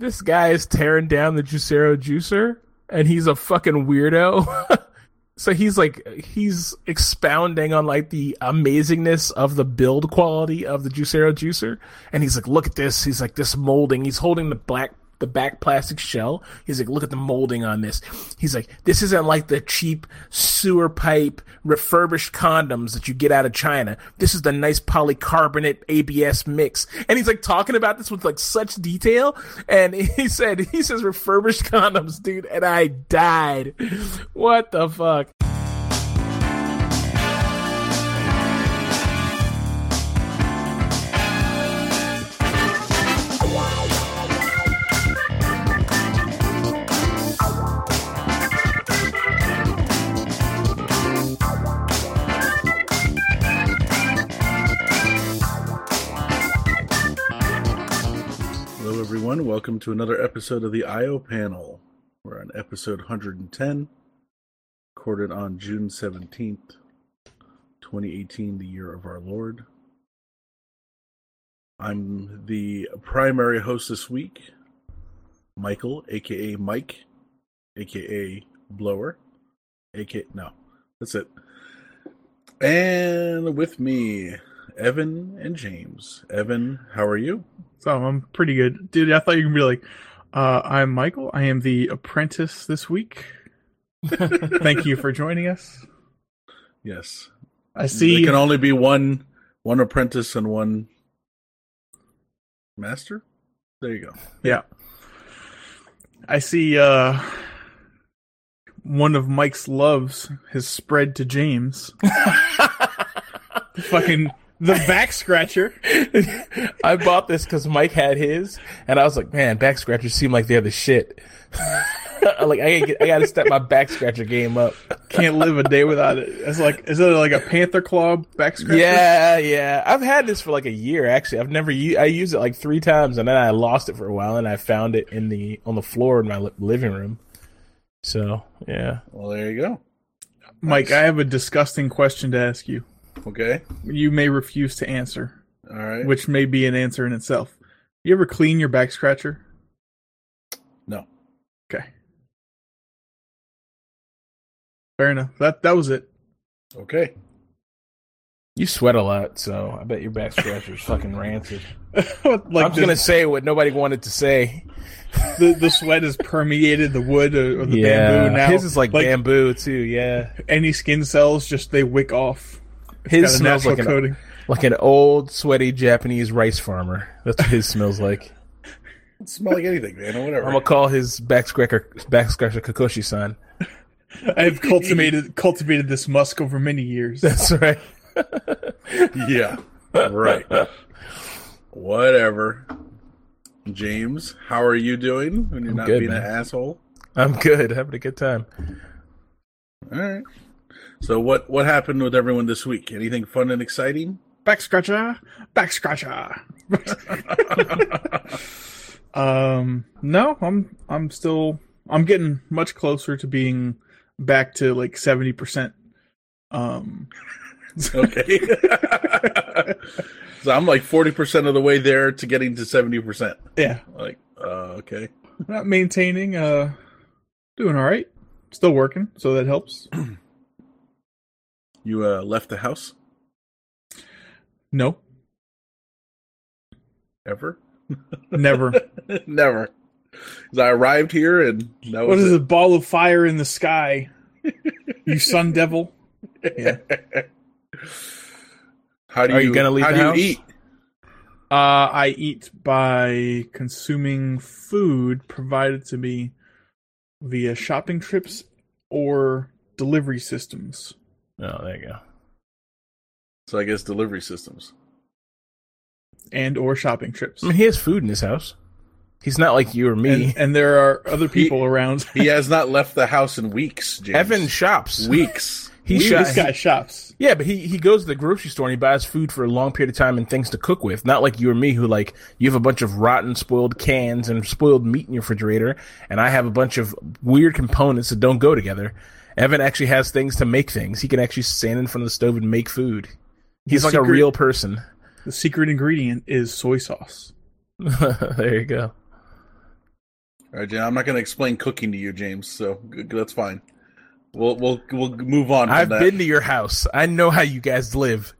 this guy is tearing down the Juicero juicer, and he's a fucking weirdo. so he's like he's expounding on like the amazingness of the build quality of the Juicero juicer, and he's like, "Look at this." He's like, "This molding." He's holding the black the back plastic shell. He's like, look at the molding on this. He's like, this isn't like the cheap sewer pipe refurbished condoms that you get out of China. This is the nice polycarbonate ABS mix. And he's like talking about this with like such detail. And he said, he says refurbished condoms, dude. And I died. What the fuck? Everyone. Welcome to another episode of the IO panel. We're on episode 110, recorded on June 17th, 2018, the year of our Lord. I'm the primary host this week, Michael, aka Mike, aka Blower, aka. No, that's it. And with me, Evan and James. Evan, how are you? So I'm pretty good. Dude, I thought you were gonna be like, uh, I'm Michael. I am the apprentice this week. Thank you for joining us. Yes. I see there can only be one one apprentice and one master. There you go. Yeah. I see uh one of Mike's loves has spread to James. Fucking the back scratcher. I bought this because Mike had his, and I was like, man, back scratchers seem like they're the shit. like I gotta, I gotta step my back scratcher game up. Can't live a day without it. It's like is it like a panther claw back scratcher? Yeah, yeah. I've had this for like a year actually. I've never used. I used it like three times, and then I lost it for a while, and I found it in the on the floor in my living room. So yeah. Well, there you go. Mike, nice. I have a disgusting question to ask you. Okay. You may refuse to answer. All right. Which may be an answer in itself. You ever clean your back scratcher? No. Okay. Fair enough. That that was it. Okay. You sweat a lot, so I bet your back scratcher's fucking rancid. like I'm just gonna say what nobody wanted to say. The the sweat has permeated the wood or, the yeah, bamboo now. His is like, like bamboo too, yeah. Any skin cells just they wick off. His smells like an, like an old sweaty Japanese rice farmer. That's what his smells like. It smell like anything, man, or whatever. I'm gonna call his back scratcher back scratcher Kakoshi san. I've cultivated cultivated this musk over many years. That's right. yeah. Right. Whatever. James, how are you doing when you're I'm not good, being man. an asshole? I'm good. Having a good time. All right. So what what happened with everyone this week? Anything fun and exciting? Back scratcher, back scratcher. um, no, I'm I'm still I'm getting much closer to being back to like seventy percent. Um, okay. so I'm like forty percent of the way there to getting to seventy percent. Yeah. Like, uh, okay. Not maintaining. Uh, doing all right. Still working, so that helps. You uh, left the house? No. Ever? Never. Never. I arrived here and that what is it. a ball of fire in the sky? you sun devil. Yeah. How do Are you, you gonna leave how do house? you eat? Uh, I eat by consuming food provided to me via shopping trips or delivery systems. Oh, there you go. So I guess delivery systems and or shopping trips. I mean, he has food in his house. He's not like you or me. And, and there are other people he, around. he has not left the house in weeks. James. Evan shops weeks. He this guy shops. Yeah, but he, he goes to the grocery store and he buys food for a long period of time and things to cook with. Not like you or me, who like you have a bunch of rotten, spoiled cans and spoiled meat in your refrigerator, and I have a bunch of weird components that don't go together. Evan actually has things to make things. He can actually stand in front of the stove and make food. He's the like secret, a real person. The secret ingredient is soy sauce. there you go. All right, James. I'm not going to explain cooking to you, James. So that's fine. We'll we'll we'll move on. From I've that. been to your house. I know how you guys live.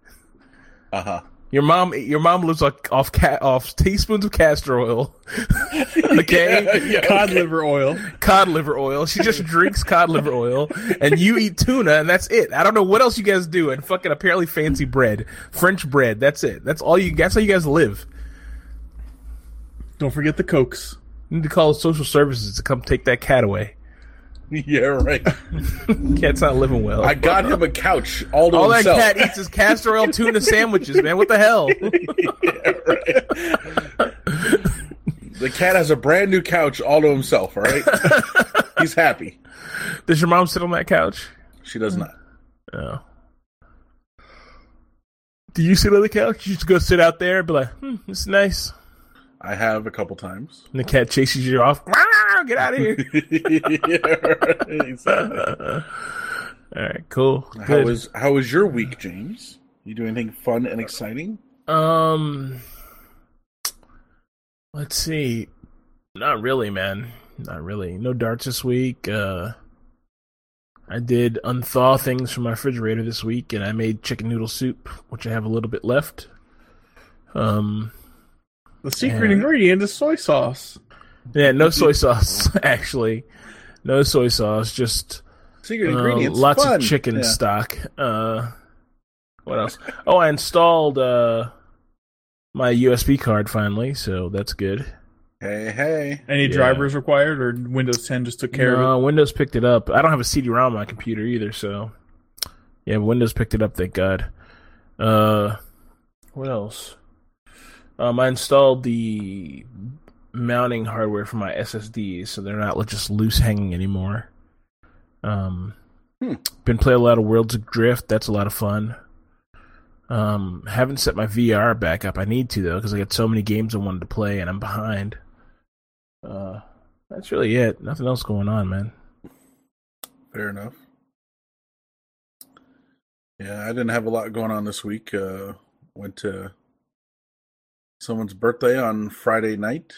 Uh huh. Your mom, your mom lives off off, ca- off teaspoons of castor oil. okay, Cod liver oil. cod liver oil. She just drinks cod liver oil, and you eat tuna, and that's it. I don't know what else you guys do. And fucking apparently fancy bread, French bread. That's it. That's all you. That's how you guys live. Don't forget the cokes. You need to call social services to come take that cat away. Yeah, right. Cat's not living well. I got him a couch all to all that cat eats is castor oil tuna sandwiches, man. What the hell? The cat has a brand new couch all to himself. All right. He's happy. Does your mom sit on that couch? She does not. Oh. Do you sit on the couch? You just go sit out there and be like, hmm, it's nice. I have a couple times. And the cat chases you off. Get out of here. yeah. Exactly. All right, cool. How was how was your week, James? You do anything fun and exciting? Um, let's see. Not really, man. Not really. No darts this week. Uh, I did unthaw things from my refrigerator this week, and I made chicken noodle soup, which I have a little bit left. Um, The secret Yeah. ingredient is soy sauce. yeah, no soy sauce actually. No soy sauce, just Secret uh, ingredients. lots fun. of chicken Yeah. stock. Uh, what else? Oh, I installed uh, my USB card finally, so that's good. Hey, hey. Any Yeah. drivers required, or Windows 10 just took care of No, Windows picked it up. I don't have a CD-ROM on my computer either, so yeah, Windows picked it up. Thank God. Uh, what else? Um, I installed the mounting hardware for my SSDs, so they're not just loose hanging anymore. Um, Hmm. been playing a lot of Worlds Adrift. That's a lot of fun. Um, haven't set my VR back up. I need to though because I got so many games I wanted to play and I'm behind. Uh, that's really it. Nothing else going on, man. Fair enough. Yeah, I didn't have a lot going on this week. Uh, went to someone's birthday on Friday night.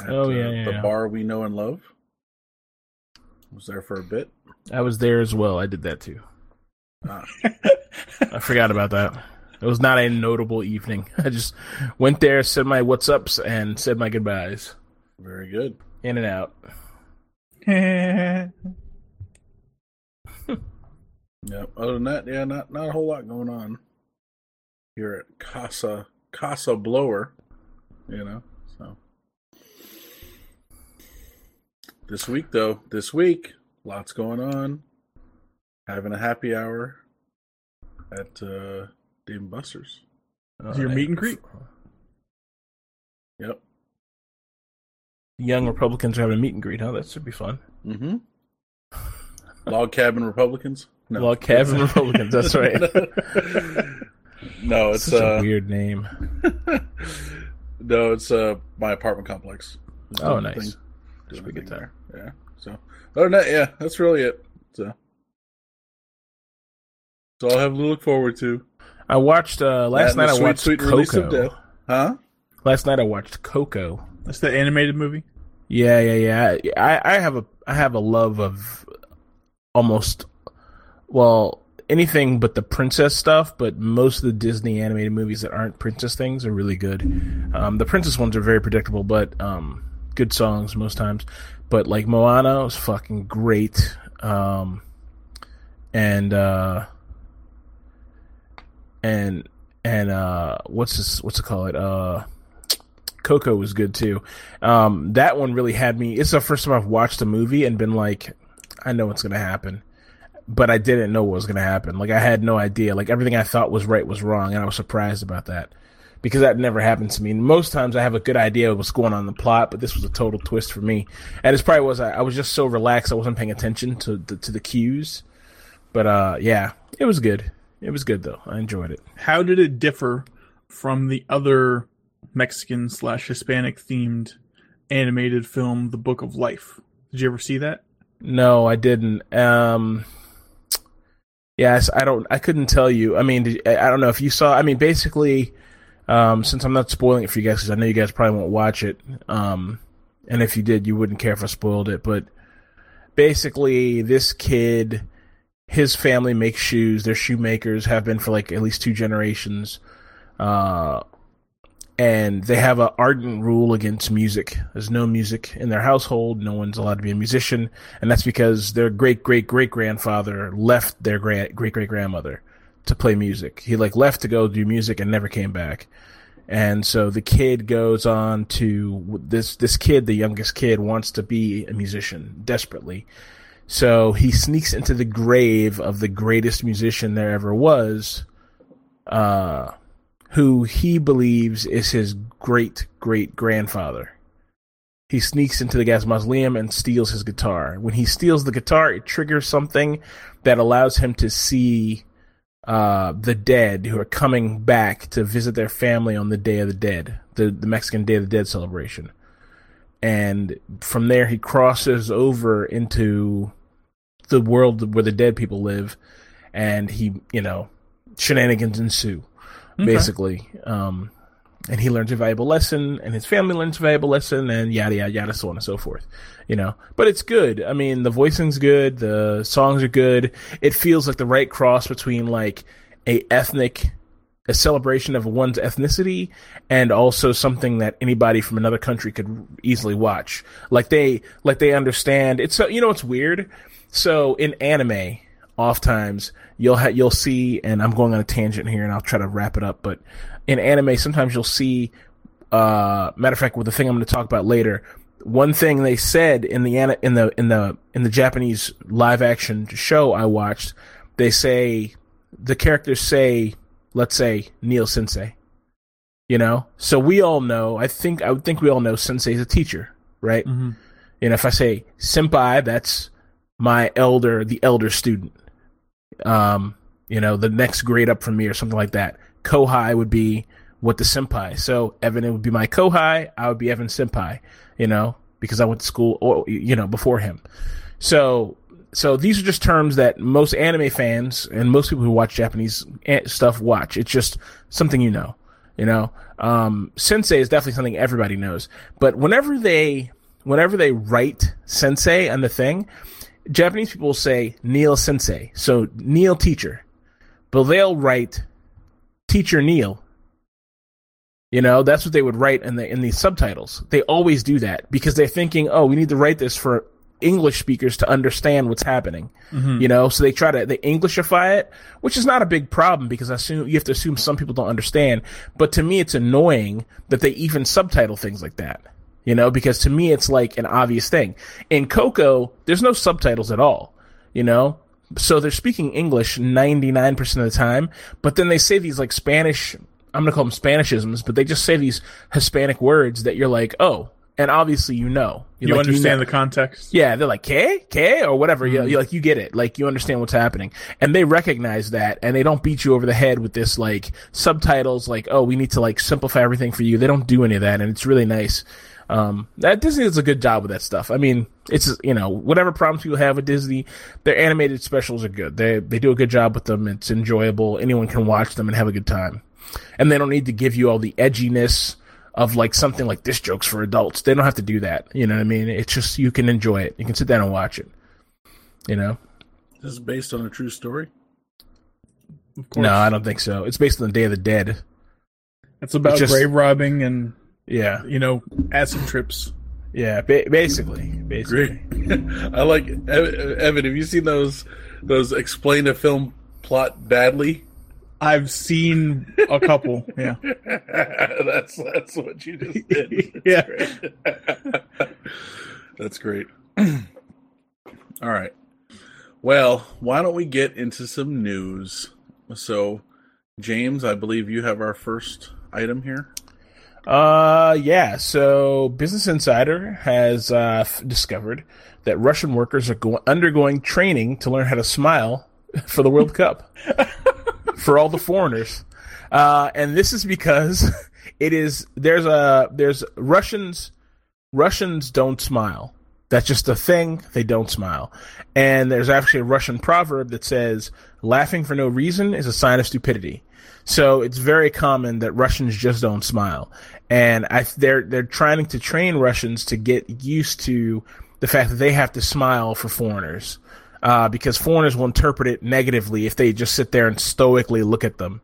At, Oh, yeah, uh, yeah, the yeah. bar we know and love. Was there for a bit. I was there as well. I did that too. Ah, I forgot about that. It was not a notable evening. I just went there, said my what's ups, and said my goodbyes. very good. In and out. it. Yeah. Other than that, yeah, not not a whole lot going on here at Casa Casa Blower. You know, so this week though, this week, lots going on. Having a happy hour at uh, Dave Buster's. Your meet and greet. Yep. Young Republicans are having a meet and greet, huh? That should be fun. Mm-hmm. Log cabin Republicans. No. Log cabin Republicans. That's right. no, it's Such a uh, weird name. no, it's uh my apartment complex. It's Oh, nice. Should be a good time. there. Yeah. So other than that, yeah, that's really it. So so I'll have to look forward to. I watched uh last night. I sweet, watched sweet Coco. death. Huh? Last night I watched Coco. That's the animated movie. Yeah, yeah, yeah. I, I have a I have a love of almost well anything but the princess stuff, but most of the Disney animated movies that aren't princess things are really good. Um, the princess ones are very predictable, but um, good songs most times. But like Moana was fucking great, um, and uh, and and uh, what's this? What's it called? Uh, Coco was good too. Um, that one really had me. It's the first time I've watched a movie and been like, I know what's gonna happen, but I didn't know what was gonna happen. Like I had no idea. Like everything I thought was right was wrong, and I was surprised about that because that never happens to me. Most times I have a good idea of what's going on in the plot, but this was a total twist for me. And it's probably was I, I was just so relaxed I wasn't paying attention to the, to the cues. But uh, yeah, it was good. It was good though. I enjoyed it. How did it differ from the other Mexican slash Hispanic themed animated film, The Book of Life? Did you ever see that? No, I didn't. Um, yes, I don't. I couldn't tell you. I mean, did, I don't know if you saw. I mean, basically, um, since I'm not spoiling it for you guys, because I know you guys probably won't watch it. Um, and if you did, you wouldn't care if I spoiled it. But basically, this kid, his family makes shoes. They're shoemakers, have been for like at least two generations. Uh, and they have an ardent rule against music. There's no music in their household. No one's allowed to be a musician, and that's because their great great great grandfather left their great great great grandmother to play music. He like left to go do music and never came back. And so the kid goes on to this this kid, the youngest kid, wants to be a musician desperately. So he sneaks into the grave of the greatest musician there ever was, uh, who he believes is his great great grandfather. He sneaks into the guy's mausoleum and steals his guitar. When he steals the guitar, it triggers something that allows him to see uh, the dead who are coming back to visit their family on the Day of the Dead, the, the Mexican Day of the Dead celebration. And from there, he crosses over into the world where the dead people live, and he, you know, shenanigans ensue, okay. basically. Um, and he learns a valuable lesson, and his family learns a valuable lesson, and yada yada yada, so on and so forth. You know, but it's good. I mean, the voicing's good, the songs are good. It feels like the right cross between like a ethnic, a celebration of one's ethnicity, and also something that anybody from another country could easily watch. Like they, like they understand. It's you know, it's weird. So in anime, oftentimes you'll ha- you'll see, and I'm going on a tangent here, and I'll try to wrap it up, but in anime, sometimes you'll see. Uh, matter of fact, with the thing I'm going to talk about later, one thing they said in the in the in the in the Japanese live action show I watched, they say the characters say, let's say Neil Sensei. You know, so we all know. I think I would think we all know Sensei is a teacher, right? Mm-hmm. And if I say senpai, that's my elder, the elder student. Um, you know, the next grade up from me or something like that. Kohai would be what the senpai. So Evan would be my kohai. I would be Evan senpai. You know, because I went to school or you know before him. So so these are just terms that most anime fans and most people who watch Japanese stuff watch. It's just something you know. You know, um, sensei is definitely something everybody knows. But whenever they whenever they write sensei on the thing, Japanese people will say Neil sensei, so Neil teacher, but they'll write teacher Neil. You know, that's what they would write in the in these subtitles. They always do that because they're thinking, "Oh, we need to write this for English speakers to understand what's happening." Mm-hmm. You know, so they try to they Englishify it, which is not a big problem because I assume you have to assume some people don't understand. But to me, it's annoying that they even subtitle things like that. You know, because to me, it's like an obvious thing. In Coco, there's no subtitles at all. You know, so they're speaking English 99% of the time, but then they say these like Spanish, I'm going to call them Spanishisms, but they just say these Hispanic words that you're like, oh, and obviously you know. you like, understand you know. the context? Yeah, they're like, K? K? Or whatever. Mm-hmm. You, you like, you get it. Like, you understand what's happening. And they recognize that, and they don't beat you over the head with this, like, subtitles, like, oh, we need to, like, simplify everything for you. They don't do any of that, and it's really nice. Um, that Disney does a good job with that stuff. I mean, it's you know whatever problems people have with Disney, their animated specials are good. They they do a good job with them. It's enjoyable. Anyone can watch them and have a good time, and they don't need to give you all the edginess of like something like this joke's for adults. They don't have to do that. You know what I mean? It's just you can enjoy it. You can sit down and watch it. You know. This is based on a true story. No, I don't think so. It's based on the Day of the Dead. It's about it's just, grave robbing and yeah, you know, acid trips. Yeah, ba- basically, basically. Great. I like Evan. Have you seen those those explain a film plot badly? I've seen a couple. Yeah, that's that's what you just did. That's yeah, that's great. All right. Well, why don't we get into some news? So, James, I believe you have our first item here. Uh, yeah. So Business Insider has uh, f- discovered that Russian workers are go- undergoing training to learn how to smile for the World Cup for all the foreigners. Uh, and this is because it is there's a there's Russians Russians don't smile. That's just a thing. They don't smile. And there's actually a Russian proverb that says, laughing for no reason is a sign of stupidity. So it's very common that Russians just don't smile. and I they're they're trying to train Russians to get used to the fact that they have to smile for foreigners. Uh, because foreigners will interpret it negatively if they just sit there and stoically look at them.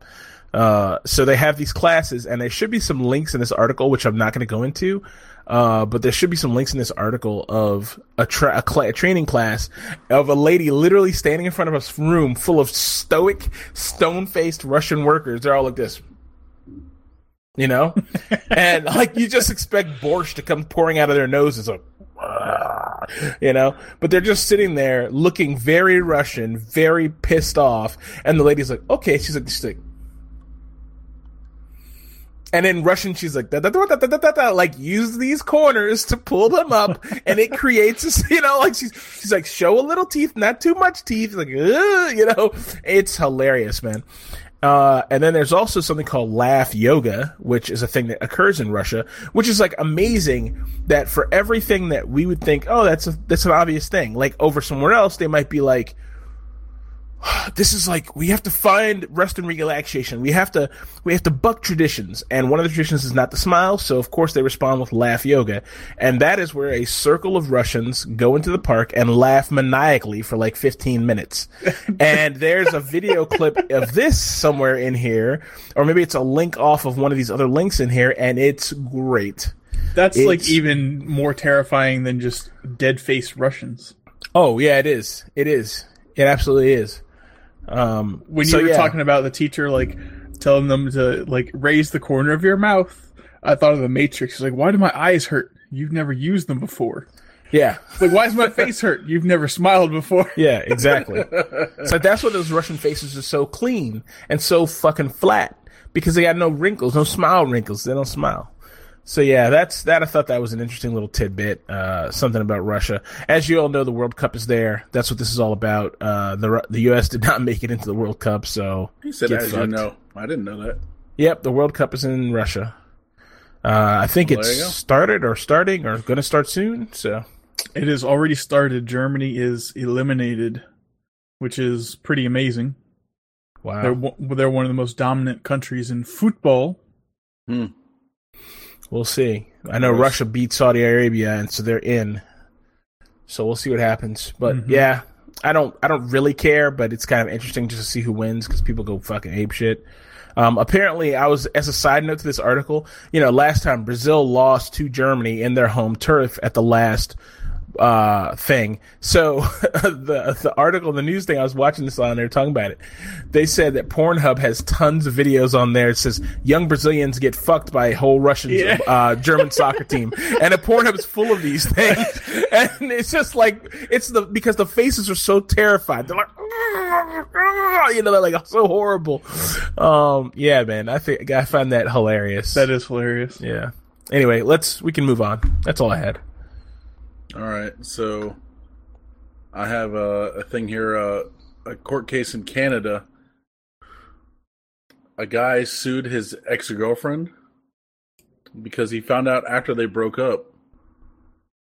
Uh, so they have these classes, and there should be some links in this article, which I'm not going to go into. Uh, but there should be some links in this article of a, tra- a, cl- a, training class of a lady literally standing in front of a room full of stoic, stone-faced Russian workers. They're all like this, you know, and like you just expect borscht to come pouring out of their noses, like, you know, but they're just sitting there looking very Russian, very pissed off, and the lady's like, "Okay," she's like, she's like and in Russian, she's like, da, da, da, da, da, da, da, like use these corners to pull them up, and it creates, a, you know, like she's she's like, show a little teeth, not too much teeth, like, you know, it's hilarious, man. Uh, and then there's also something called laugh yoga, which is a thing that occurs in Russia, which is like amazing that for everything that we would think, oh, that's a, that's an obvious thing. Like over somewhere else, they might be like, this is like we have to find rest and relaxation. We have to we have to buck traditions, and one of the traditions is not to smile. So of course they respond with laugh yoga, and that is where a circle of Russians go into the park and laugh maniacally for like 15 minutes. and there's a video clip of this somewhere in here, or maybe it's a link off of one of these other links in here, and it's great. That's it's, like even more terrifying than just dead face Russians. Oh yeah, it is. It is. It absolutely is. Um, when you so, were yeah. talking about the teacher like telling them to like raise the corner of your mouth, I thought of the Matrix. He's like, "Why do my eyes hurt? You've never used them before." Yeah. It's like, why is my face hurt? You've never smiled before. Yeah, exactly. so that's why those Russian faces are so clean and so fucking flat because they got no wrinkles, no smile wrinkles. They don't smile. So yeah, that's that. I thought that was an interesting little tidbit. Uh, something about Russia. As you all know, the World Cup is there. That's what this is all about. Uh, the the U.S. did not make it into the World Cup, so he said, "As fucked. you know, I didn't know that." Yep, the World Cup is in Russia. Uh, I think well, it's started or starting or going to start soon. So it has already started. Germany is eliminated, which is pretty amazing. Wow, they're they're one of the most dominant countries in football. Hmm. We'll see. I know Russia beat Saudi Arabia, and so they're in. So we'll see what happens. But mm-hmm. yeah, I don't I don't really care, but it's kind of interesting just to see who wins because people go fucking ape shit. Um, apparently, I was as a side note to this article. You know, last time Brazil lost to Germany in their home turf at the last uh, thing. So the the article, the news thing I was watching this on, they were talking about it. They said that Pornhub has tons of videos on there. It says young Brazilians get fucked by a whole Russian yeah. uh, German soccer team, and a Pornhub is full of these things. And it's just like it's the because the faces are so terrified. They're like, you know, they're like so horrible. Um, yeah, man, I think I find that hilarious. That is hilarious. Yeah. Anyway, let's we can move on. That's all I had. All right, so I have a, a thing here, uh, a court case in Canada. A guy sued his ex girlfriend because he found out after they broke up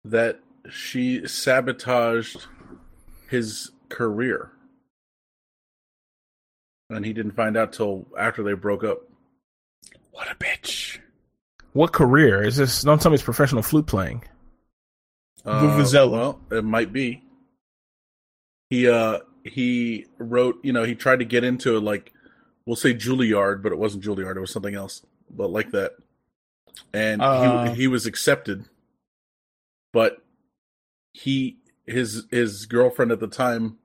that she sabotaged his career. And he didn't find out till after they broke up. What a bitch. What career? Is this don't tell me it's professional flute playing. Uh, Vuvuzela. Well, it might be. He uh he wrote, you know, he tried to get into it like we'll say Juilliard, but it wasn't Juilliard, it was something else. But like that. And uh, he he was accepted. But he his his girlfriend at the time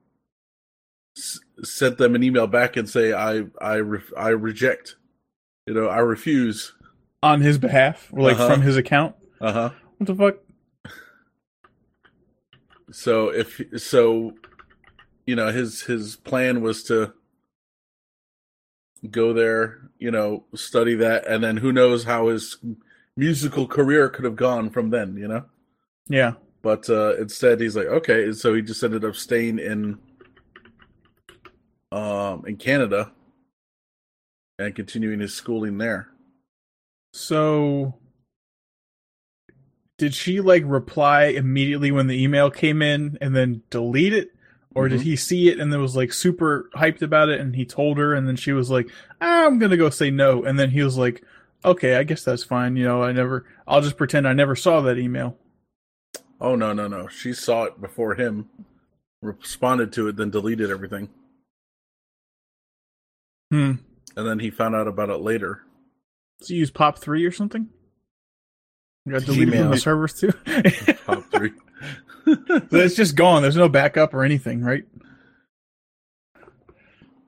s- sent them an email back and say I I re- I reject. You know, I refuse on his behalf like uh-huh. from his account. Uh-huh. What the fuck? So if so, you know his his plan was to go there, you know, study that, and then who knows how his musical career could have gone from then, you know? Yeah. But uh, instead, he's like, okay, so he just ended up staying in um in Canada and continuing his schooling there. So did she like reply immediately when the email came in and then delete it or mm-hmm. did he see it and then was like super hyped about it and he told her and then she was like i'm gonna go say no and then he was like okay, I guess that's fine. You know, I never. I'll just pretend I never saw that email. Oh no, no, no. She saw it before him, responded to it, then deleted everything. Hmm. And then he found out about it later. Does he use Pop three or something? You got deleted Gmail. from the servers too. Pop three. it's just gone. There's no backup or anything, right?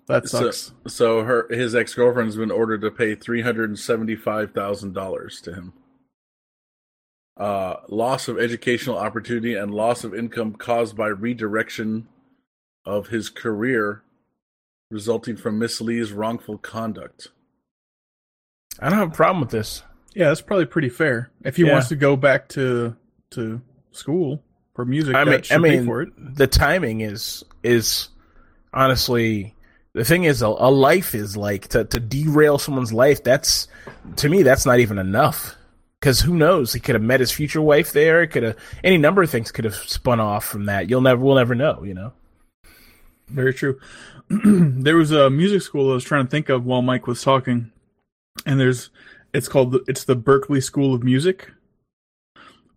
That sucks. So, so her his ex girlfriend's been ordered to pay three hundred and seventy five thousand dollars to him. Uh, loss of educational opportunity and loss of income caused by redirection of his career, resulting from Miss Lee's wrongful conduct. I don't have a problem with this. Yeah, that's probably pretty fair. If he yeah. wants to go back to to school for music, I mean, I mean, the timing is is honestly the thing is a, a life is like to, to derail someone's life that's to me that's not even enough. Because who knows? He could have met his future wife there. Could have any number of things could have spun off from that. You'll never we'll never know you know? Very true. There was a music school i was trying to think of while mike was talking and there's it's called it's the Berklee school of music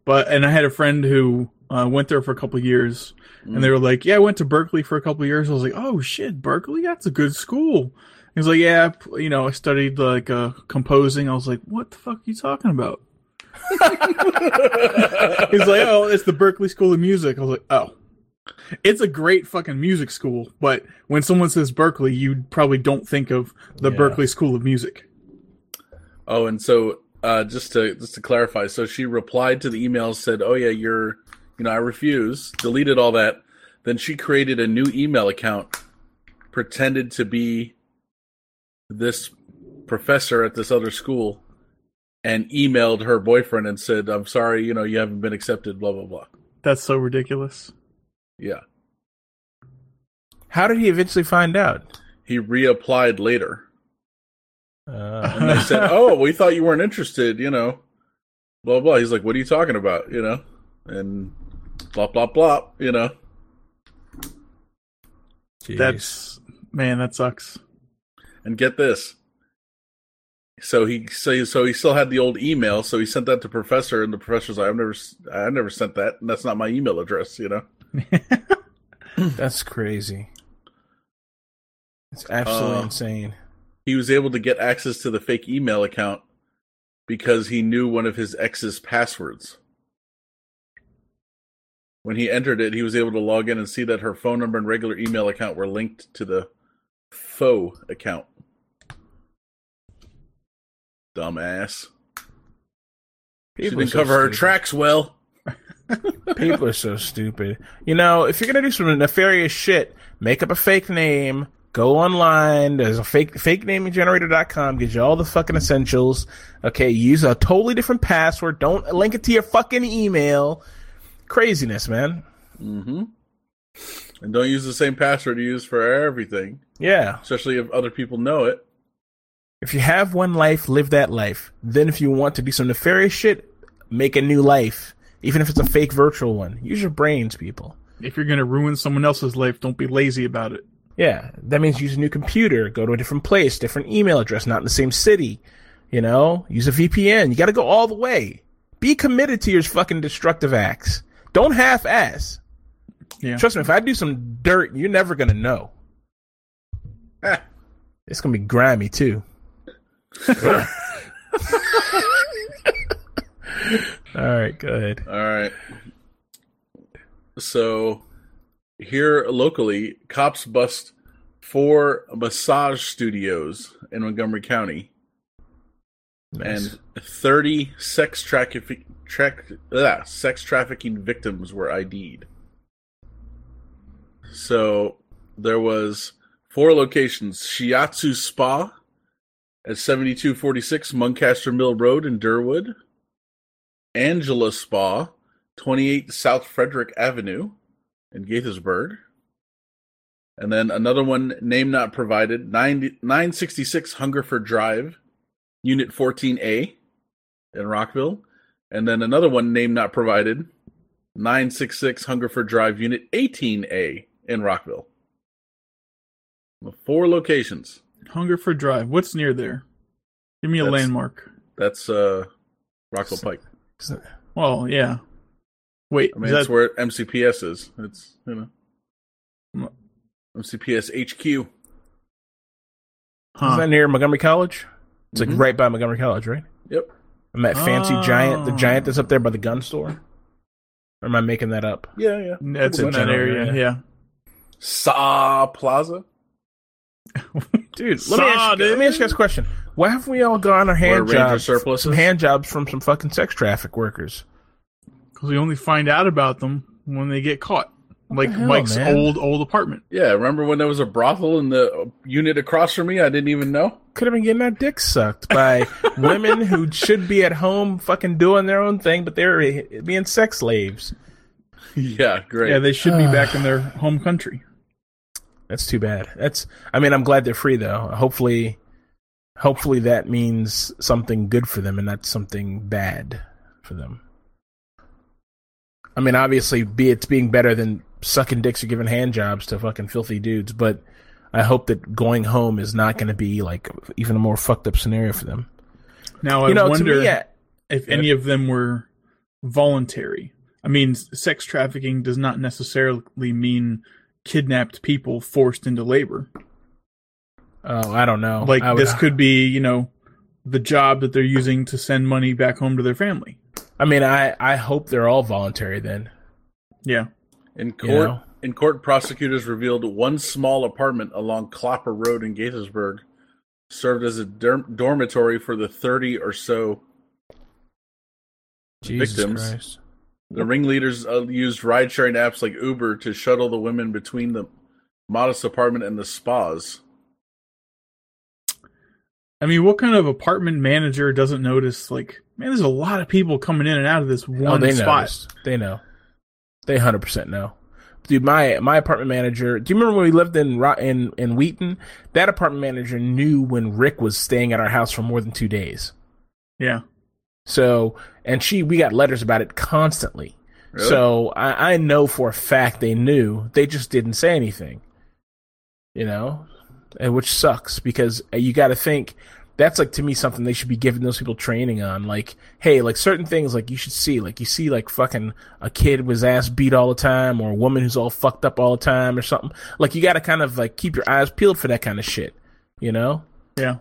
but and i had a friend who uh, went there for a couple years Mm. And they were like, "Yeah, I went to Berkeley for a couple years." I was like, "Oh shit, Berkeley, That's a good school." He was like, "Yeah, you know, I studied like uh, composing." I was like, "What the fuck are you talking about?" He's like, "Oh, it's the Berklee School of Music." I was like, "Oh." It's a great fucking music school, but when someone says Berkeley, you probably don't think of the yeah. Berklee School of Music. Oh, and so uh, just to just to clarify, so she replied to the email said, "Oh yeah, you're you know, I refuse, deleted all that. Then she created a new email account, pretended to be this professor at this other school, and emailed her boyfriend and said, I'm sorry, you know, you haven't been accepted, blah, blah, blah. That's so ridiculous. Yeah. How did he eventually find out? He reapplied later. Uh. And they said, Oh, we thought you weren't interested, you know. Blah blah. He's like, What are you talking about? You know? And blah blah blah. You know. Jeez. That's man, that sucks. And get this. So he so, so he still had the old email, so he sent that to professor, and the professor's like, "I've never, I never sent that, and that's not my email address," you know. that's crazy. It's absolutely uh, insane. He was able to get access to the fake email account because he knew one of his ex's passwords. When he entered it, he was able to log in and see that her phone number and regular email account were linked to the faux account. Dumbass. People she didn't so cover stupid. her tracks well. People are so stupid. You know, if you're gonna do some nefarious shit, make up a fake name, go online. There's a fake fake naming generator.com, gives you all the fucking essentials. Okay, use a totally different password. Don't link it to your fucking email craziness, man. Mm-hmm. And don't use the same password you use for everything. Yeah. Especially if other people know it. If you have one life, live that life. Then if you want to do some nefarious shit, make a new life. Even if it's a fake virtual one. Use your brains, people. If you're gonna ruin someone else's life, don't be lazy about it. Yeah. That means use a new computer, go to a different place, different email address, not in the same city. You know? Use a VPN. You gotta go all the way. Be committed to your fucking destructive acts. Don't half ass. Yeah. Trust me, if I do some dirt, you're never gonna know. it's gonna be grimy too. All right, go ahead. All right. So here locally, cops bust four massage studios in Montgomery County. Nice. And 30 sex trafficking tra- uh, sex trafficking victims were ID'd. So there was four locations: Shiatsu Spa at 7246 Muncaster Mill Road in Derwood, Angela Spa, 28 South Frederick Avenue in Gaithersburg, and then another one, name not provided, 9, 966 Hungerford Drive, Unit 14A in Rockville, and then another one, name not provided, 966 Hungerford Drive, Unit 18A in Rockville. Four locations. Hungerford Drive. What's near there? Give me a that's, landmark. That's uh, Rockville Pike. Well, yeah. Wait, I mean, is that's that, where MCPS is. It's you know. MCPS HQ. huh. Isn't that near Montgomery College? It's Mhm. like right by Montgomery College, right? Yep. I'm that fancy giant, the Oh. giant that's up there by the gun store. Or am I making that up? Yeah, yeah. That's in that area. area. Yeah. Saw Plaza. Dude, let me, ask you, let me ask you guys a question. Why have we all gone our hand jobs, surpluses? some hand jobs from some fucking sex traffic workers? Because we only find out about them when they get caught. Like hell, Mike's man? old old apartment. Yeah, remember when there was a brothel in the unit across from me? I didn't even know. Could have been getting our dick sucked by women who should be at home fucking doing their own thing, but they're being sex slaves. Yeah, great. Yeah, they should be back in their home country. That's too bad. That's. I mean, I'm glad they're free though. Hopefully, hopefully that means something good for them and not something bad for them. I mean, obviously, be it's being better than sucking dicks or giving hand jobs to fucking filthy dudes, but I hope that going home is not going to be like even a more fucked up scenario for them. Now I you know, wonder me, yeah, if any of them were voluntary. I mean, sex trafficking does not necessarily mean kidnapped people forced into labor. oh, I don't know. Like would- this could be, you know, the job that they're using to send money back home to their family. I mean, I I hope they're all voluntary then. Yeah. In court, You know? in court, prosecutors revealed one small apartment along Clopper Road in Gaithersburg served as a der- dormitory for the 30 or so. Jesus Victims. Christ. The ringleaders uh, used ride-sharing apps like Uber to shuttle the women between the modest apartment and the spas. I mean, what kind of apartment manager doesn't notice like, man, there's a lot of people coming in and out of this Oh, one they spot. noticed. They know. They hundred percent know. Dude, my my apartment manager. Do you remember when we lived in in in Wheaton? That apartment manager knew when Rick was staying at our house for more than two days. Yeah. So, and she, we got letters about it constantly. Really? So I, I know for a fact they knew. They just didn't say anything. You know, and which sucks because uh, you got to think that's like to me something they should be giving those people training on. Like, hey, like certain things like you should see, like you see like fucking a kid with his ass beat all the time, or a woman who's all fucked up all the time, or something. Like you got to kind of like keep your eyes peeled for that kind of shit. You know Yeah.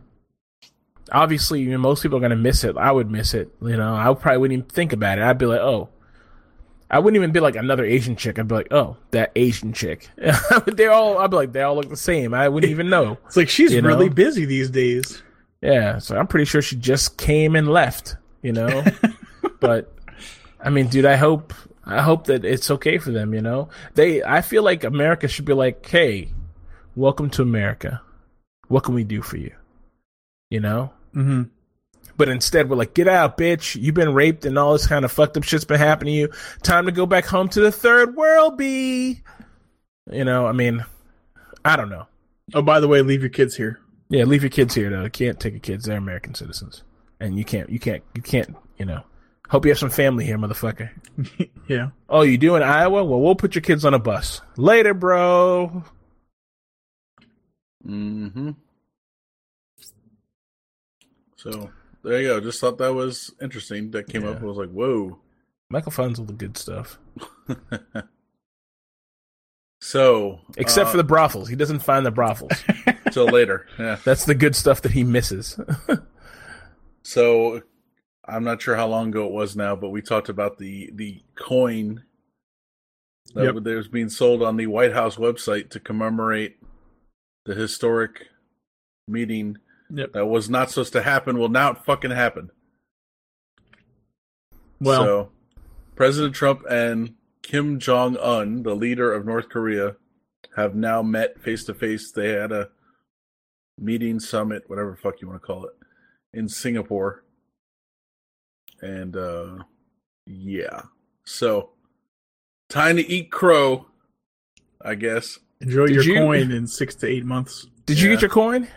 obviously you know, most people are gonna miss it. I would miss it. You know, I probably wouldn't even think about it. I'd be like, oh, I wouldn't even be like another Asian chick. I'd be like, oh, that Asian chick. they all, I'd be like, they all look the same. I wouldn't even know. It's like she's You know? really busy these days. Yeah, so I'm pretty sure she just came and left. You know, but I mean, dude, I hope, I hope that it's okay for them. You know, they, I feel like America should be like, hey, welcome to America. What can we do for you? You know. hmm But instead, we're like, get out, bitch. You've been raped and all this kind of fucked up shit's been happening to you. Time to go back home to the third world, B. You know, I mean, I don't know. Oh, by the way, leave your kids here. Yeah, leave your kids here though. You can't take your kids. They're American citizens, and you can't, you can't, you can't. You know, hope you have some family here, motherfucker. Yeah. Oh, you do in Iowa? Well, we'll put your kids on a bus later, bro. Mm-hmm. So there you go. Just thought that was interesting. That came up. I was like, whoa. Michael finds all the good stuff, So except uh, for the brothels. He doesn't find the brothels. till later. Yeah. That's the good stuff that he misses. So I'm not sure how long ago it was now, but we talked about the the coin that Yep. was being sold on the White House website to commemorate the historic meeting Yep. that was not supposed to happen. Well, now it fucking happened. Well, so President Trump and Kim Jong Un, the leader of North Korea, have now met face to face. They had a meeting, summit, whatever the fuck you want to call it, in Singapore. And uh yeah. So time to eat crow, I guess. enjoy Did your you- coin in six to eight months. Did you get your coin?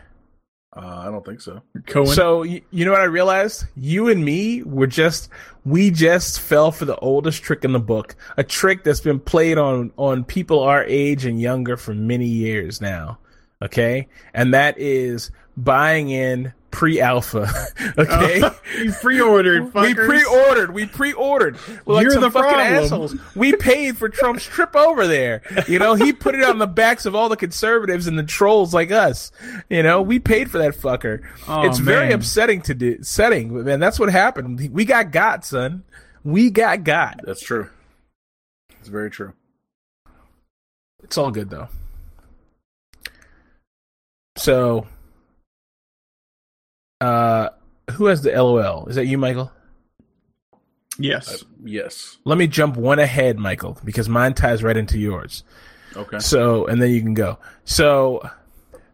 Uh, I don't think so. Cohen. So you, you know what I realized? You and me were just we just fell for the oldest trick in the book, a trick that's been played on on people our age and younger for many years now. Okay, and that is buying in pre-alpha. okay, You pre-ordered. we pre-ordered. We pre-ordered. We're like You're some the fucking problem. assholes. We paid for Trump's trip over there. You know, he put it on the backs of all the conservatives and the trolls like us. You know, we paid for that fucker. Oh, it's very upsetting to do. Setting, man. That's what happened. We got got, son. We got got. That's true. It's very true. It's all good though. So, uh, who has the LOL? Is that you, Michael? Yes. Yes. Let me jump one ahead, Michael, because mine ties right into yours. Okay. So, and then you can go. So,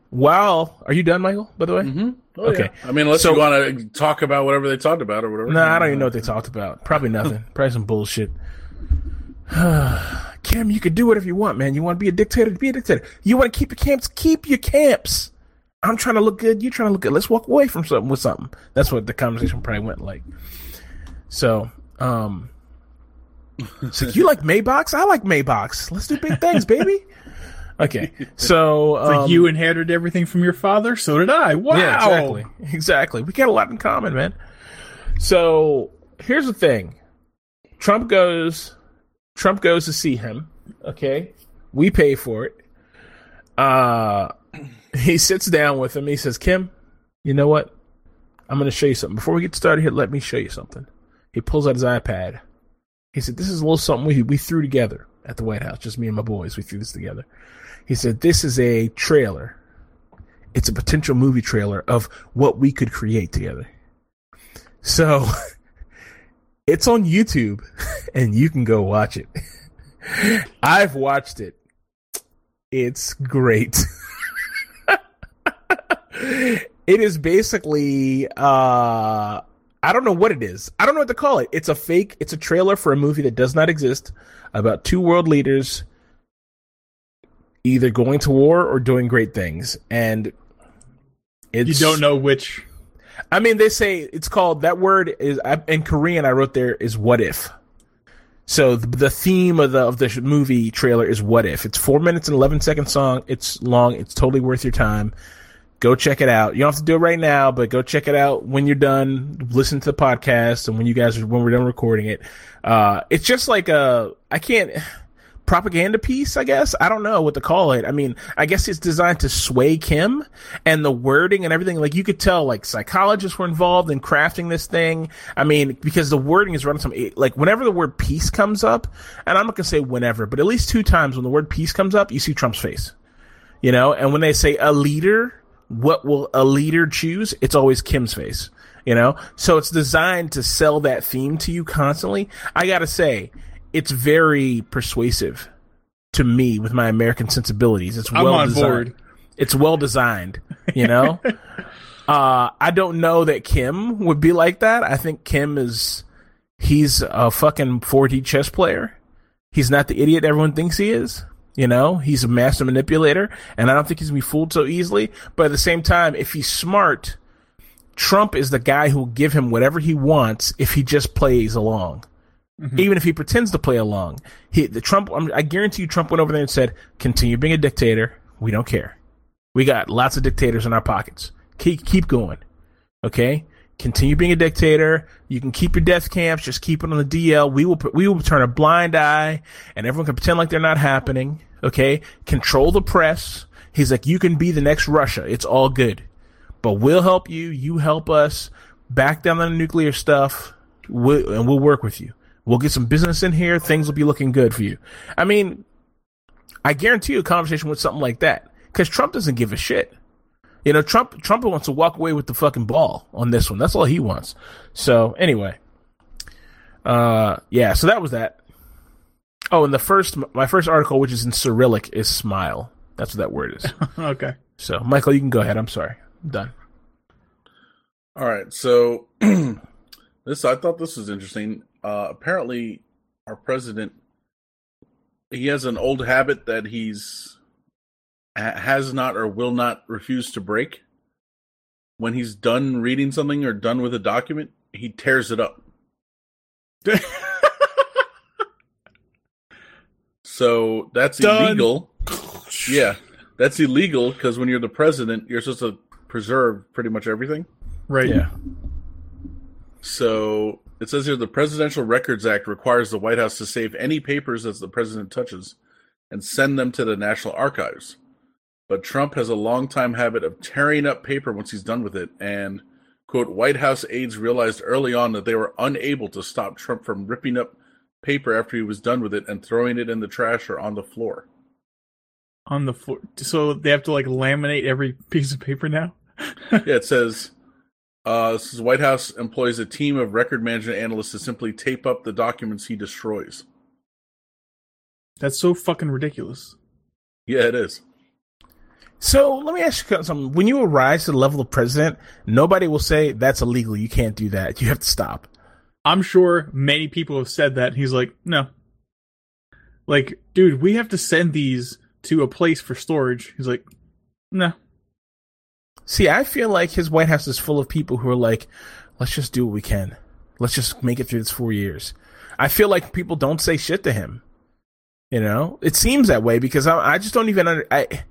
while are you done, Michael? By the way, Mm-hmm. Okay. I mean, unless So- you want to talk about whatever they talked about or whatever. no, I don't even know what they talked about. Probably nothing. Probably some bullshit. Kim, you can do whatever you want, man. You want to be a dictator? Be a dictator. You want to keep your camps? Keep your camps. I'm trying to look good. You're trying to look good. Let's walk away from something with something. That's what the conversation probably went like. So, um, so you like Maybox? I like Maybox. Let's do big things, baby. Okay, so like um, you inherited everything from your father, so did I. Wow. yeah, exactly. Exactly. We got a lot in common, man. So here's the thing. Trump goes Trump goes to see him. Okay. We pay for it. Uh he sits down with him. He says, Kim, you know what? I'm gonna show you something. Before we get started here, let me show you something. He pulls out his iPad. He said, This is a little something we we threw together at the White House, just me and my boys. We threw this together. He said, This is a trailer it's a potential movie trailer of what we could create together. So it's on YouTube and you can go watch it. I've watched it. It's great. It is basically uh I don't know what it is. I don't know what to call it. It's a fake, it's a trailer for a movie that does not exist about two world leaders either going to war or doing great things. And it's You don't know which. I mean, they say it's called that word is in Korean. I wrote there is what if. So the, the theme of the of the movie trailer is what if. It's four minutes and 11 seconds song. It's long. It's totally worth your time. Go check it out. You don't have to do it right now, but go check it out when you're done. Listen to the podcast and when you guys when we're done recording it. Uh, it's just like a I can't propaganda piece, I guess. I don't know what to call it. I mean, I guess it's designed to sway Kim and the wording and everything. Like you could tell, like psychologists were involved in crafting this thing. I mean, because the wording is running some, like whenever the word peace comes up, and I'm not to say whenever, but at least two times when the word peace comes up, you see Trump's face, you know? And when they say a leader, what will a leader choose? It's always Kim's face, you know? So it's designed to sell that theme to you constantly. I gotta say, it's very persuasive to me with my American sensibilities. It's I'm well on designed. board. It's well designed, you know? uh, I don't know that Kim would be like that. I think Kim is, he's a fucking 4D chess player. He's not the idiot everyone thinks he is. You know, he's a master manipulator, and I don't think he's gonna be fooled so easily. But at the same time, if he's smart, Trump is the guy who will give him whatever he wants if he just plays along. Mm-hmm. Even if he pretends to play along, he the Trump. I'm, I guarantee you, Trump went over there and said, "Continue being a dictator. We don't care. We got lots of dictators in our pockets. Keep keep going. Okay, continue being a dictator. You can keep your death camps. Just keep it on the DL. We will we will turn a blind eye, and everyone can pretend like they're not happening. Okay, control the press. He's like, you can be the next Russia. It's all good, but we'll help you. You help us. Back down on the nuclear stuff, we'll, and we'll work with you. We'll get some business in here. Things will be looking good for you. I mean, I guarantee you a conversation with something like that because Trump doesn't give a shit. You know, Trump Trump wants to walk away with the fucking ball on this one. That's all he wants. So anyway, uh, yeah. So that was that. Oh, and the first my first article, which is in Cyrillic, is smile. That's what that word is. Okay. so Michael, you can go ahead. I'm sorry. I'm done. All right, so this I thought this was interesting. Uh, apparently, our president he has an old habit that he's has not or will not refuse to break. When he's done reading something or done with a document, he tears it up. So that's Done. illegal. Yeah, that's illegal because when you're the president, you're supposed to preserve pretty much everything. Right. Yeah. So it says here the Presidential Records Act requires the White House to save any papers that the president touches and send them to the National Archives. But Trump has a long time habit of tearing up paper once he's done with it, and quote White House aides realized early on that they were unable to stop Trump from ripping up paper after he was done with it and throwing it in the trash or on the floor. On the floor. So they have to like laminate every piece of paper now? yeah, it says uh, this is White House employs a team of record management analysts to simply tape up the documents he destroys. That's so fucking ridiculous. Yeah, it is. So let me ask you something. When you rise to the level of president, nobody will say that's illegal. You can't do that. You have to stop. I'm sure many people have said that. He's like, no. Like, dude, we have to send these to a place for storage. He's like, no. See, I feel like his White House is full of people who are like, let's just do what we can. Let's just make it through this four years. I feel like people don't say shit to him. You know, it seems that way because I, I just don't even I,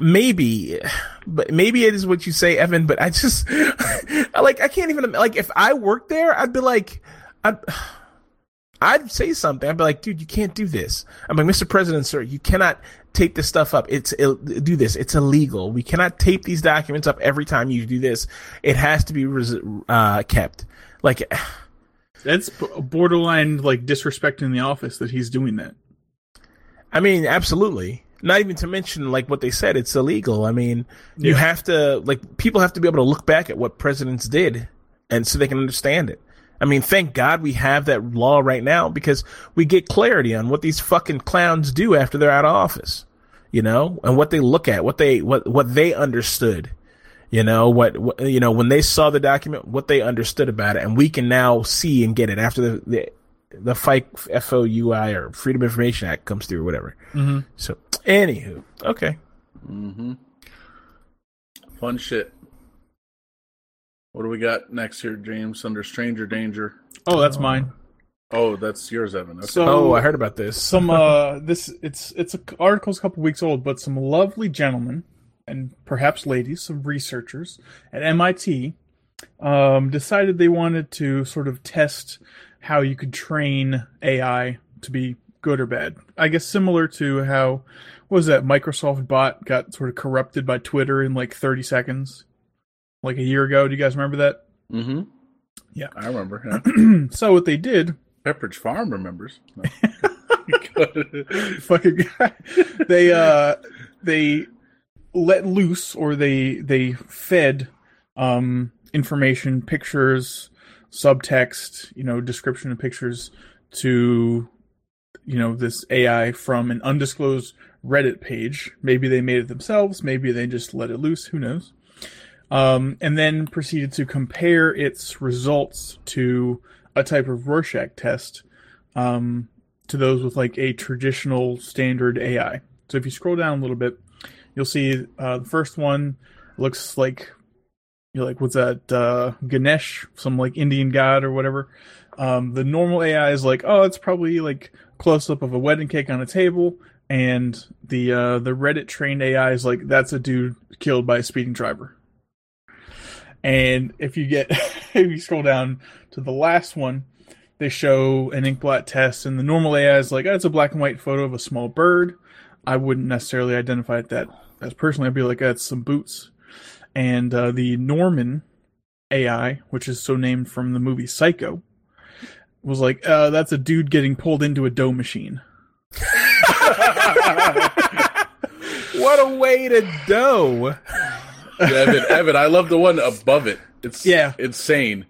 maybe, but maybe it is what you say, Evan, but I just, like, I can't even, like, if I worked there, I'd be like, I'd, I'd say something. I'd be like, dude, you can't do this. I'm like, Mr. President, sir, you cannot tape this stuff up. It's do this. It's illegal. We cannot tape these documents up every time you do this. It has to be res- uh, kept. Like that's borderline like disrespecting the office that he's doing that. I mean, absolutely. Not even to mention like what they said. It's illegal. I mean, yeah. you have to like people have to be able to look back at what presidents did, and so they can understand it. I mean, thank God we have that law right now because we get clarity on what these fucking clowns do after they're out of office, you know, and what they look at, what they what what they understood, you know, what, what you know when they saw the document, what they understood about it, and we can now see and get it after the the, the fight FOUI or Freedom Information Act comes through, or whatever. Mm-hmm. So, anywho, okay. Mm-hmm. Fun shit. What do we got next here, James? Under stranger danger. Oh, that's mine. Oh, that's yours, Evan. Okay. So, oh, I heard about this. Some uh, this it's it's a article's a couple weeks old, but some lovely gentlemen and perhaps ladies, some researchers at MIT, um, decided they wanted to sort of test how you could train AI to be good or bad. I guess similar to how what was that Microsoft bot got sort of corrupted by Twitter in like 30 seconds like a year ago. Do you guys remember that? Mm-hmm. Yeah, I remember. Yeah. so what they did, Pepperidge Farm remembers. No. Fucking guy. They uh they let loose or they they fed um information, pictures, subtext, you know, description of pictures to you know this AI from an undisclosed Reddit page. Maybe they made it themselves, maybe they just let it loose, who knows um, and then proceeded to compare its results to a type of Rorschach test um, to those with like a traditional standard AI. So if you scroll down a little bit, you'll see uh, the first one looks like you're like, what's that? Uh, Ganesh, some like Indian god or whatever. Um, the normal AI is like, oh, it's probably like close up of a wedding cake on a table, and the uh, the Reddit trained AI is like, that's a dude killed by a speeding driver. And if you get, if you scroll down to the last one, they show an inkblot test, and the normal AI is like, oh, it's a black and white photo of a small bird. I wouldn't necessarily identify it that as personally. I'd be like, that's some boots. And uh, the Norman AI, which is so named from the movie Psycho, was like, uh, that's a dude getting pulled into a dough machine. what a way to dough. yeah, Evan, Evan, I love the one above it. It's yeah, insane.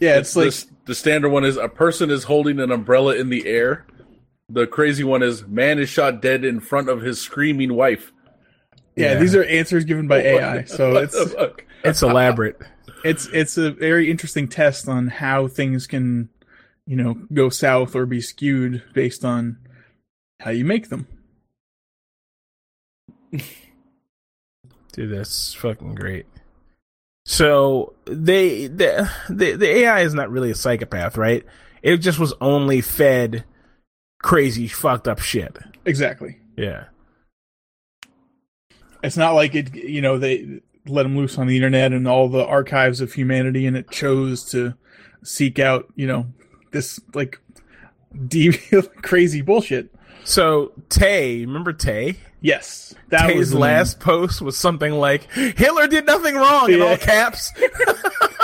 Yeah, it's, it's like the, the standard one is a person is holding an umbrella in the air. The crazy one is man is shot dead in front of his screaming wife. Yeah, yeah. these are answers given by AI, so it's it's elaborate. It's it's a very interesting test on how things can, you know, go south or be skewed based on how you make them. Dude, that's fucking great. So they the, the the AI is not really a psychopath, right? It just was only fed crazy fucked up shit. Exactly. Yeah. It's not like it you know they let them loose on the internet and all the archives of humanity, and it chose to seek out, you know, this like deep, crazy bullshit. So Tay, remember Tay? Yes, that Tay's was last post was something like Hitler did nothing wrong in Yeah. all caps.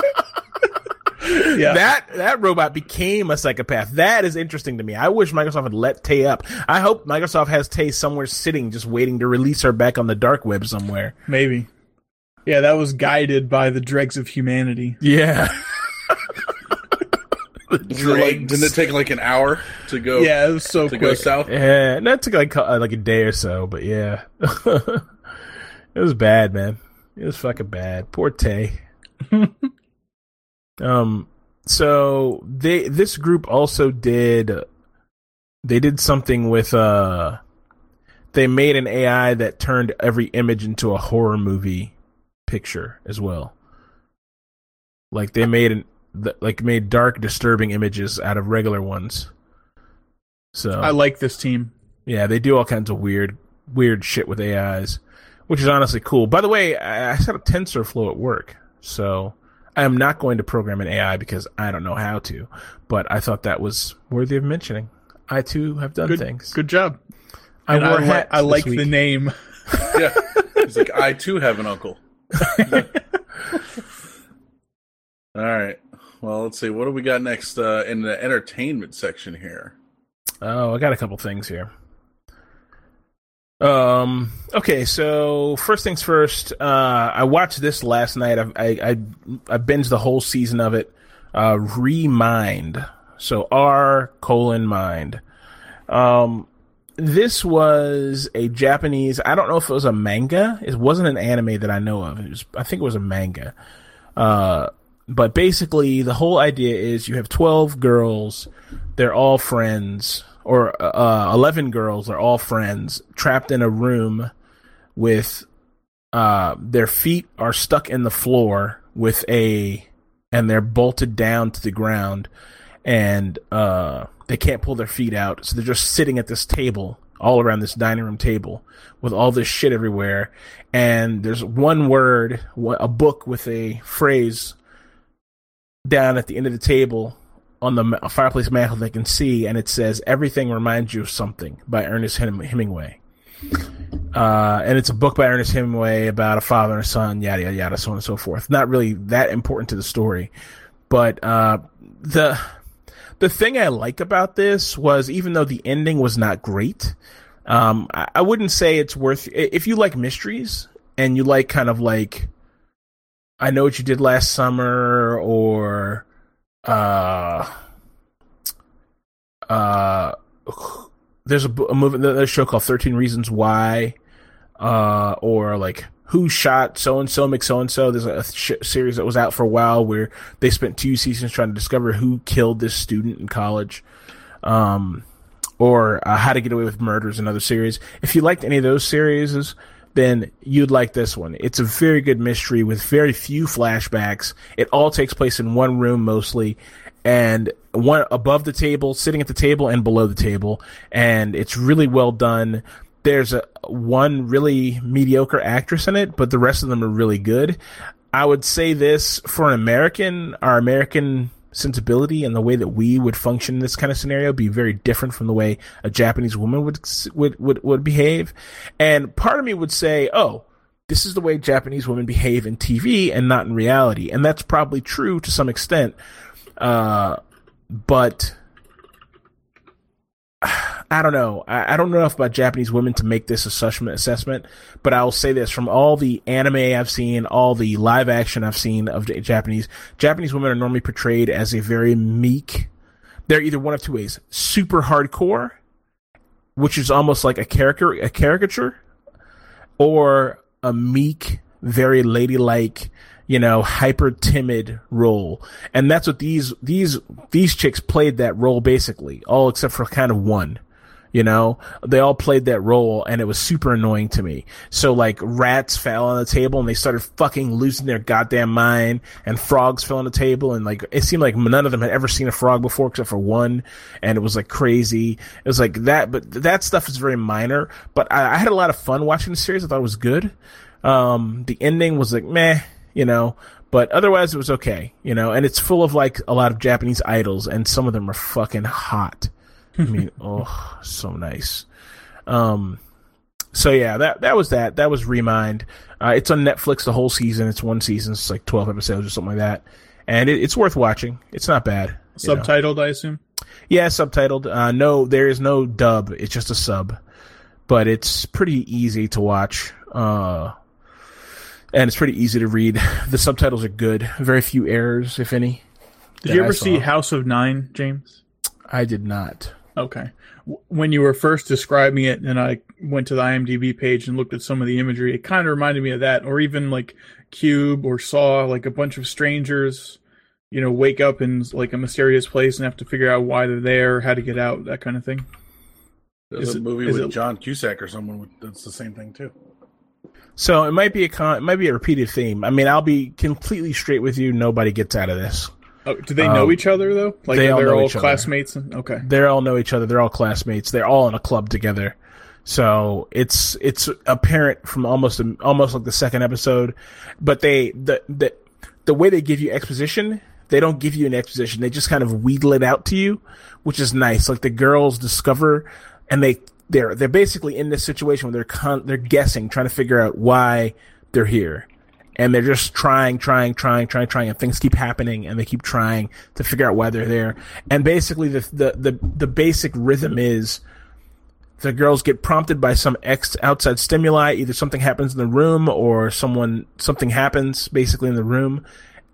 name. Yeah, That that robot became a psychopath. That is interesting to me. I wish Microsoft had let Tay up. I hope Microsoft has Tay somewhere sitting, just waiting to release her back on the dark web somewhere. maybe. Yeah, that was guided by the dregs of humanity. Yeah. It like, didn't it take like an hour to go Yeah, it was so to quick. go south? Yeah, that took like uh, like a day or so, but yeah, it was bad, man. It was fucking bad. Poor Tay. Um, so they this group also did they did something with uh they made an AI that turned every image into a horror movie picture as well. Like they made an like made dark, disturbing images out of regular ones. So I like this team. yeah, they do all kinds of weird, weird shit with AIs, which is honestly cool. By the way, I, I set up TensorFlow at work, so I am not going to program an AI because I don't know how to. But I thought that was worthy of mentioning. I too have done Good, things. good job. I And wore I, li- hats I this like the name. Yeah. He's like, I too have an uncle. All right. Well, let's see. What do we got next uh, in the entertainment section here? Oh, I got a couple things here. Um. Okay. So first things first. Uh, I watched this last night. I I I, I binged the whole season of it. Uh, Remind. So R colon mind. Um. This was a Japanese. I don't know if it was a manga. It wasn't an anime that I know of. It was. I think it was a manga. Uh. But basically, the whole idea is you have twelve girls. They're all friends or uh, 11 girls are all friends trapped in a room with uh, their feet are stuck in the floor with a and they're bolted down to the ground and uh, they can't pull their feet out. So they're just sitting at this table all around this dining room table with all this shit everywhere. And there's one word a book with a phrase down at the end of the table on the fireplace mantle they can see, and it says "Everything Reminds You of Something" by Ernest Hem- Hemingway. Uh, and it's a book by Ernest Hemingway about a father and a son, yada yada yada, so on and so forth. Not really that important to the story, but uh, the the thing I like about this was even though the ending was not great, um, I, I wouldn't say it's worth. If you like mysteries and you like kind of like, I know what you did last summer, or uh uh there's a, a movie there's a show called 13 reasons why uh or like who shot so and so make so and so there's a sh- series that was out for a while where they spent two seasons trying to discover who killed this student in college. Um or uh, how to get away with murder is another series. If you liked any of those series then you'd like this one. It's a very good mystery with very few flashbacks. It all takes place in one room mostly, and one above the table, sitting at the table, and below the table, and it's really well done. There's a one really mediocre actress in it, but the rest of them are really good. I would say this for an American, our American sensibility and the way that we would function in this kind of scenario be very different from the way a Japanese woman would would would, would behave. And part of me would say, "Oh, this is the way Japanese women behave in TV and not in reality." And that's probably true to some extent. Uh, but I don't know. I, I don't know enough about Japanese women to make this assessment. Assessment, but I will say this: from all the anime I've seen, all the live action I've seen of Japanese Japanese women are normally portrayed as a very meek. They're either one of two ways: super hardcore, which is almost like a character, a caricature, or a meek, very ladylike, you know, hyper timid role. And that's what these these these chicks played that role basically, all except for kind of one. You know, they all played that role and it was super annoying to me. So like rats fell on the table and they started fucking losing their goddamn mind and frogs fell on the table and like it seemed like none of them had ever seen a frog before except for one and it was like crazy. It was like that, but that stuff is very minor, but I, I had a lot of fun watching the series. I thought it was good. Um, the ending was like meh, you know, but otherwise it was okay, you know. And it's full of like a lot of Japanese idols, and some of them are fucking hot. I mean, oh, so nice. Um, so yeah, that that was that. That was Remind. Uh, it's on Netflix the whole season. It's one season. It's like twelve episodes or something like that, and it, it's worth watching. It's not bad. you know. Subtitled, I assume. Yeah, subtitled. Uh, no, there is no dub. It's just a sub, but it's pretty easy to watch. Uh, and it's pretty easy to read. The subtitles are good. Very few errors, if any. Did you ever see. House of Nine, James? I did not. Okay. When you were first describing it, and I went to the IMDb page and looked at some of the imagery, it kind of reminded me of that, or even like Cube or Saw, like a bunch of strangers, you know, wake up in like a mysterious place and have to figure out why they're there, how to get out, that kind of thing. There's Is a it- movie with it- John Cusack or someone with, that's the same thing too. So it might be a con- it might be a repeated theme. I mean, I'll be completely straight with you. Nobody gets out of this. Oh, do they know Um, each other though? Like they all they're know all each other. classmates. And, okay. They all know each other. They're all classmates. They're all in a club together. So it's it's apparent from almost almost like the second episode, but they the the the way they give you exposition, they don't give you an exposition. They just kind of wheedle it out to you, which is nice. Like the girls discover, and they they're they're basically in this situation where they're con- they're guessing, trying to figure out why they're here, and they're just trying, trying, trying, trying, trying, and things keep happening, and they keep trying to figure out why they're there. And basically, the the the, the basic rhythm is the girls get prompted by some ex outside stimuli. Either something happens in the room or someone something happens basically in the room,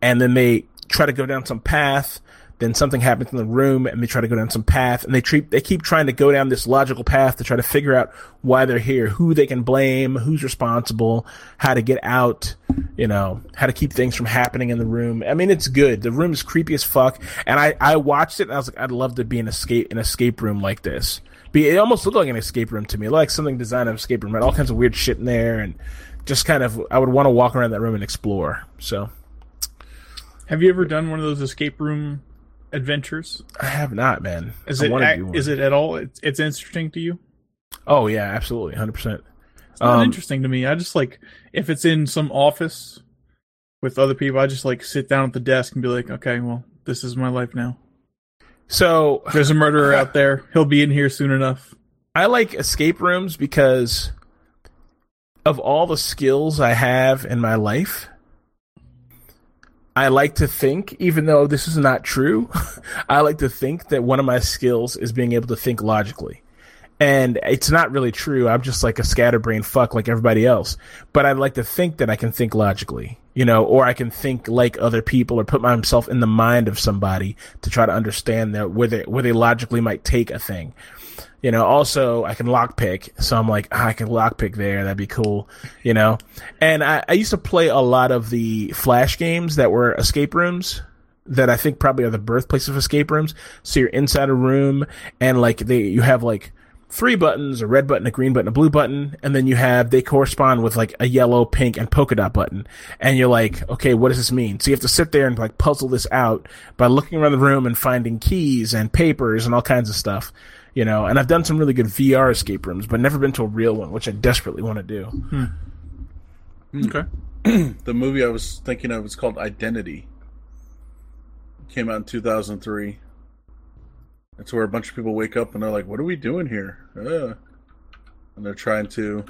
and then they try to go down some path. Then something happens in the room, and they try to go down some path, and they treat they keep trying to go down this logical path to try to figure out why they're here, who they can blame, who's responsible, how to get out, you know, how to keep things from happening in the room. I mean, it's good. The room is creepy as fuck, and I I watched it and I was like, I'd love to be in escape an escape room like this. It almost looked like an escape room to me, like something designed of escape room, had all kinds of weird shit in there, and just kind of I would want to walk around that room and explore. So Have you ever done one of those escape room adventures? I have not, man. Is I it is it at all? It's, it's interesting to you. Oh yeah, absolutely, hundred percent. It's not Um, interesting to me. I just like if it's in some office with other people, I just like sit down at the desk and be like, okay, well, this is my life now. So There's a murderer out there. He'll be in here soon enough. I like escape rooms because of all the skills I have in my life. I like to think, even though this is not true, I like to think that one of my skills is being able to think logically. And it's not really true. I'm just like a scatterbrain fuck like everybody else. But I'd like to think that I can think logically, you know, or I can think like other people or put myself in the mind of somebody to try to understand where they, where they logically might take a thing. You know, also I can lockpick, so I'm like, ah, I can lockpick there. That'd be cool. You know, and I, I used to play a lot of the flash games that were escape rooms that I think probably are the birthplace of escape rooms. So you're inside a room and like they, you have like three buttons, a red button, a green button, a blue button, and then you have, they correspond with like a yellow, pink, and polka dot button. And you're like, okay, what does this mean? So you have to sit there and like puzzle this out by looking around the room and finding keys and papers and all kinds of stuff. You know, and I've done some really good VR escape rooms, but never been to a real one, which I desperately want to do. Okay. The movie I was thinking of is called Identity. Came out in 2003. It's where a bunch of people wake up and they're like, "What are we doing here?" Uh. And they're trying to.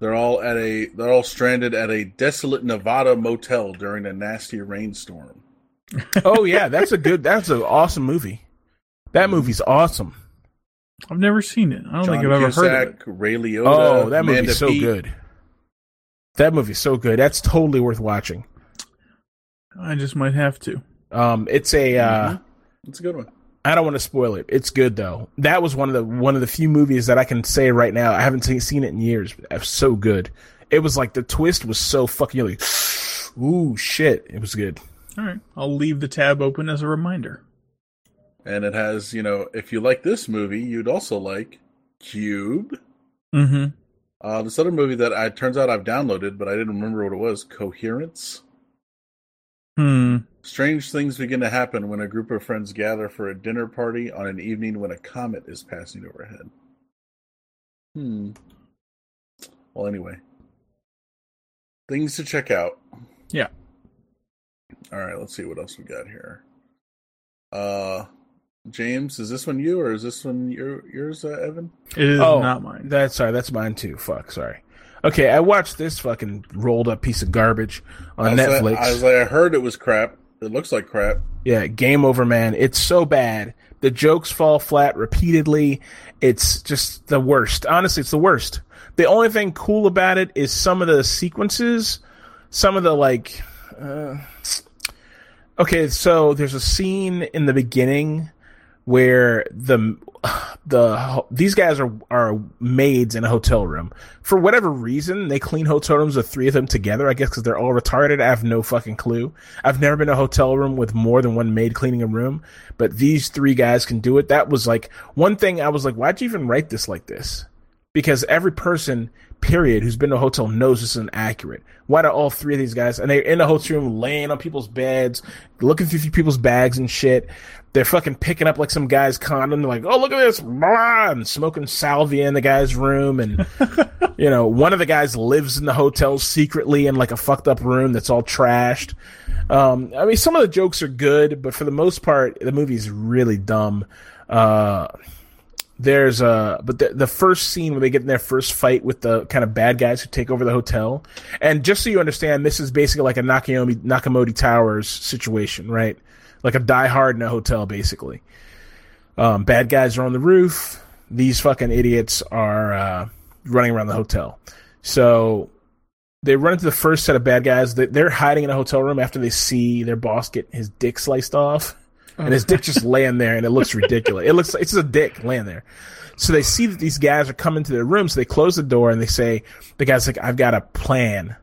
They're all at a. They're all stranded at a desolate Nevada motel during a nasty rainstorm. oh yeah, that's a good, that's an awesome movie. That movie's awesome. I've never seen it. I don't John think I've ever heard of it. Ray Liotta. Oh, that Amanda movie's so Peet. good. That movie's so good. That's totally worth watching. I just might have to. Um, it's a. Uh, It's a good one. I don't want to spoil it. It's good though. That was one of the one of the few movies that I can say right now. I haven't seen, seen it in years. But so good. It was like the twist was so fucking you're like, ooh shit. It was good. All right. I'll leave the tab open as a reminder. And it has, you know, if you like this movie, you'd also like Cube. Mm-hmm. Uh, this other movie that I turns out I've downloaded, but I didn't remember what it was. Coherence. Hmm. Strange things begin to happen when a group of friends gather for a dinner party on an evening when a comet is passing overhead. Hmm. Well, anyway, things to check out. Yeah. All right, let's see what else we got here. Uh, James, is this one you or is this one your yours, uh, Evan? It is Oh, not mine. That's sorry, that's mine too. Fuck, sorry. Okay, I watched this fucking rolled up piece of garbage on was Netflix. Like, I was like, I heard it was crap. It looks like crap. Yeah, game over, man. It's so bad. The jokes fall flat repeatedly. It's just the worst. Honestly, it's the worst. The only thing cool about it is some of the sequences, some of the like. Uh, okay, so there's a scene in the beginning where the the these guys are are maids in a hotel room. For whatever reason they clean hotel rooms with three of them together i guess because they're all retarded. I have no fucking clue. I've never been a hotel room with more than one maid cleaning a room but these three guys can do it. That was like one thing i was like why'd you even write this like this? Because every person period who's been to a hotel knows this isn't accurate why do all three of these guys and they're in the hotel room laying on people's beds looking through people's bags and shit they're fucking picking up like some guy's condom. They're like, "Oh, look at this!" Blah, and smoking salvia in the guy's room, and you know, one of the guys lives in the hotel secretly in like a fucked up room that's all trashed. Um, I mean, some of the jokes are good, but for the most part, the movie's really dumb. Uh, there's a but the, the first scene when they get in their first fight with the kind of bad guys who take over the hotel, and just so you understand, this is basically like a Nakayomi Nakatomi Towers situation, right? Like a Die Hard in a hotel, basically. Um, bad guys are on the roof. These fucking idiots are uh, running around the hotel. So they run into the first set of bad guys. They- They're hiding in a hotel room after they see their boss get his dick sliced off, and his dick just laying there, and it looks ridiculous. It looks like it's just a dick laying there. So they see that these guys are coming to their room, so they close the door and they say, "The guy's like, I've got a plan."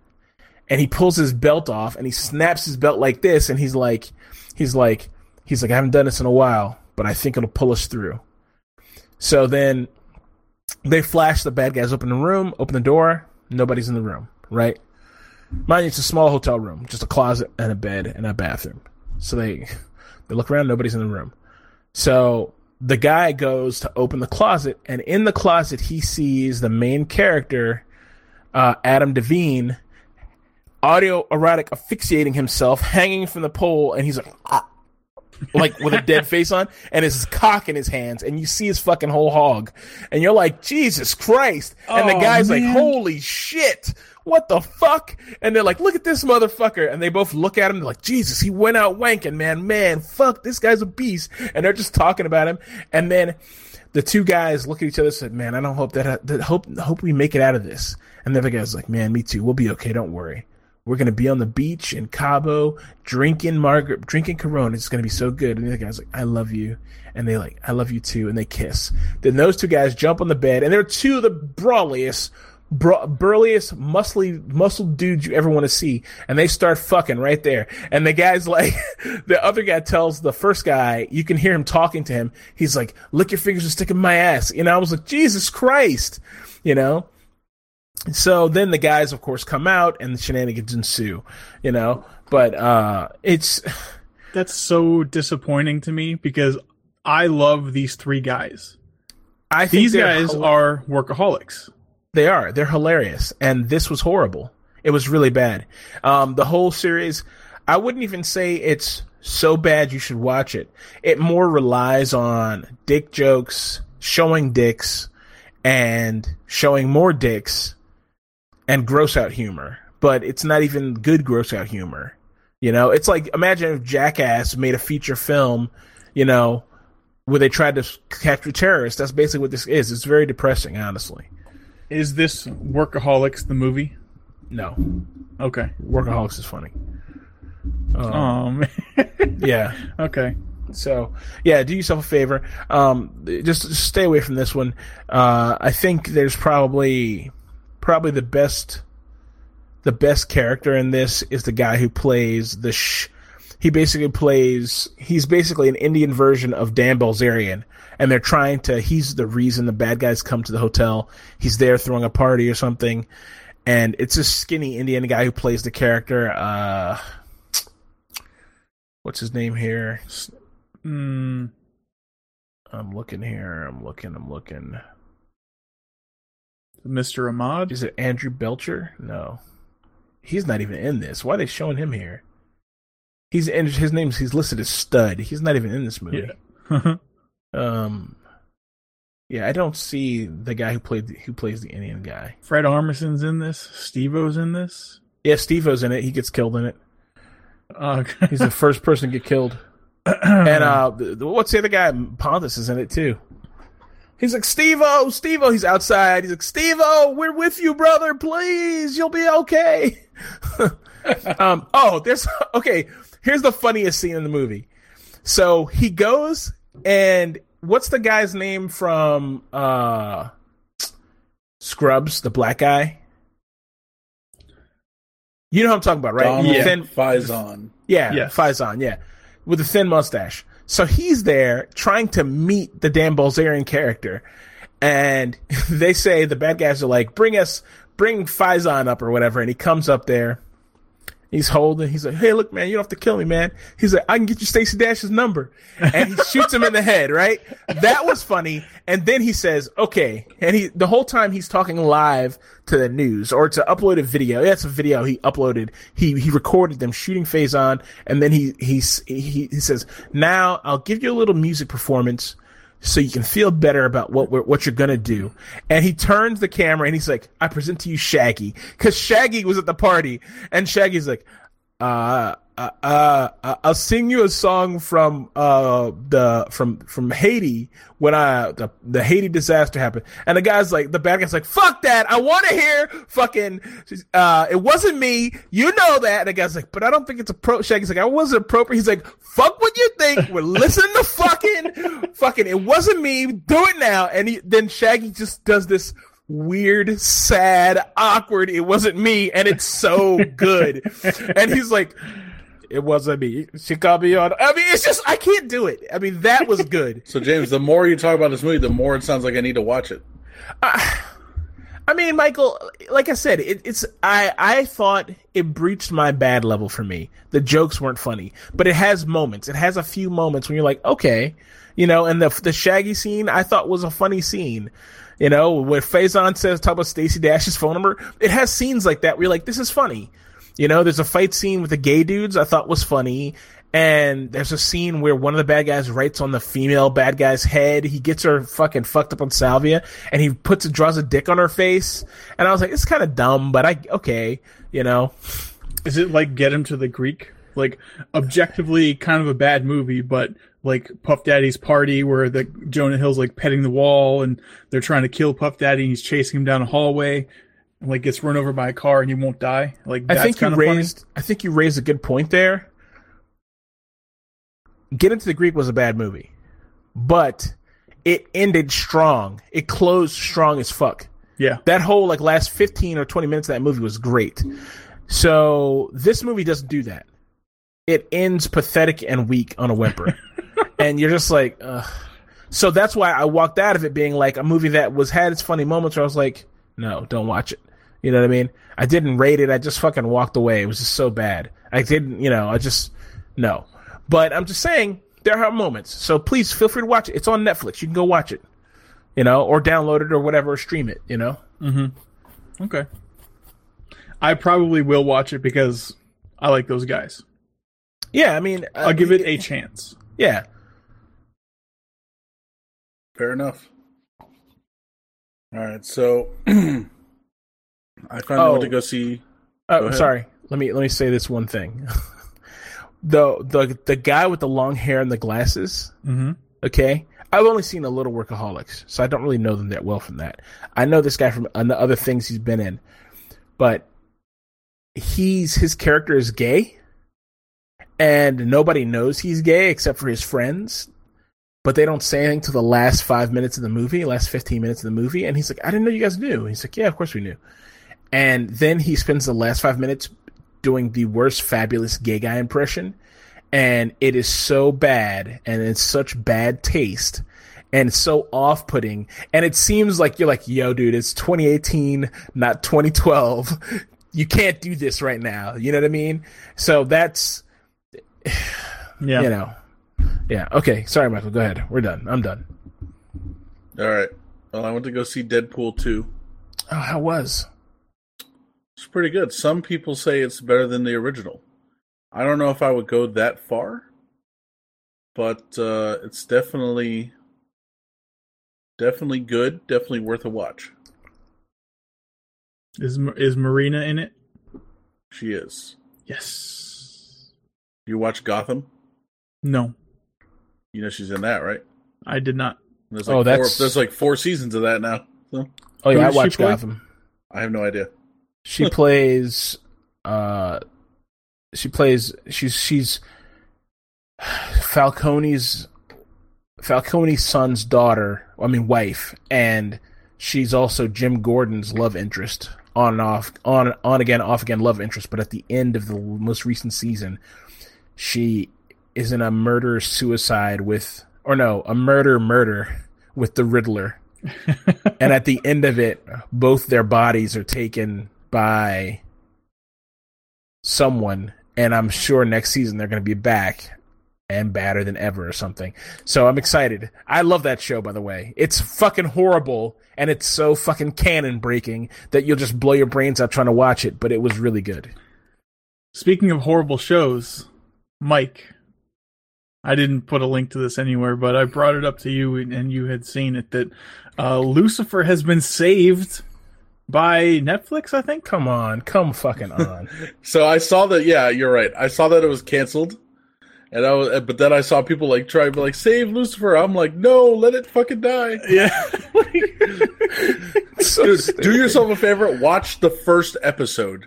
And he pulls his belt off and he snaps his belt like this, and he's like, he's like, he's like, I haven't done this in a while, but I think it'll pull us through. So then they flash the bad guys open the room, open the door, nobody's in the room, right? Mind you, it's a small hotel room, just a closet and a bed and a bathroom. So they they look around, nobody's in the room. So the guy goes to open the closet, and in the closet he sees the main character, uh, Adam Devine, autoerotic asphyxiating himself, hanging from the pole, and he's like, "Ah," like with a dead face on, and his cock in his hands, and you see his fucking whole hog, and you're like, Jesus Christ! And the Oh, guy's like. Holy shit! What the fuck? And they're like, Look at this motherfucker! And they both look at him, they're like, Jesus, he went out wanking, man, man, fuck, this guy's a beast, and they're just talking about him, and then. The two guys look at each other and said, "Man, I don't hope that, that hope hope we make it out of this." And the other guy's like, "Man, me too. We'll be okay. Don't worry." We're gonna be on the beach in Cabo drinking Margaret, drinking Corona. It's gonna be so good. And the other guy's like, "I love you," and they like, "I love you too," and they kiss. Then those two guys jump on the bed, and they're two of the brawliest, bra- burliest, muscly, muscled dudes you ever want to see, and they start fucking right there. And the guy's like, the other guy tells the first guy, you can hear him talking to him. He's like, "Lick your fingers and stick in my ass," You know, I was like, "Jesus Christ," you know. So then the guys, of course, come out and the shenanigans ensue, you know. But uh it's That's so disappointing to me because I love these three guys. I think These guys hila- are workaholics. they are they're hilarious, and this was horrible. It was really bad. Um, the whole series, I wouldn't even say it's so bad you should watch it. It more relies on dick jokes, showing dicks, and showing more dicks, and gross out humor. But it's not even good gross out humor. You know, it's like imagine if Jackass made a feature film, you know, where they tried to capture terrorists. That's basically what this is. It's very depressing, honestly. Is this Workaholics the movie? No, Okay. Workaholics is funny. Um, Um. yeah. okay. So yeah, do yourself a favor. Um, just, just stay away from this one. Uh, I think there's probably probably the best the best character in this is the guy who plays the sh. He basically plays. He's basically an Indian version of Dan Bilzerian, and they're trying to. He's the reason the bad guys come to the hotel. He's there throwing a party or something, and it's a skinny Indian guy who plays the character. Uh, what's his name here? Mm, I'm looking here. I'm looking. I'm looking. Mr. Ahmad. Is it Andrew Belcher? No. he's not even in this. Why are they showing him here? He's in his name's he's listed as Stud. He's not even in this movie. Yeah. Um, yeah, I don't see the guy who played who plays the Indian guy. Fred Armisen's in this. Steve-O's in this. Yeah, Steve-O's in it. He gets killed in it. Uh, He's the first person to get killed. And uh, what's the other guy? Pontus is in it too. He's like Steve-O, Steve-O. He's outside. He's like Steve-O, we're with you, brother. Please, you'll be okay. um. Oh, there's okay. Here's the funniest scene in the movie. So he goes and what's the guy's name from uh Scrubs, the black guy? You know what I'm talking about, right? Donald Yeah. Thin- Faison. yeah, Yes. Faison, yeah, with a thin mustache. So he's there trying to meet the Dan Bilzerian character, and they say the bad guys are like, "Bring us, bring Faison up or whatever," and he comes up there. He's holding. He's like, "Hey, look, man, you don't have to kill me, man." He's like, "I can get you Stacey Dash's number," and he shoots him in the head. Right? That was funny. And then he says, "Okay," and he the whole time he's talking live to the news or to upload a video. That's a video he uploaded. He he recorded them shooting Faison, and then he he's, he he says, "Now I'll give you a little music performance." So you can feel better about what what you're gonna do. And he turns the camera and he's like, "I present to you Shaggy," because Shaggy was at the party, and Shaggy's like, "Uh." Uh, uh, uh, I'll sing you a song from uh the from from Haiti when I the the Haiti disaster happened, and the guy's like the bad guy's like fuck that. I want to hear fucking uh it wasn't me. You know that. And the guy's like but I don't think it's appro Shaggy's like I wasn't appropriate. He's like fuck what you think. We're listening to fucking fucking it wasn't me. Do it now. And he, then Shaggy just does this weird, sad, awkward. It wasn't me, and it's so good. and he's like, "It wasn't me." She got me on. I mean, it's just I can't do it. I mean, that was good. So James, the more you talk about this movie, the more it sounds like I need to watch it. I mean, Michael, like I said, it, it's I I thought it breached my bad level for me. The jokes weren't funny, but it has moments. It has a few moments when you're like, okay, you know. And the the Shaggy scene I thought was a funny scene. You know, where Faison says talk about Stacey Dash's phone number. It has scenes like that where you're like, this is funny. You know, there's a fight scene with the gay dudes I thought was funny. And there's a scene where one of the bad guys writes on the female bad guy's head. He gets her fucking fucked up on salvia and he puts a draws a dick on her face. And I was like, it's kind of dumb, but I, okay, you know. Is it like Get Him to the Greek? Like objectively kind of a bad movie, but like Puff Daddy's party where the Jonah Hill's like petting the wall and they're trying to kill Puff Daddy and he's chasing him down a hallway like gets run over by a car and he won't die. Like I think you of funny. raised, I think you raised a good point there. Get into the Greek was a bad movie, but it ended strong. It closed strong as fuck. Yeah. that whole like last 15 or 20 minutes of that movie was great. So this movie doesn't do that. It ends pathetic and weak on a whimper. and you're just like, Ugh. so that's why I walked out of it being like a movie that was had its funny moments where I was like, no, don't watch it. You know what I mean? I didn't rate it. I just fucking walked away. It was just so bad. I didn't, you know, I just, no. But I'm just saying, there are moments. So please feel free to watch it. It's on Netflix. You can go watch it, you know, or download it or whatever, or stream it, you know? Mhm. Okay. I probably will watch it because I like those guys. Yeah, I mean, uh, I'll give it a chance. Yeah. Fair enough. All right, so I finally Oh. went to go see. Go Oh, sorry. Let me let me say this one thing. the the the guy with the long hair and the glasses. Mm-hmm. Okay, I've only seen a little Workaholics, so I don't really know them that well from that. I know this guy from the other things he's been in, but he's his character is gay, and nobody knows he's gay except for his friends. But they don't say anything to the last five minutes of the movie, last fifteen minutes of the movie, and he's like, "I didn't know you guys knew." He's like, "Yeah, of course we knew." And then he spends the last five minutes doing the worst fabulous gay guy impression. And it is so bad and it's such bad taste and so off putting. And it seems like you're like, yo, dude, it's 2018, not 2012. You can't do this right now. You know what I mean? So that's, Yeah. you know, yeah. Okay. Sorry, Michael. Go ahead. We're done. I'm done. All right. Well, I went to go see Deadpool two. Oh, how was? It's pretty good. Some people say it's better than the original. I don't know if I would go that far, but uh, it's definitely definitely good. Definitely worth a watch. Is is Morena in it? She is. Yes. You watch Gotham? No, You know she's in that, right? I did not. There's Oh, like that's- four, there's like four seasons of that now. So Oh Who yeah, I does she watched? Gotham. I have no idea. She plays uh she plays she's she's Falcone's Falcone's son's daughter, I mean wife, and she's also Jim Gordon's love interest. On and off on on again, off again love interest, but at the end of the most recent season, she is in a murder suicide with or no, a murder murder with the Riddler and at the end of it, both their bodies are taken by someone, and I'm sure next season they're going to be back and badder than ever or something. So I'm excited. I love that show, by the way. It's fucking horrible, and it's so fucking canon breaking that you'll just blow your brains out trying to watch it. But it was really good. Speaking of horrible shows, Mike, I didn't put a link to this anywhere, but I brought it up to you and you had seen it that uh, Lucifer has been saved by Netflix, I think. Come on, come fucking on. So I saw that. Yeah, you're right. I saw that it was canceled, and I was. But then I saw people like try to be like save Lucifer. I'm like, no, let it fucking die. Yeah. So Dude, do yourself a favor. Watch the first episode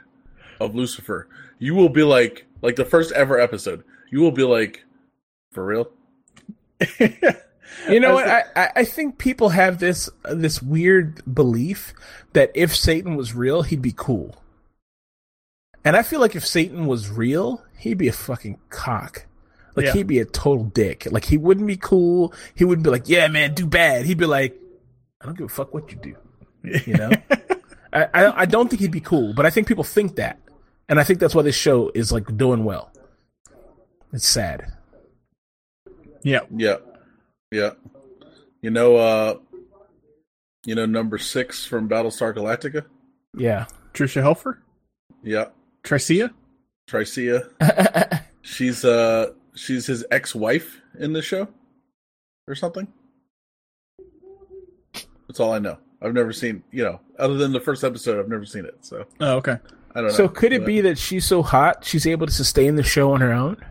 of Lucifer. You will be like, like the first ever episode. You will be like, for real. You know I what? I, I I think people have this this weird belief that if Satan was real, he'd be cool. And I feel like if Satan was real, he'd be a fucking cock. Like Yeah. he'd be a total dick. Like he wouldn't be cool. He wouldn't be like, "Yeah, man, do bad." He'd be like, "I don't give a fuck what you do." You know? I, I I don't think he'd be cool, but I think people think that, and I think that's why this show is like doing well. It's sad. yeah. Yeah, yeah. You know, uh, you know, number six from Battlestar Galactica. Yeah. Tricia Helfer? Yeah, Tricia? Tricia. She's uh, she's his ex-wife in the show, or something. That's all I know. I've never seen, you know, other than the first episode, I've never seen it. So Oh, okay. I don't know. So could it But- be that she's so hot she's able to sustain the show on her own?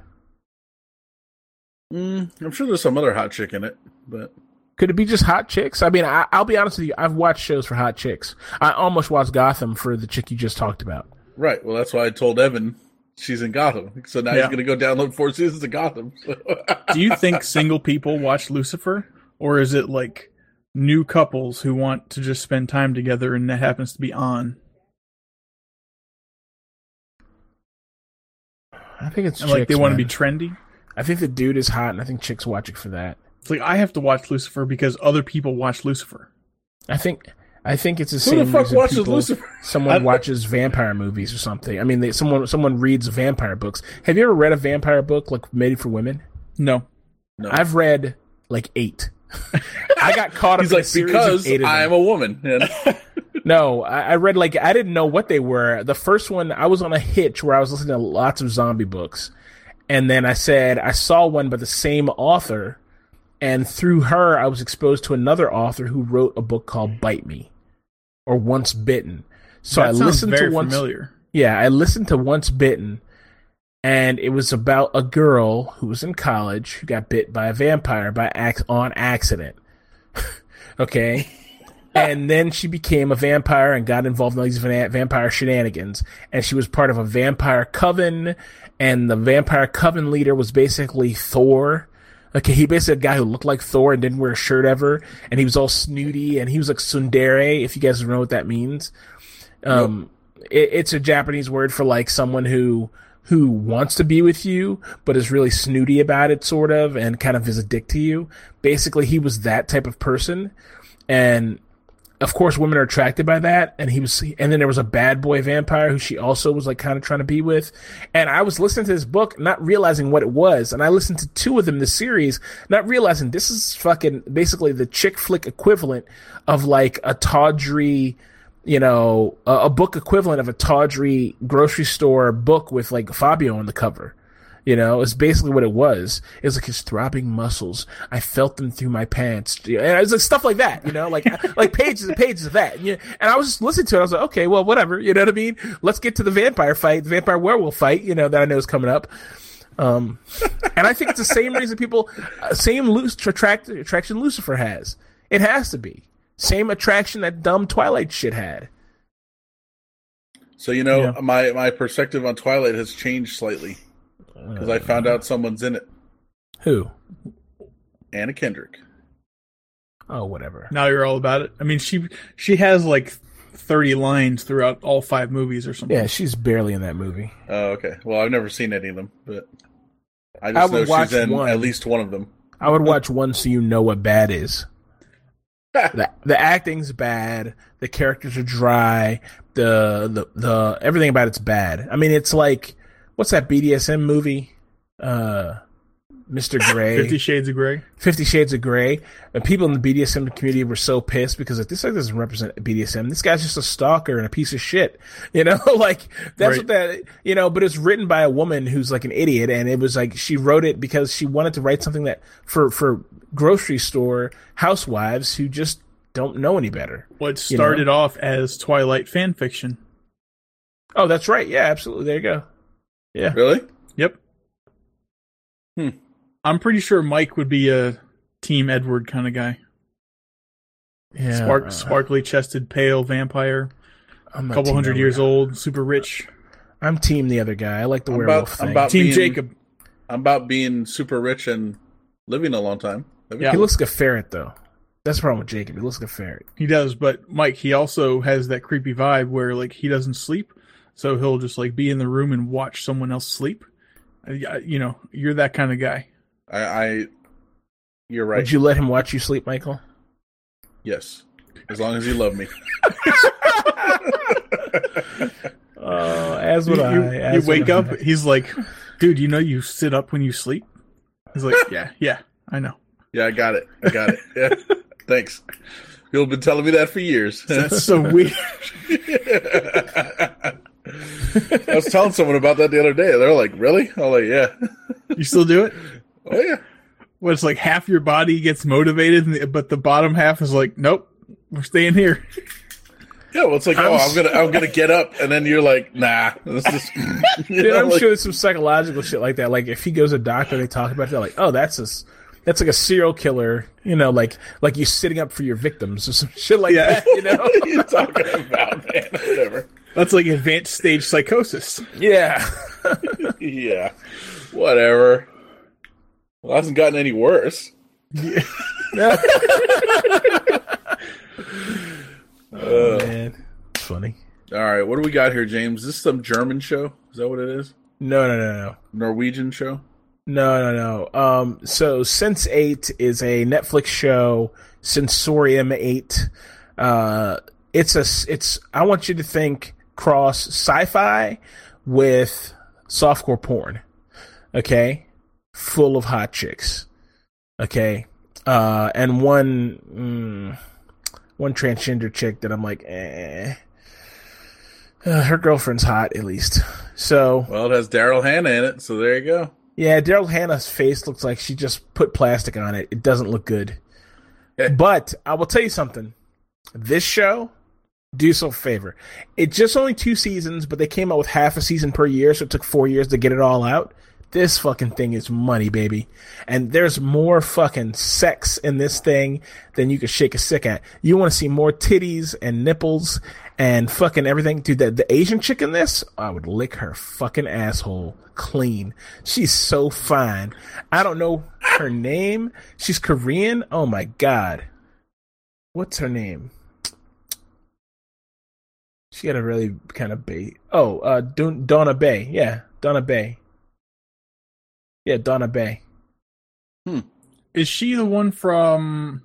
Mm, I'm sure there's some other hot chick in it, but Could it be just hot chicks? I mean, I, I'll be honest with you. I've watched shows for hot chicks. I almost watched Gotham for the chick you just talked about. right. Well, that's why I told Evan she's in Gotham. So now Yeah. he's gonna go download four seasons of Gotham. Do you think single people watch Lucifer? Or is it like new couples who want to just spend time together and that happens to be on? I think it's And like they chicks, want to be trendy? I think the dude is hot, and I think chicks watch it for that. It's like I have to watch Lucifer because other people watch Lucifer. I think. I think it's the Who same the fuck watches people- Lucifer? Someone I- watches vampire movies or something. I mean, they, someone someone reads vampire books. Have you ever read a vampire book like made for women? No. No. I've read like eight. I got caught up He's in a like series because of eight of them. I'm a woman. And No, I, I read like I didn't know what they were. The first one, I was on a hitch where I was listening to lots of zombie books, and then I said I saw one by the same author, and through her, I was exposed to another author who wrote a book called "Bite Me" or "Once Bitten." So that I listened to once. familiar. Yeah, I listened to Once Bitten, and it was about a girl who was in college who got bit by a vampire by ac- on accident. okay. and then she became a vampire and got involved in all these va- vampire shenanigans. And she was part of a vampire coven, and the vampire coven leader was basically Thor. Okay, he basically a guy who looked like Thor and didn't wear a shirt ever, and he was all snooty, and he was like tsundere, if you guys know what that means. Um, it, it's a Japanese word for like someone who who wants to be with you but is really snooty about it, sort of, and kind of is a dick to you. Basically, he was that type of person, and of course, women are attracted by that. And he was, and then there was a bad boy vampire who she also was like kind of trying to be with. And I was listening to this book, not realizing what it was. And I listened to two of them, the series, not realizing this is fucking basically the chick flick equivalent of like a tawdry you know, a, a book equivalent of a tawdry grocery store book with like Fabio on the cover. You know, it's basically what it was. It was like his throbbing muscles. I felt them through my pants. And it was like stuff like that, you know, like like pages and pages of that. And, you, and I was just listening to it. I was like, okay, well, whatever. You know what I mean? Let's get to the vampire fight, the vampire werewolf fight. You know that I know is coming up. Um, and I think it's the same reason people, uh, same loose attract, attraction Lucifer has. It has to be same attraction that dumb Twilight shit had. So you know, Yeah. my my perspective on Twilight has changed slightly because I found out someone's in it. Who? Anna Kendrick. Oh, whatever. Now you're all about it. I mean, she she has like thirty lines throughout all five movies or something. Yeah, she's barely in that movie. Oh, okay. Well, I've never seen any of them, but I I just would know watch she's in one. at least one of them. I would watch one so you know what bad is. the the acting's bad. The characters are dry. The the the everything about it's bad. I mean, it's like what's that BDSM movie? Uh, Mr. Gray. Fifty Shades of Grey. Fifty Shades of Grey. And people in the BDSM community were so pissed because like, this guy doesn't represent BDSM. This guy's just a stalker and a piece of shit. You know, like that's Right. what that. You know, but it's written by a woman who's like an idiot, and it was like she wrote it because she wanted to write something that for for grocery store housewives who just don't know any better. What You know? started off as Twilight fan fiction. Oh, that's right. Yeah, absolutely. There you go. Yeah. Really? Yep. Hmm. I'm pretty sure Mike would be a Team Edward kind of guy. Yeah. Spark, uh, sparkly chested, pale vampire, I'm a couple hundred Edward. years old, super rich. I'm team the other guy. I like the I'm werewolf about- I'm about- Team being- Jacob. I'm about being super rich and living a long time. That'd Yeah. he looks like a ferret though. That's the problem with Jacob. He looks like a ferret. He does, but Mike, he also has that creepy vibe where like he doesn't sleep, so he'll just like be in the room and watch someone else sleep. Uh, yeah, You know, you're that kind of guy. I, I you're right. Would you let him watch you sleep, Michael? yes, as long as you love me. Oh, as You, would you- I. you as would wake I. up, he's like, "Dude, you know you sit up when you sleep." He's like, "Yeah, yeah, I know." yeah, I got it. I got it. Yeah, thanks. You've been telling me that for years. That's so weird. I was telling someone about that the other day. They're like, "Really?" I'm like, "Yeah." You still do it? Oh yeah. Well, it's like half your body gets motivated, but the bottom half is like, "Nope, we're staying here." Yeah, well, it's like, I'm oh, s- I'm gonna, I'm gonna get up, and then you're like, nah, this is. you Dude, know, I'm like- sure there's some psychological shit like that. Like if he goes to a doctor, they talk about it. They're like, oh, that's a, s- that's like a serial killer. You know, like like you sitting up for your victims or some shit like Yeah. that. You know? What are you talking about, man? Whatever. That's like advanced stage psychosis. yeah. Yeah, whatever. Well, it hasn't gotten any worse. oh, man, it's funny. All right, what do we got here, James? Is this some German show? Is that what it is? No, no, no, no. Norwegian show? No, no, no. Um, so Sense Eight is a Netflix show. Sensorium Eight. Uh, it's a. It's. I want you to think cross sci-fi with softcore porn. Okay, full of hot chicks. Okay, uh, and one mm, one transgender chick that I'm like, eh. Uh, her girlfriend's hot at least. So Well, it has Daryl Hannah in it, so there you go. yeah, Daryl Hannah's face looks like she just put plastic on it. It doesn't look good. But I will tell you something. This show, do yourself a favor. It's just only two seasons, but they came out with half a season per year, so it took four years to get it all out. This fucking thing is money, baby. And there's more fucking sex in this thing than you could shake a stick at. You want to see more titties and nipples and fucking everything. Dude, the, the Asian chick in this, I would lick her fucking asshole clean. She's so fine. I don't know her name. She's Korean. Oh my god. What's her name? She had a really kind of bay. Oh, uh, Don- Doona Bae. Yeah, Doona Bae. Yeah, Doona Bae. Hmm. Is she the one from?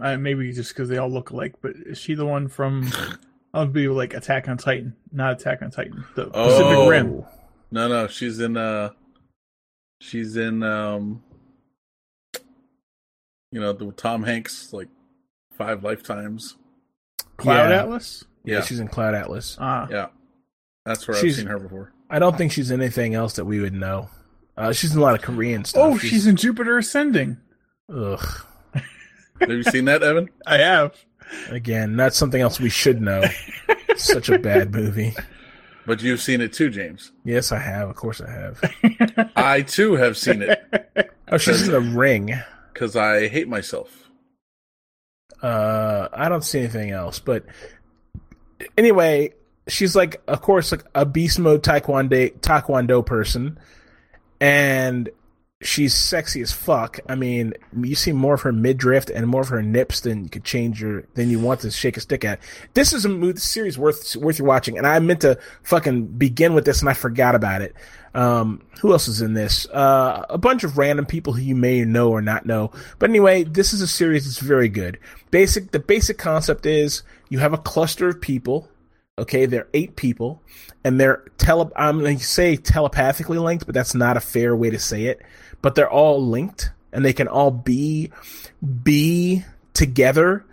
Uh, maybe just because they all look alike, but is she the one from? I'll be like Attack on Titan, not Attack on Titan. The Oh. Pacific Rim. No, no, she's in. uh She's in. um You know, the Tom Hanks like five lifetimes. Cloud Yeah. Atlas. Yeah, Yeah. she's in Cloud Atlas. Ah, Yeah, that's where She's- I've seen her before. I don't think she's anything else that we would know. Uh, she's in a lot of Korean stuff. oh, she's in Jupiter Ascending. ugh. Have you seen that, Evan? I have. Again, that's something else we should know. Such a bad movie. But you've seen it too, James. Yes, I have. Of course, I have. I too have seen it Oh, she's in the Ring. because I hate myself. Uh, I don't see anything else. But anyway, she's like, of course, like a beast mode taekwondo taekwondo person, and she's sexy as fuck. I mean, you see more of her midriff and more of her nips than you could change your than you want to shake a stick at. This is a movie series worth worth your watching, and I meant to fucking begin with this, and I forgot about it. Um, who else is in this? Uh, a bunch of random people who you may know or not know. But anyway, this is a series that's very good. Basic, the basic concept is you have a cluster of people. Okay, they're eight people, and they're tele. I'm going to say telepathically linked, but that's not a fair way to say it. But they're all linked, and they can all be be together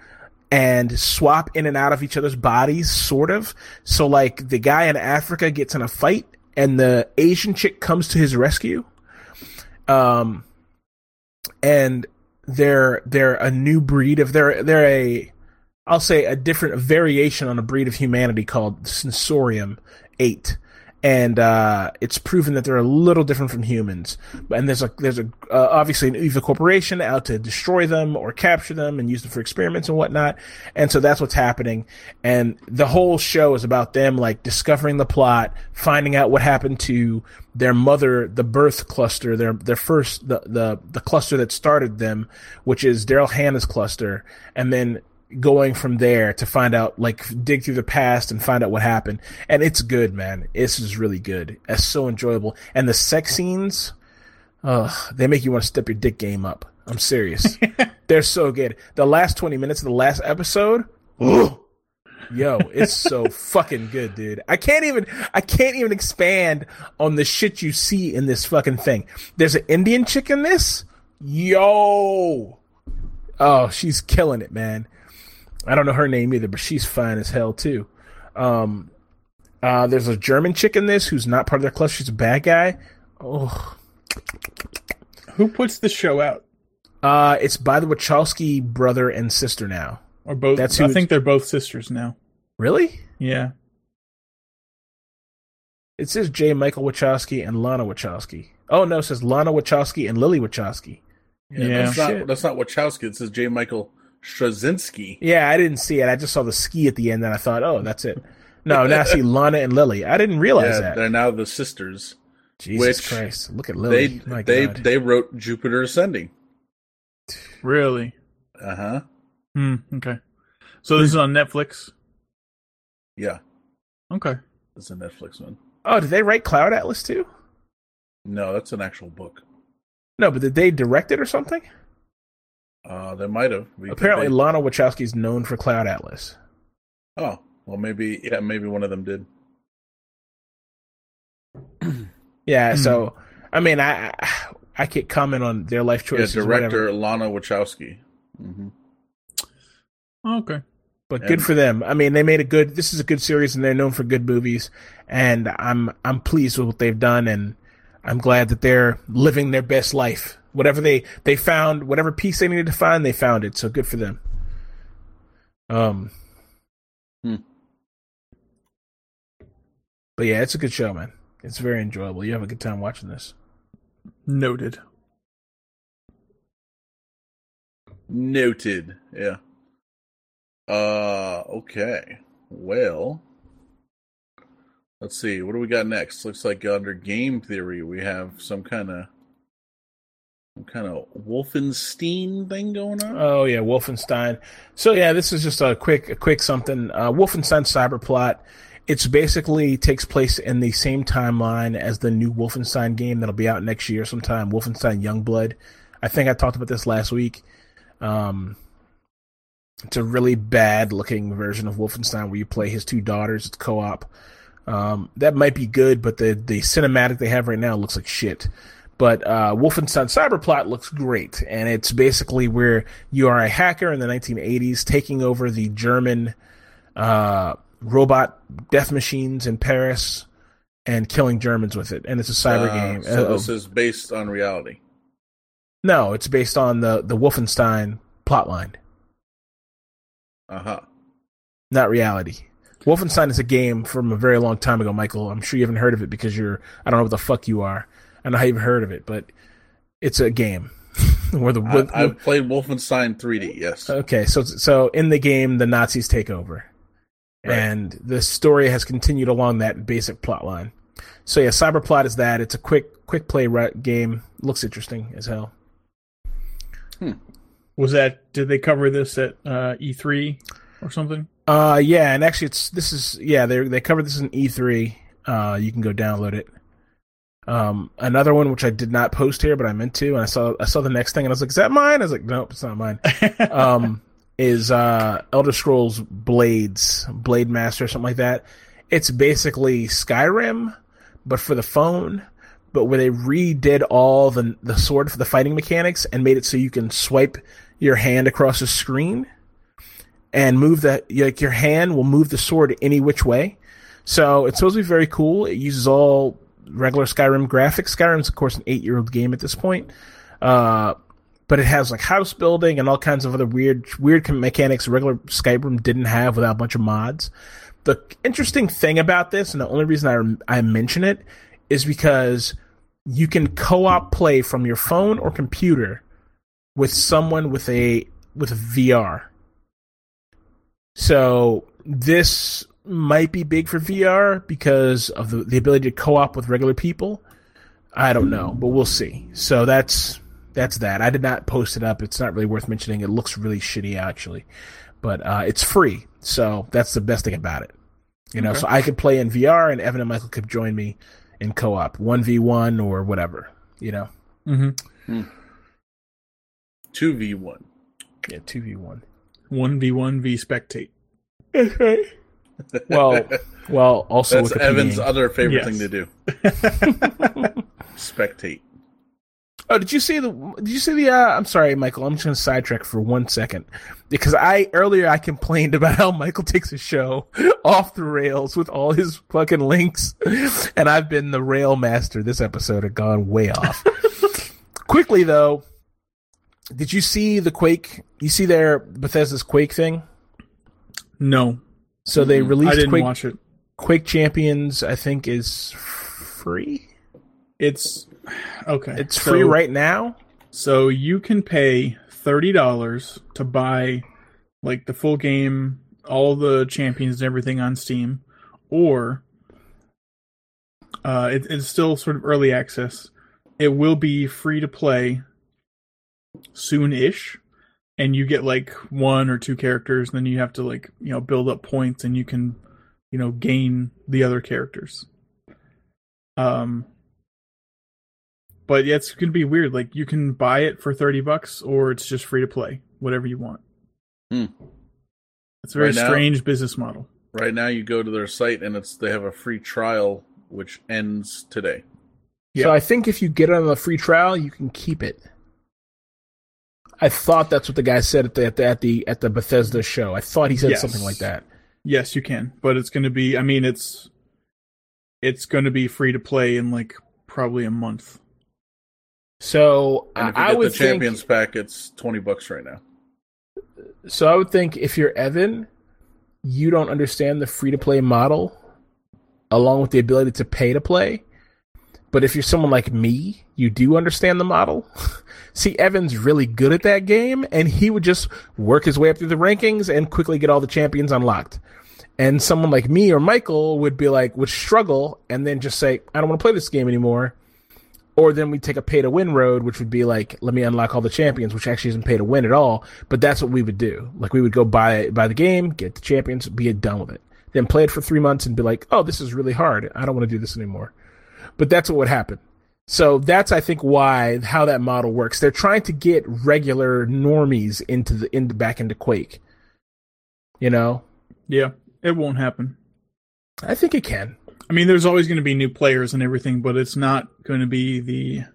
and swap in and out of each other's bodies, sort of. So, like, the guy in Africa gets in a fight, and the Asian chick comes to his rescue. Um, and they're they're a new breed of they're they're a I'll say a different variation on a breed of humanity called Sensorium Eight, and uh, it's proven that they're a little different from humans. And there's a there's a uh, obviously an evil corporation out to destroy them or capture them and use them for experiments and whatnot. And so that's what's happening. And the whole show is about them like discovering the plot, finding out what happened to their mother, the birth cluster, their their first the the the cluster that started them, which is Daryl Hannah's cluster, and then going from there to find out like dig through the past and find out what happened. And it's good man. This is really good. It's so enjoyable. And the sex scenes uh they make you want to step your dick game up. I'm serious. They're so good. The last 20 minutes of the last episode yo it's so fucking good dude. I can't even i can't even expand on the shit you see in this fucking thing. There's an indian chick in this? Yo. Oh she's killing it man I don't know her name either, but she's fine as hell too. Um, uh, there's a German chick in this who's not part of their cluster. She's a bad guy. Oh, Who puts the show out? uh, it's by the Wachowski brother and sister now. Or both? That's who I think they're both sisters now. Really? Yeah. It says J. Michael Wachowski and Lana Wachowski. Oh no, it says Lana Wachowski and Lily Wachowski. Yeah. that's not that's not Wachowski. It says J. Michael Straczynski. Yeah, I didn't see it. I just saw the ski at the end, and I thought, oh, that's it. No, now I see Lana and Lily. I didn't realize Yeah, that. they're now the sisters. Jesus which Christ! Look at They Lily. My they God. they wrote Jupiter Ascending. Really? Uh huh. Hmm. Okay. So this is on Netflix. Yeah, Okay. it's a Netflix one. oh, did they write Cloud Atlas too? No, that's an actual book. No, but did they direct it or something? Uh, they might have. We- Apparently, they- Lana Wachowski is known for Cloud Atlas. oh, well, maybe yeah, maybe one of them did. Yeah, Hmm. so I mean, I I- I can't comment on their life choices. or director whatever, Lana Wachowski. hmm Okay. but and- good for them. I mean, they made a good. This is a good series, and they're known for good movies. And I'm I'm pleased with what they've done, and I'm glad that they're living their best life. Whatever they they found, whatever piece they needed to find, they found it. So good for them. Um. Hmm. But yeah, it's a good show, man. It's very enjoyable. You have a good time watching this. Noted. Noted. Yeah. Uh. Okay. Well. Let's see. What do we got next? Looks like under game theory we have some kind of some kind of Wolfenstein thing going on. Oh yeah, Wolfenstein. So yeah, this is just a quick, a quick something. Uh, Wolfenstein Cyberpilot. It's basically takes place in the same timeline as the new Wolfenstein game that'll be out next year sometime. Wolfenstein Youngblood. I think I talked about this last week. Um, it's a really bad looking version of Wolfenstein where you play his two daughters. It's co-op. Um, that might be good, but the the cinematic they have right now looks like shit. But uh, Wolfenstein Cyberpilot looks great, and it's basically where you are a hacker in the 1980s taking over the German uh, robot death machines in Paris and killing Germans with it, and it's a cyber Uh, game. So Uh, this is based on reality. no, it's based on the the Wolfenstein plotline, Uh huh. not reality. Wolfenstein is a game from a very long time ago, Michael. I'm sure you haven't heard of it because you're I don't know what the fuck you are. I don't know how you've heard of it, but it's a game where the with- I, I've played Wolfenstein 3D. Yes. Okay, so so in the game, the Nazis take over, Right. and the story has continued along that basic plot line. So yeah, Cyberpilot is that. It's a quick quick play game. Looks interesting as hell. Was that? Did they cover this at uh, E3 or something? Uh, yeah, and actually, it's this is yeah they they covered this in E3. Uh, you can go download it. Um, another one which I did not post here, but I meant to, and I saw I saw the next thing, and I was like, "Is that mine?" I was like, "Nope, it's not mine." um, is uh, Elder Scrolls Blades, Blade Master, or something like that. It's basically Skyrim, but for the phone, but where they redid all the the sword for the fighting mechanics and made it so you can swipe your hand across the screen and move that like your hand will move the sword any which way. So it's supposed to be very cool. It uses all regular Skyrim graphics. Skyrim's of course an eight year old game at this point. Uh, but it has like house building and all kinds of other weird weird mechanics regular Skyrim didn't have without a bunch of mods. The interesting thing about this, and the only reason I I mention it, is because you can co-op play from your phone or computer with someone with a with a VR. So this might be big for VR because of the, the ability to co-op with regular people. I don't know, but we'll see. So that's that's that. I did not post it up. It's not really worth mentioning. It looks really shitty actually, but uh, it's free, so that's the best thing about it. You know, Okay. so I could play in VR, and Evan and Michael could join me in co-op, one v one or whatever. You know, Mm-hmm. 2v1. yeah, two v one. One v one v spectate. Well, well, also That's Wikipedia. Evan's other favorite Yes. thing to do. Spectate. Oh, did you see the? Did you see the? Uh, I'm sorry, Michael. I'm just going to sidetrack for one second because I earlier I complained about how Michael takes a show off the rails with all his fucking links, and I've been the rail master. This episode had gone way off. Quickly though, did you see the Quake? You see their Bethesda's Quake thing? No, So they Mhm. I released didn't Quake. watch it. Quake Champions, I think, is free. It's okay. It's so- free right now. So you can pay thirty dollars to buy like the full game, all the champions and everything on Steam, or uh, it, it's still sort of early access. It will be free to play soon-ish, and you get like one or two characters, and then you have to like you know build up points, and you can you know gain the other characters. Um, but yeah, it's gonna be weird. Like you can buy it for thirty bucks, or it's just free to play, whatever you want. Hmm. It's a very Right now- strange business model. Right now, you go to their site and it's they have a free trial which ends today. Yeah. So I think if you get on the free trial, you can keep it. I thought that's what the guy said at the at the at the, at the Bethesda show. I thought he said Yes. something like that. Yes, you can, but it's going to be. I mean, it's it's going to be free to play in like probably a month. So And if you I, I get would the Champions think. pack, it's twenty bucks right now. So I would think if you're Evan, you don't understand the free to play model, along with the ability to pay to play. But if you're someone like me, you do understand the model. See, Evan's really good at that game, and he would just work his way up through the rankings and quickly get all the champions unlocked. And someone like me or Michael would be like, would struggle and then just say, I don't want to play this game anymore. Or then we take a pay to win road, which would be like, let me unlock all the champions, which actually isn't pay to win at all. But that's what we would do. Like we would go buy buy the game, get the champions, be done with it. Then play it for three months and be like, oh, this is really hard. I don't want to do this anymore. But that's what would happen. So that's I think why how that model works. They're trying to get regular normies into the into back into Quake. You know, Yeah, it won't happen. I think it can. I mean, there's always going to be new players and everything, but it's not going to be the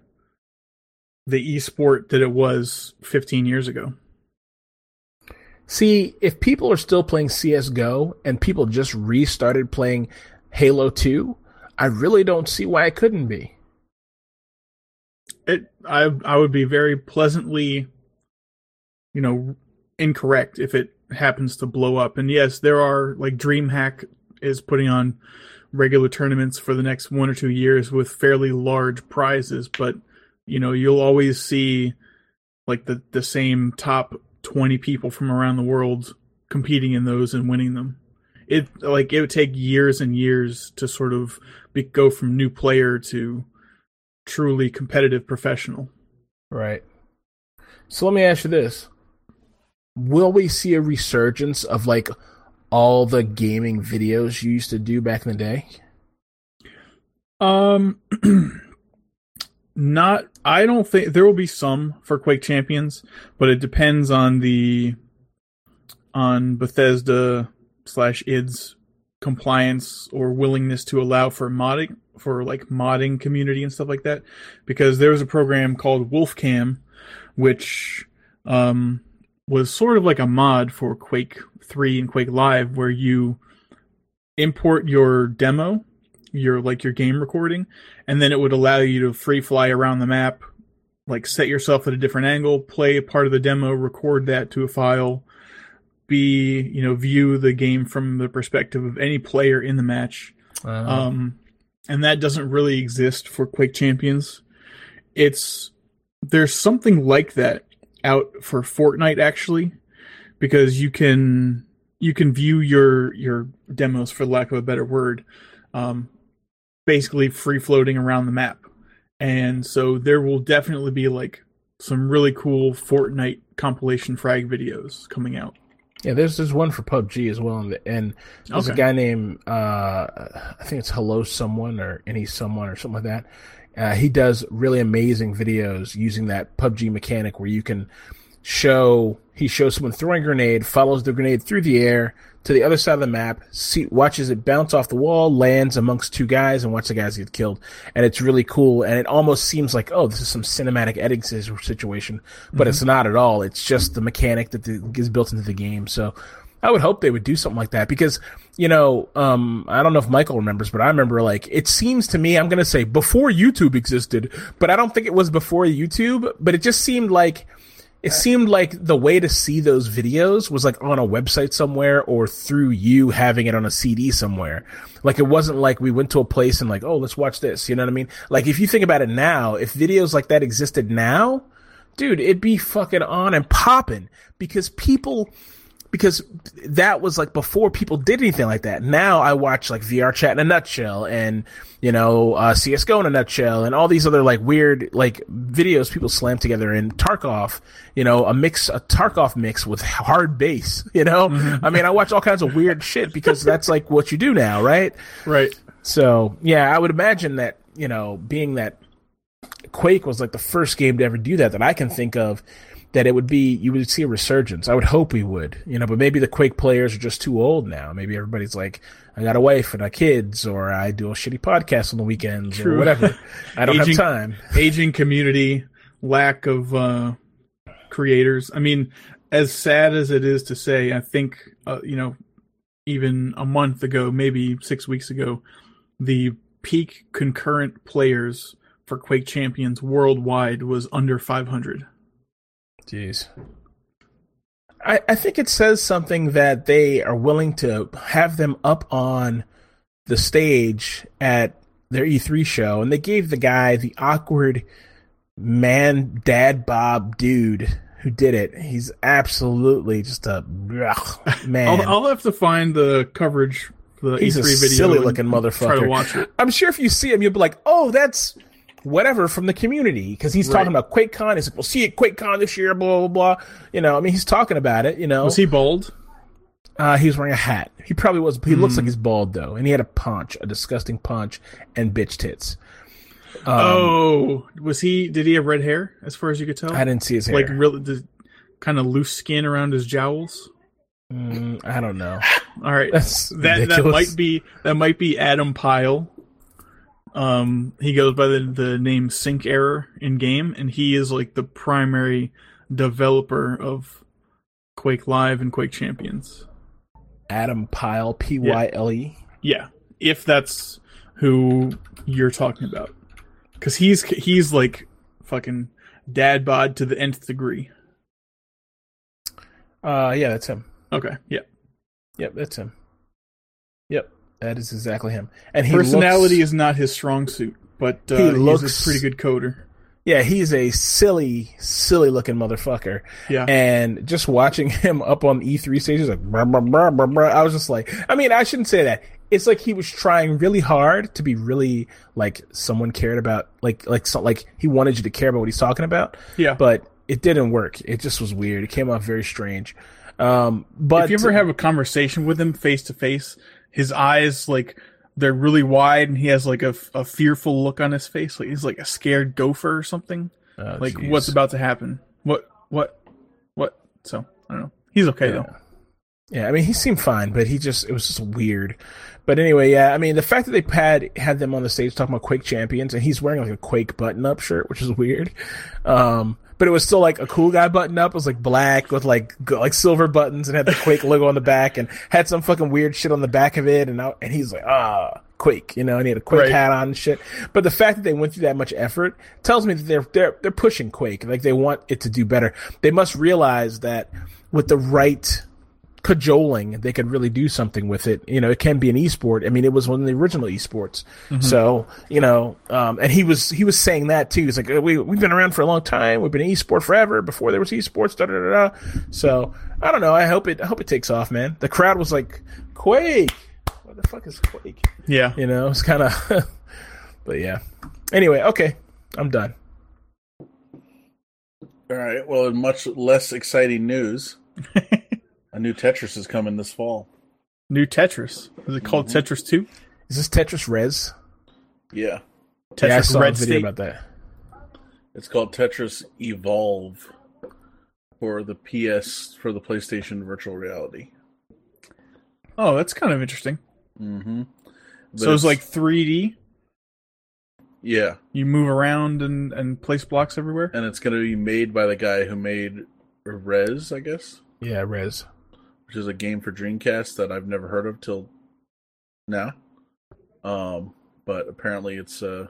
the esport that it was 15 years ago. See, if people are still playing CS:GO and people just restarted playing Halo 2, I really don't see why it couldn't be. It I I would be very pleasantly you know incorrect if it happens to blow up. And yes, there are like DreamHack is putting on regular tournaments for the next one or two years with fairly large prizes, but you know, you'll always see like the the same top 20 people from around the world competing in those and winning them. It like it would take years and years to sort of go from new player to truly competitive professional. Right. So let me ask you this. Will we see a resurgence of like all the gaming videos you used to do back in the day? Um not I don't think there will be some for Quake Champions, but it depends on the on Bethesda slash id's compliance or willingness to allow for modding for like modding community and stuff like that. Because there was a program called Wolfcam, which um was sort of like a mod for Quake 3 and Quake Live where you import your demo your like your game recording and then it would allow you to free fly around the map like set yourself at a different angle play a part of the demo record that to a file be you know view the game from the perspective of any player in the match. Uh, um and that doesn't really exist for quake champions. It's there's something like that out for fortnite actually because you can you can view your your demos for lack of a better word um basically free floating around the map. And so there will definitely be like some really cool fortnite compilation frag videos coming out yeah, there's there's one for PUBG as well, and, the, and there's a guy named uh, I think it's Hello Someone or Any Someone or something like that. Uh, he does really amazing videos using that PUBG mechanic where you can show he shows someone throwing a grenade, follows the grenade through the air to the other side of the map, see, watches it bounce off the wall, lands amongst two guys, and watch the guys get killed. And it's really cool. And it almost seems like, oh, this is some cinematic editing situation, but it's not at all. It's just the mechanic that the, is built into the game. So I would hope they would do something like that because, you know, um, I don't know if Michael remembers, but I remember like it seems to me, I'm going to say before YouTube existed, but I don't think it was before YouTube, but it just seemed like it seemed like the way to see those videos was like on a website somewhere or through you having it on a CD somewhere. Like it wasn't like we went to a place and like, oh, let's watch this. You know what I mean? Like if you think about it now, if videos like that existed now, dude, it'd be fucking on and popping because people, because that was like before people did anything like that. Now I watch like VR chat in a nutshell and, you know, uh, CSGO in a nutshell and all these other like weird like videos people slam together in Tarkov, you know, a mix, a Tarkov mix with hard bass, you know? I mean, I watch all kinds of weird shit because that's like what you do now, right? right So yeah, I would imagine that you know, being that Quake was like the first game to ever do that that I can think of, that it would be you would see a resurgence. I would hope we would, you know, but maybe the Quake players are just too old now. Maybe everybody's like, I got a wife and a kids, or I do a shitty podcast on the weekends, or whatever. I don't Aging- have time. aging community, lack of uh, creators. I mean, as sad as it is to say, I think uh, you know, even a month ago, maybe six weeks ago, the peak concurrent players for Quake Champions worldwide was under 500. Jeez. I, I think it says something that they are willing to have them up on the stage at their E3 show, and they gave the guy the awkward man, dad bob dude who did it. He's absolutely just a ugh, man. I'll, I'll have to find the coverage for the He's a E3 video. silly looking Try motherfucker. to watch it. I'm sure if you see him, you'll be like, oh, that's whatever from the community because he's Right. talking about QuakeCon. He's like, we'll see you at QuakeCon this year, blah blah blah. You know, I mean, he's talking about it. You know, Was he bald? uh, he was wearing a hat. He probably was. He Hmm. looks like he's bald though, and he had a paunch, a disgusting paunch, and bitch tits. Um, oh, was he? Did he have red hair? As far as you could tell, I didn't see his hair. like really the kind of loose skin around his jowls. Mm, I don't know. All right, That's that that might be that might be Adam Pyle. Um, he goes by the the name Sync Error in game, and he is like the primary developer of Quake Live and Quake Champions. Adam Pyle, P Y L E. Yeah, if that's who you're talking about, because he's he's like fucking dad bod to the nth degree. Uh, yeah, that's him. Okay, yeah. Yep, that's him. That is exactly him. And Personality looks, is not his strong suit, but uh, He he's looks- a pretty good coder. yeah, he's a silly, silly looking motherfucker. Yeah, And just watching him up on E3 stages, like, brr, brr, brr, brr, brr, I was just like, I mean, I shouldn't say that. It's like he was trying really hard to be really like someone cared about, like, like, so, like he wanted you to care about what he's talking about, yeah. but it didn't work. It just was weird. It came off very strange. Um, but if you ever have a conversation with him face to face, his eyes like they're really wide, and he has like a, a fearful look on his face, like he's like a scared gopher or something. Oh, like jeez. what's about to happen? What? What? What? So I don't know. He's okay though. Yeah, I mean, he seemed fine, but he just, it was just weird. But anyway, yeah, I mean, the fact that they had, had them on the stage talking about Quake champions and he's wearing like a Quake button up shirt, which is weird. Um, but it was still like a cool guy button up. It was like black with like, go- like silver buttons and had the Quake logo on the back and had some fucking weird shit on the back of it. And, I, and he's like, ah, Quake, you know, and he had a Quake Right. hat on and shit. But the fact that they went through that much effort tells me that they're, they're, they're pushing Quake. Like they want it to do better. They must realize that with the right, cajoling, they could really do something with it. You know, it can be an esport. I mean, it was one of the original esports. So, you know, um, and he was he was saying that too. He's like, we we've been around for a long time. We've been an esport forever before there was esports. Da da da. da. So I don't know. I hope it I hope it takes off, man. The crowd was like, Quake. What the fuck is Quake? Yeah. You know, it's kind of. but yeah. Anyway, okay, I'm done. All right. Well, in much less exciting news, a new Tetris is coming this fall. New Tetris. Is it called Mm-hmm. Tetris Two? Is this Tetris Rez? Yeah. Tetris yeah, I saw Red a video State. about that. It's called Tetris Evolve for the PS for the PlayStation Virtual Reality. Oh, that's kind of interesting. Mm-hmm. so it's like 3D. yeah, You move around and and place blocks everywhere. and it's going to be made by the guy who made Rez, I guess, Yeah, Rez. Which is a game for Dreamcast that I've never heard of till now. Um, but apparently it's uh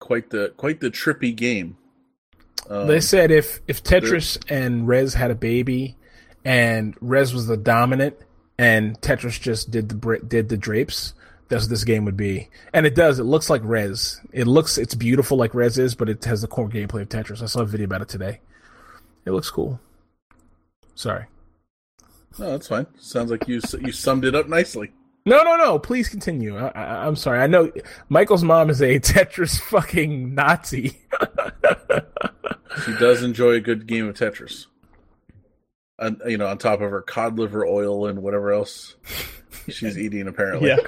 quite the quite the trippy game. Um, They said if if Tetris and Rez had a baby, and Rez was the dominant, and Tetris just did the did the drapes, that's what this game would be. And it does. It looks like Rez. It looks it's beautiful like Rez is, but it has the core gameplay of Tetris. I saw a video about it today. It looks cool. Sorry. no, that's fine. Sounds like you you summed it up nicely. No, no, no. Please continue. I, I, I'm sorry. I know Michael's mom is a Tetris fucking Nazi. She does enjoy a good game of Tetris. And you know, on top of her cod liver oil and whatever else she's eating, apparently. Yeah.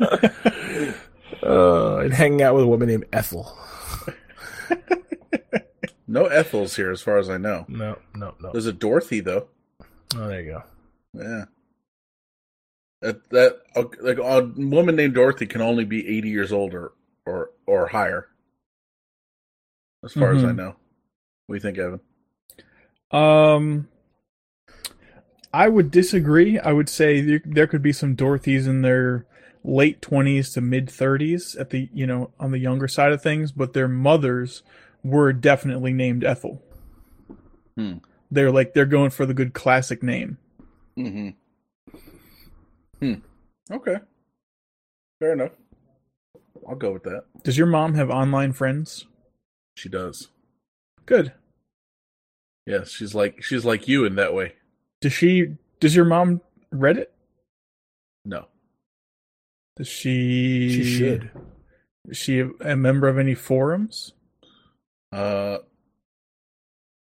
uh, and hanging out with a woman named Ethel. No Ethels here, as far as I know. No, no, no. There's a Dorothy though. Oh, there you go. Yeah. That that like a woman named Dorothy can only be 80 years old or or, or higher. As far as I Mhm. know. What do you think, Evan? Um, I would disagree. I would say there, there could be some Dorothys in their late twenties to mid thirties at the you know on the younger side of things, but their mothers were definitely named Ethel. Hmm. They're like they're going for the good classic name. Mm-hmm. Hmm. Okay. Fair enough. I'll go with that. Does your mom have online friends? She does. Good. Yeah, she's like she's like you in that way. Does she? Does your mom Reddit? No. Does she? She should. Is she a, a member of any forums Uh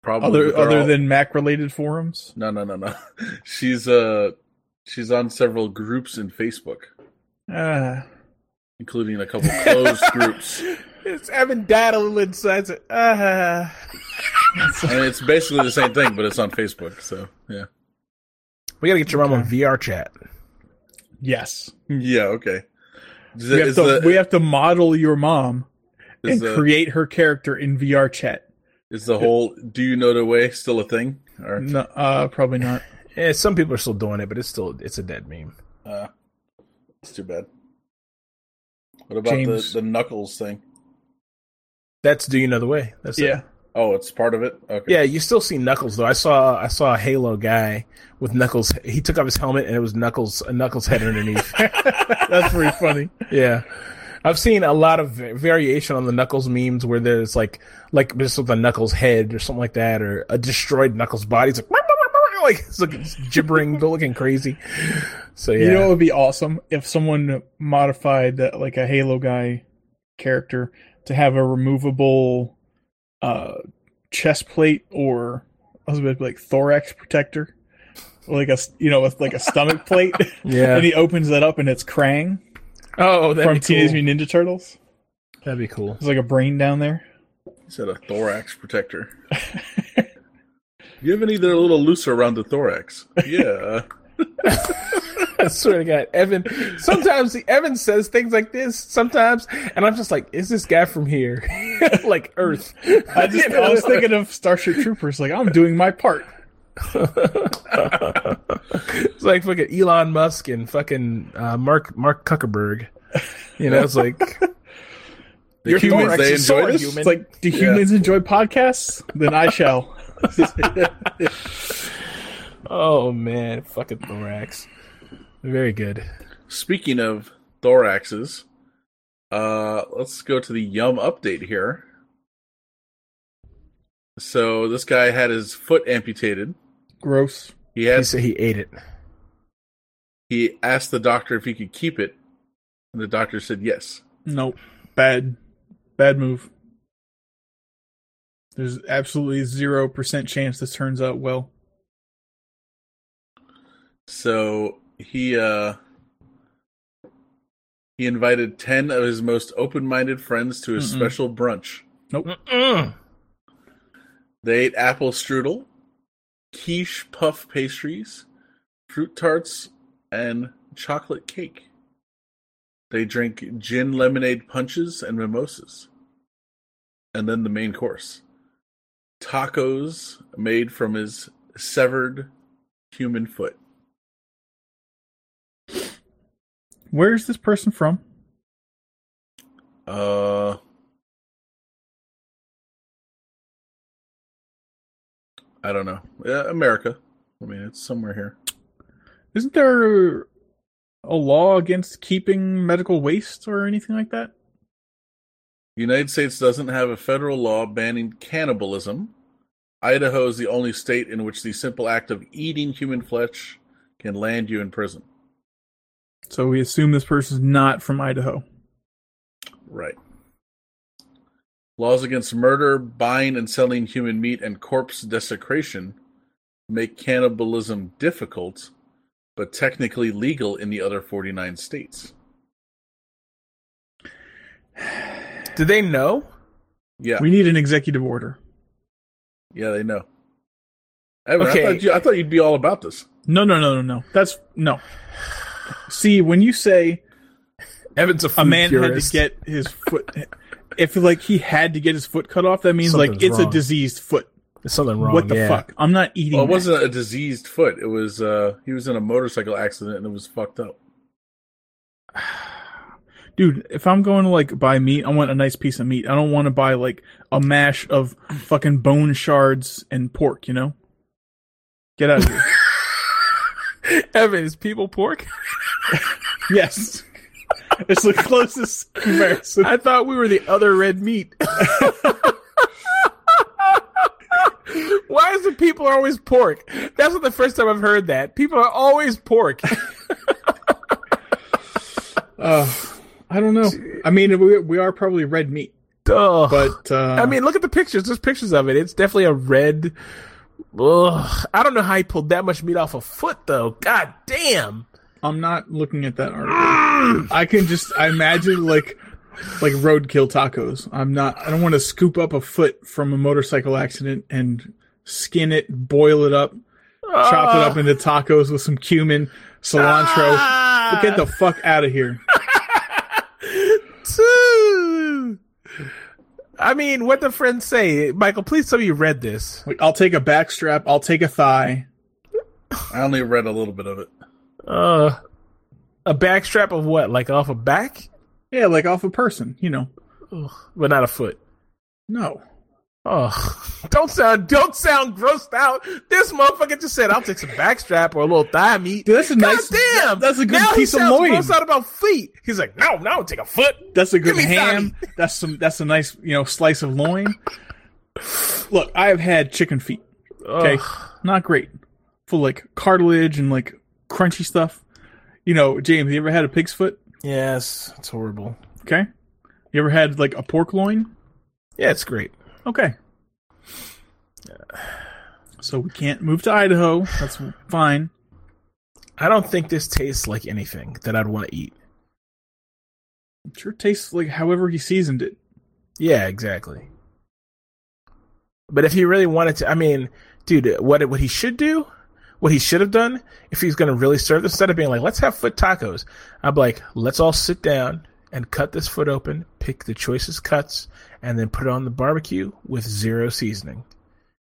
probably other other all- than Mac related forums? No, no, no, no. She's uh she's on several groups in Facebook, Ah, including a couple closed groups. It's Evan Daddle inside. it. Uh, I mean, it's basically the same thing, but it's on Facebook. So yeah, we gotta get your mom on VR chat. yes. yeah, okay. Is We it- have, is to, the- we have to model your mom is and the- create her character in VR chat. Is the whole "Do you know the way" still a thing? Or No, uh, probably not. Yeah, some people are still doing it, but it's still it's a dead meme. uh, it's too bad. What about James. the the knuckles thing? That's do you know the way? That's it. Yeah, Oh, it's part of it. Okay. Yeah, you still see Knuckles though. I saw I saw a Halo guy with Knuckles. He took off his helmet and it was Knuckles a Knuckles head underneath. that's pretty funny. yeah, I've seen a lot of variation on the Knuckles memes where there's like like just with a Knuckles head or something like that, or a destroyed Knuckles body. It's like like it's like it's gibbering, looking crazy. So yeah, You know, it would be awesome if someone modified that, like a Halo guy character to have a removable uh, chest plate or I was about to be like thorax protector, like a you know with like a stomach plate, yeah. and he opens that up and it's Krang oh, that'd from be Teenage. Mutant Ninja Turtles. That'd be cool. There's like a brain down there. He said a thorax protector. you have any that are a little looser around the thorax? Yeah. I swear to God, Evan. Sometimes Evan says things like this. Sometimes, and I'm just like, "Is this guy from here? like Earth?" I just I was thinking of Starship Troopers. Like I'm doing my part. It's like fucking Elon Musk and fucking uh, Mark Mark Zuckerberg. You know, it's like The Your humans, they enjoy this? human. It's like, do humans enjoy podcasts? Then I shall. oh man, fucking thorax. Very good. Speaking of thoraxes, uh, let's go to the Yum update here. So this guy had his foot amputated. Gross. He He said he ate it. he asked the doctor if he could keep it, and the doctor said yes. Nope. Bad. Bad move. There's absolutely zero percent chance this turns out well. So he uh he invited ten of his most open-minded friends to a Mm-mm. special brunch. Mm-mm. They ate apple strudel, quiche puff pastries, fruit tarts, and chocolate cake. They drink gin lemonade punches and mimosas. And then the main course tacos made from his severed human foot. Where is this person from? Uh, I don't know. Yeah, America. I mean, it's somewhere here. Isn't there a law against keeping medical waste or anything like that? The United States doesn't have a federal law banning cannibalism. Idaho is the only state in which the simple act of eating human flesh can land you in prison. So we assume this person's not from Idaho. Right. Laws against murder, buying and selling human meat, and corpse desecration make cannibalism difficult, but technically legal in the other 49 states. Did they know? Yeah, We need an executive order. yeah, they know. Evan, Okay. I, thought you, I thought you'd be all about this. No, no, no, no, no. That's no. See, when you say Evan's a, a man purist. had to get his foot, if like he had to get his foot cut off, that means like Something's it's a diseased foot. There's something wrong. what the yeah. fuck? I'm not eating. Well, it that. wasn't a diseased foot. It was uh he was in a motorcycle accident and it was fucked up. dude. If I'm going to like buy meat, I want a nice piece of meat. I don't want to buy like a mash of fucking bone shards and pork. You know, get out of here. Evan is people pork. yes, it's the closest comparison. I thought we were the other red meat. Why is it people are always pork? That's not the first time I've heard that. People are always pork. Uh, I don't know. I mean, we we are probably red meat, but uh, I mean, look at the pictures. There's pictures of it. It's definitely a red. Ugh. I don't know how he pulled that much meat off a foot, though. God damn. I'm not looking at that article. I can just I imagine like like roadkill tacos. I'm not. I don't want to scoop up a foot from a motorcycle accident and skin it, boil it up, chop it up into tacos with some cumin, cilantro. Ah. Get the fuck out of here. I mean, what the friends say, Michael. Please tell me you read this. Like, I'll take a backstrap. I'll take a thigh. I only read a little bit of it. Uh, a backstrap of what? Like off a back, Yeah, like off a person. You know. Ugh, but not a foot. No. Oh, don't sound don't sound grossed out. This motherfucker just said, "I'll take some backstrap or a little thigh meat." Dude, that's a God nice. damn, That's a good now piece he of loin. grossed out about feet. He's like, "No, no, take a foot." That's a good ham. That's some. That's a nice, you know, slice of loin. Look, I have had chicken feet. Okay, Ugh. not great, full like cartilage and like crunchy stuff. You know, James, you ever had a pig's foot? Yes, it's horrible. Okay, you ever had like a pork loin? Yeah, it's great. Okay. So we can't move to Idaho. That's fine. I don't think this tastes like anything that I'd want to eat. It sure tastes like however he seasoned it. Yeah, exactly. But if he really wanted to, I mean, dude, what what he should do, what he should have done, if he's going to really serve this, instead of being like, let's have foot tacos, I'd be like, let's all sit down and cut this foot open, pick the choicest cuts, and then put it on the barbecue with zero seasoning,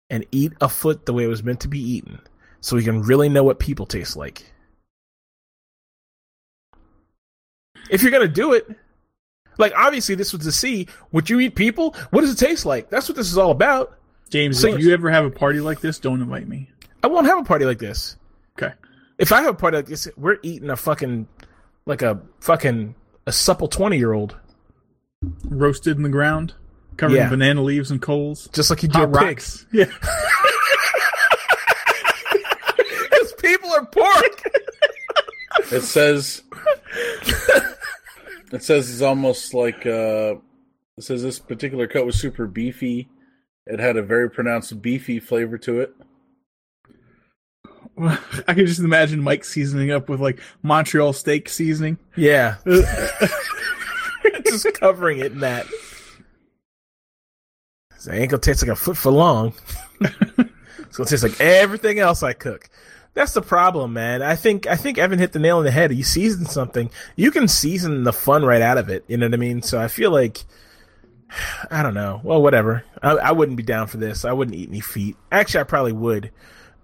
and eat a foot the way it was meant to be eaten, so we can really know what people taste like. If you're gonna do it, like obviously this was to see would you eat people? What does it taste like? That's what this is all about. James, So- if you ever have a party like this, don't invite me. I won't have a party like this. Okay. If I have a party like this, we're eating a fucking like a fucking a supple twenty year old, Roasted in the ground, covered Yeah. in banana leaves and coals. just like you do Hot a pig. rocks. Yeah. Because people are pork. It says it says it's almost like uh it says this particular cut was super beefy. It had a very pronounced beefy flavor to it. I can just imagine Mike seasoning up with like Montreal steak seasoning. yeah, just covering it in that. It ain't gonna taste like a foot for long. it's gonna taste like everything else I cook. That's the problem, man. I think I think Evan hit the nail on the head. You season something, you can season the fun right out of it. You know what I mean? So I feel like I don't know. Well, whatever. I, I wouldn't be down for this. I wouldn't eat any feet. Actually, I probably would,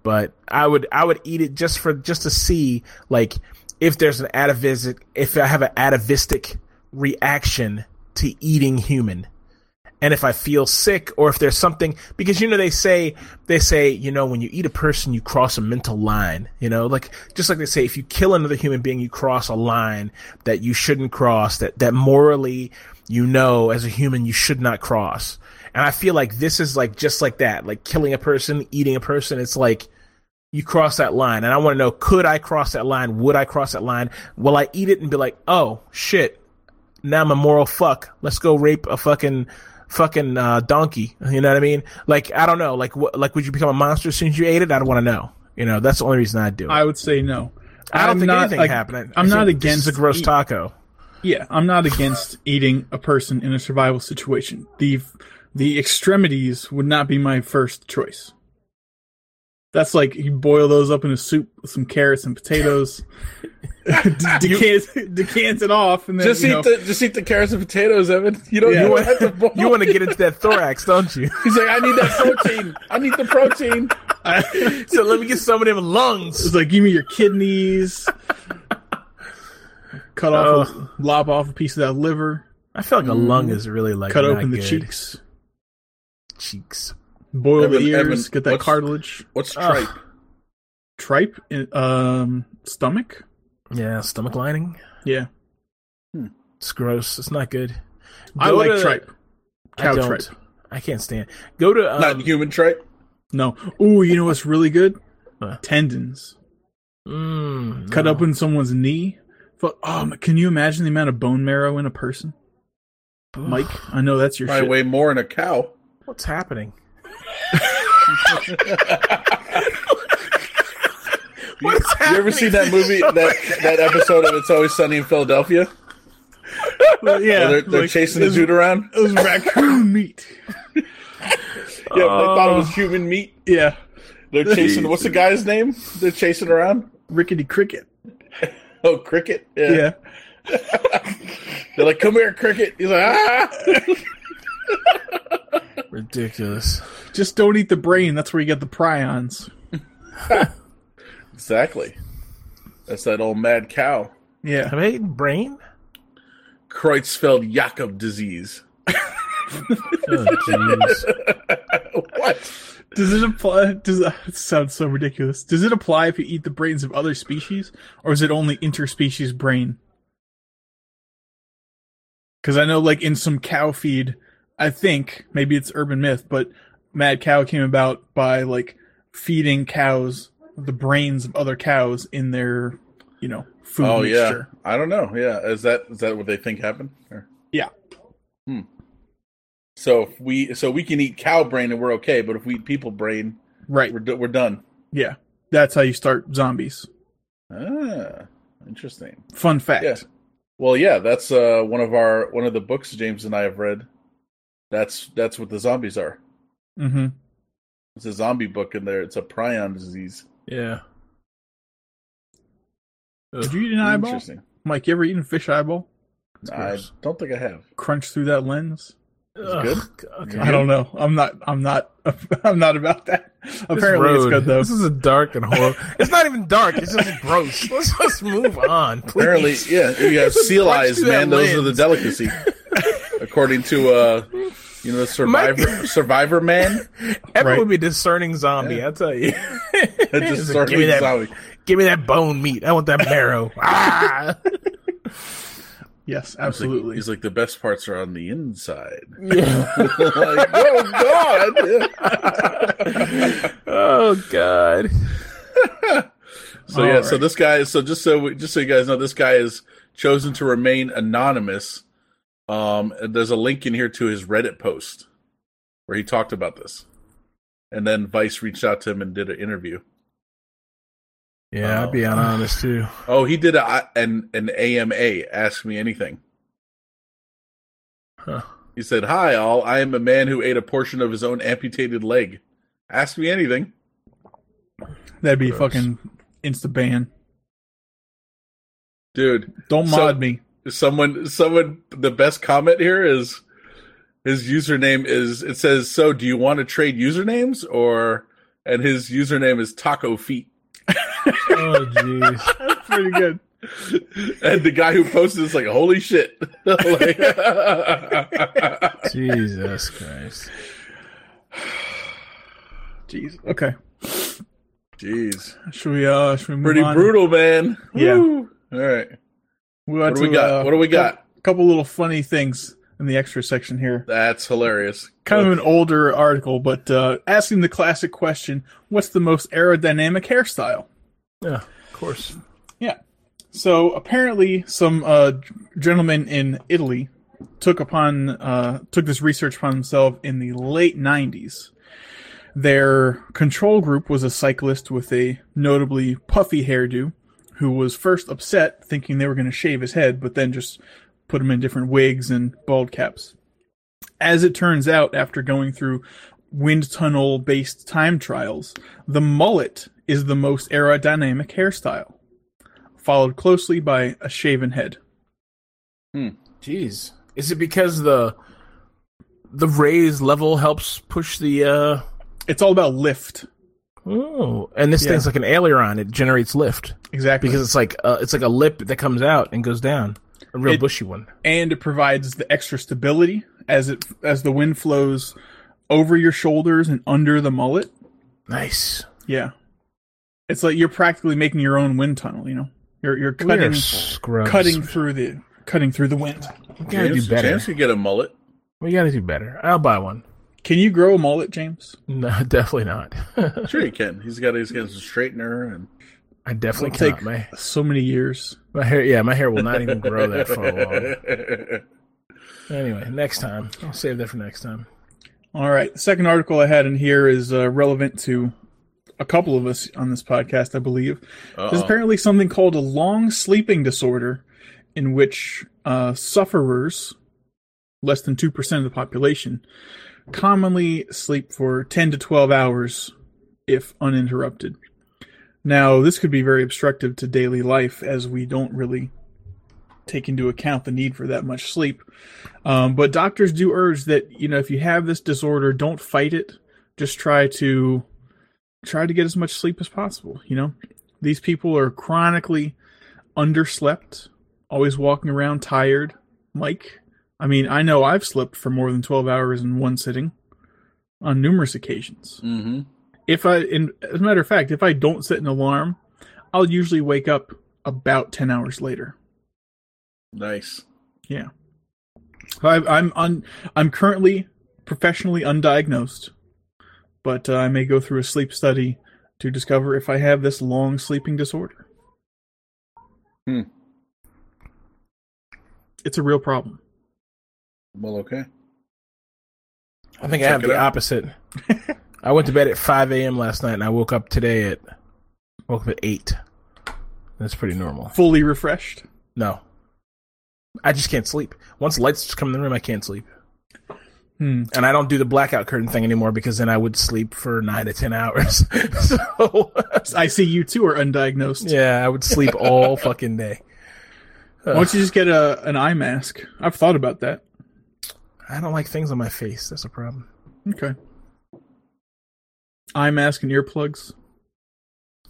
but I would I would eat it just for just to see like if there's an atavistic if I have an atavistic reaction to eating human. And if I feel sick or if there's something because you know they say they say you know when you eat a person you cross a mental line you know like just like they say if you kill another human being you cross a line that you shouldn't cross that that morally you know as a human you should not cross. And I feel like this is like just like that like killing a person eating a person it's like you cross that line and I want to know could I cross that line would I cross that line will I eat it and be like oh shit now I'm a moral fuck. Let's go rape a fucking fucking uh, donkey. You know what I mean? Like I don't know. Like what? Like would you become a monster as soon as you ate it? I don't want to know. You know that's the only reason I'd do it. I would say no. I don't I'm think not, anything like, happened. I I'm not think this is against a gross eat- taco. Yeah, I'm not against eating a person in a survival situation. The the extremities would not be my first choice. That's like you boil those up in a soup with some carrots and potatoes, decants, decants it off, and then Just eat know, the just eat the carrots and potatoes, Evan. You don't Yeah. you want to boil. You want to get into that thorax, don't you? He's like, I need that protein. I need the protein. so let me get some of them lungs. it's like give me your kidneys, cut off, a, oh. lop off a piece of that liver, I feel like a lung mm. is really like cut not open the cheeks, Cheeks. Boil Evan, the ears, Evan, get that what's- cartilage, What's Ugh. tripe? tripe, in- um, stomach. Yeah, stomach lining. Yeah, It's gross. It's not good. I like to- tripe. I Cow don't. tripe. I can't stand. Go to um, Not human tripe. No. Ooh, you know what's really good? What? Tendons. mm, Cut no. in someone's knee. Fu- Oh, can you imagine the amount of bone marrow in a person? Mike, I know that's your Probably shit. weigh more in a cow. What's happening? What's You ever seen that movie that that episode of It's Always Sunny in Philadelphia? Well, yeah, Where they're, they're like, chasing the was- dude around. It was raccoon meat. Yeah, they thought it was human meat. Yeah, They're chasing. What's the guy's name? They're chasing around. rickety cricket. Oh, cricket. Yeah. They're like, "Come here, cricket." He's like, "Ah." Ridiculous. Just don't eat the brain. That's where you get the prions. Exactly. That's that old mad cow. Yeah. Have I eaten brain? Creutzfeldt Jakob disease. Oh, what? Does it apply? Does it sounds so ridiculous? Does it apply if you eat the brains of other species, or is it only interspecies brain? Because I know, like in some cow feed, I think maybe it's urban myth, but mad cow came about by like feeding cows the brains of other cows in their, you know, food Oh yeah. I don't know. Yeah. Is that is that what they think happened? Or- Yeah. So if we so we can eat cow brain and we're okay, but if we eat people brain, Right. we're we're done. Yeah. That's how you start zombies. Ah, interesting. Fun fact. Yeah. Well, yeah, that's uh, one of our one of the books James and I have read. That's that's what the zombies are. Mm-hmm. It's a zombie book in there. It's a prion disease. Yeah. Did you eat an eyeball? Interesting. Mike, you ever eaten fish eyeball? I don't think I have. Crunch through that lens? good? Okay. I don't know. I'm not. I'm not. I'm not about that. Apparently, it's good though. This is a dark and horrible. it's not even dark. It's just gross. Let's just move on. Please. Apparently, yeah, you have seal eyes, man. Those are the lens. delicacy, according to uh, you know, the Survivor Survivor Man. Evan Right. would be discerning zombie. Yeah. I'll tell you. It's He's just like, starting give me that. zombie. Give me that bone meat. I want that marrow. ah! yes, He's like- absolutely. He's like the best parts are on the inside. Yeah. like, oh god. oh God. So yeah, All so this guy, so just so we, just so you guys know, this guy is chosen to remain anonymous. Um, there's a link in here to his Reddit post where he talked about this, and then Vice reached out to him and did an interview. Yeah, I'd be honest too. Oh, he did a an an AMA. Ask me anything. Huh. He said, "Hi, all. I am a man who ate a portion of his own amputated leg. Ask me anything." That'd be Gross. fucking insta ban. Dude, Don't So- mod me. Someone someone the best comment here is his username is it says so do you want to trade usernames or and his username is taco feet Oh jeez. That's pretty good. and the guy who posted is like holy shit Like- Jesus Christ. Jeez. Okay. jeez Should we? Uh, should we move pretty on? brutal man Yeah. Woo. all right We what do we got what do we got A couple little funny things in the extra section here. that's hilarious Kind of an older article, but uh, asking the classic question: What's the most aerodynamic hairstyle? Yeah, of course. Yeah. So apparently, some uh, gentleman in Italy took upon uh, took this research upon themselves in the late '90s. Their control group was a cyclist with a notably puffy hairdo, who was first upset, thinking they were going to shave his head, but then just put him in different wigs and bald caps. As it turns out, after going through wind tunnel based time trials, the mullet is the most aerodynamic hairstyle followed closely by a shaven head. Hmm. Jeez. Is it because the the raised level helps push the uh It's all about lift. Oh, and this Yeah. thing's like an aileron. It generates lift Exactly. because it's like uh, it's like a lip that comes out and goes down. A real It- bushy one. and it provides the extra stability as it as the wind flows over your shoulders and under the mullet. Nice. Yeah. It's like you're practically making your own wind tunnel, you know. You're you're We are cutting cutting through the cutting through the wind. We gotta James, do better. James could get a mullet We gotta do better. I'll buy one. Can you grow a mullet, James? No, definitely not. sure he can he's got he's got some straightener and I definitely It'll cannot. take My so many years. my hair, yeah, my hair will not even grow that far along. Anyway, next time I'll save that for next time. All right. The second article I had in here is uh, relevant to a couple of us on this podcast, I believe. There's Uh-oh. apparently something called a long sleeping disorder, in which uh, sufferers, less than 2% of the population, commonly sleep for 10 to 12 hours if uninterrupted. Now, this could be very obstructive to daily life as we don't really take into account the need for that much sleep. Um, but doctors do urge that you know if you have this disorder, don't fight it. Just try to try to get as much sleep as possible. You know, these people are chronically underslept, always walking around tired. Mike, I mean, I know I've slept for more than twelve hours in one sitting on numerous occasions. Mm-hmm. If I, in, as a matter of fact, if I don't set an alarm, I'll usually wake up about ten hours later. Nice. Yeah. I, I'm un, I'm currently professionally undiagnosed, but uh, I may go through a sleep study to discover if I have this long sleeping disorder. Hmm. It's a real problem. Well, okay. I think I have the out. opposite. I went to bed at 5 a.m. last night, and I woke up today at woke up at eight. That's pretty normal. Fully refreshed. No, I just can't sleep. Once lights come in the room, I can't sleep, Hmm. and I don't do the blackout curtain thing anymore because then I would sleep for nine to ten hours. so I see you too are undiagnosed. yeah, I would sleep all fucking day. Why don't you just get a an eye mask? I've thought about that. I don't like things on my face. That's a problem. Okay. Eye mask and earplugs.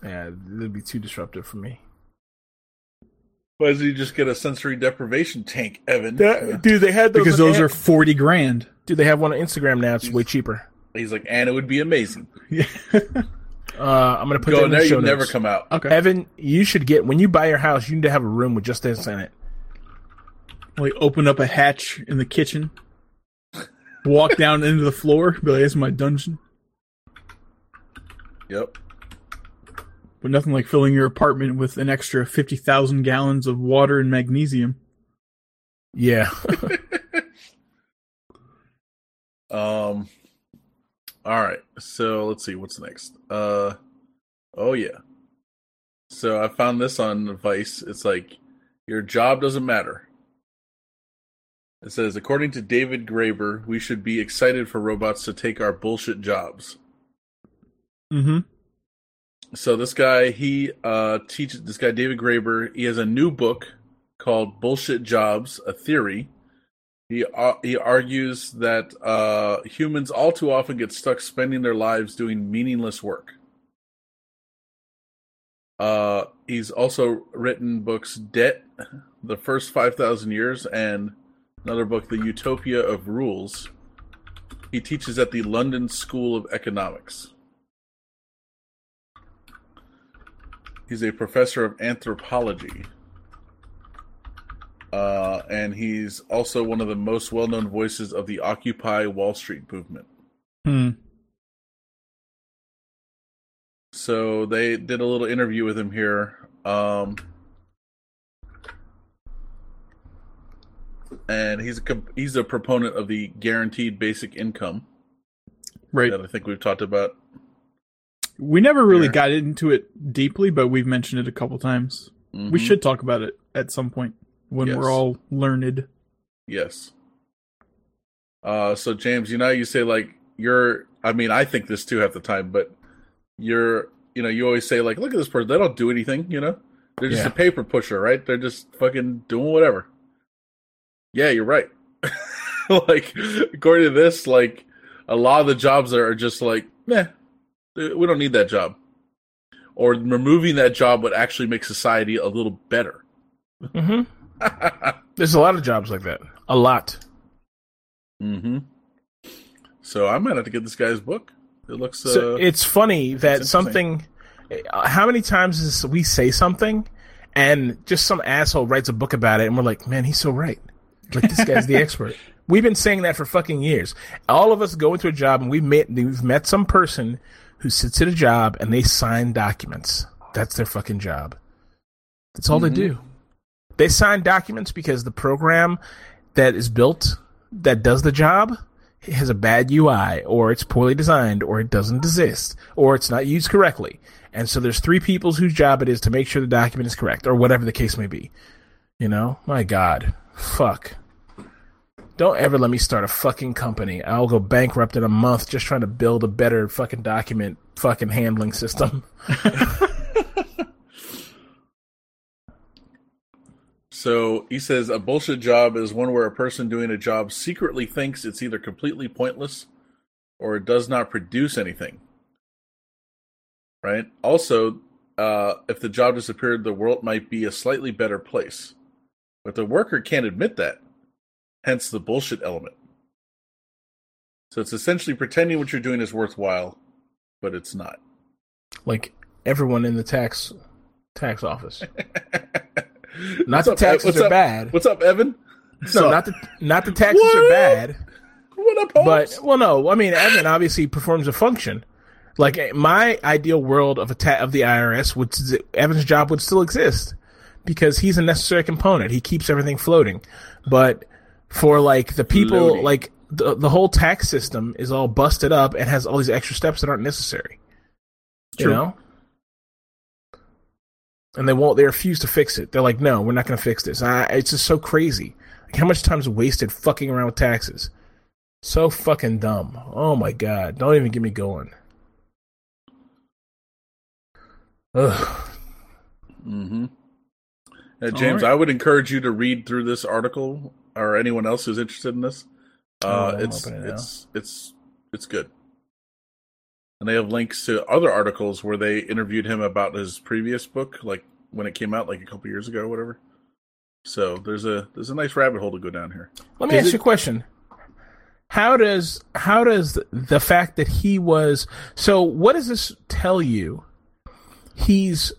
Yeah, it'd be too disruptive for me. Why does he just get a sensory deprivation tank, Evan? dude, they had Because those are forty grand. Dude, they have one on Instagram now. It's way cheaper. He's like, and it would be amazing. Yeah. Uh, I'm gonna put Go that in in the there, show you never come out. okay. Evan, you should get when you buy your house. You need to have a room with just this in it. like open up a hatch in the kitchen, walk down into the floor, be like, "This is my dungeon." Yep. But nothing like filling your apartment with an extra fifty thousand gallons of water and magnesium. Yeah, Um. All right. So let's see what's next. Uh. Oh yeah. So I found this on Vice. It's like your job doesn't matter. It says, according to David Graeber, we should be excited for robots to take our bullshit jobs. Mm-hmm. So this guy, he uh teaches this guy David Graeber. He has a new book called "Bullshit Jobs: A Theory." He uh, he argues that uh, humans all too often get stuck spending their lives doing meaningless work. Uh, he's also written books "Debt," "The First Five Thousand Years," and another book, "The Utopia of Rules." He teaches at the London School of Economics. He's a professor of anthropology. Uh, and he's also one of the most well known voices of the Occupy Wall Street movement. Hmm. So they did a little interview with him here. Um, and he's a comp- he's a proponent of the guaranteed basic income Right. that I think we've talked about. We never really Here. got into it deeply, but we've mentioned it a couple times. We Mhm. should talk about it at some point when Yes. we're all learned. Yes. Uh, so James, you know, you say like you're. I mean, I think this too half the time, but you're. You know, you always say like, look at this person. They don't do anything. You know, they're just Yeah. a paper pusher, right? They're just fucking doing whatever. Yeah, you're right. like, according to this, like a lot of the jobs are are just like, meh, we don't need that job. Or removing that job would actually make society a little better. hmm there's a lot of jobs like that. A lot. hmm So I might have to get this guy's book. It looks. So Uh, it's funny that interesting. something. uh, How many times is we say something, and just some asshole writes a book about it, and we're like, "Man, he's so right." Like this guy's the expert. We've been saying that for fucking years. All of us go into a job, and we've met we've met some person who sits at a job and they sign documents. That's their fucking job. That's all Mhm. they do. They sign documents because the program that is built that does the job has a bad UI or it's poorly designed or it doesn't exist or it's not used correctly. And so there's three people whose job it is to make sure the document is correct or whatever the case may be. You know? My God. Fuck. Don't ever let me start a fucking company. I'll go bankrupt in a month just trying to build a better fucking document fucking handling system. So he says a bullshit job is one where a person doing a job secretly thinks it's either completely pointless or it does not produce anything. Right? Also, uh, if the job disappeared, the world might be a slightly better place. But the worker can't admit that, hence the bullshit element. So it's essentially pretending what you're doing is worthwhile, but it's not. Like everyone in the tax tax office. not What's the up, taxes what's are up? bad. What's up, Evan? no, not the not the taxes What are bad. What up, Holmes? But well, no, I mean Evan obviously performs a function. Like eh, my ideal world of a ta- of the IRS would Evan's job would still exist because he's a necessary component. He keeps everything floating. But for like the people, Floating. like the the whole tax system is all busted up and has all these extra steps that aren't necessary. You True. know. And they won't. They refuse to fix it. They're like, "No, we're not going to fix this." I, it's just so crazy. Like, how much time's wasted fucking around with taxes? So fucking dumb. Oh my god! Don't even get me going. Ugh. hmm Uh, James, right. I would encourage you to read through this article, or anyone else who's interested in this. Uh, Oh, it's it it's it's it's good, and they have links to other articles where they interviewed him about his previous book, like when it came out, like a couple years ago, or whatever. So there's a there's a nice rabbit hole to go down here. Let me Is ask it- you a question. How does how does the fact that he was so? What does this tell you? He's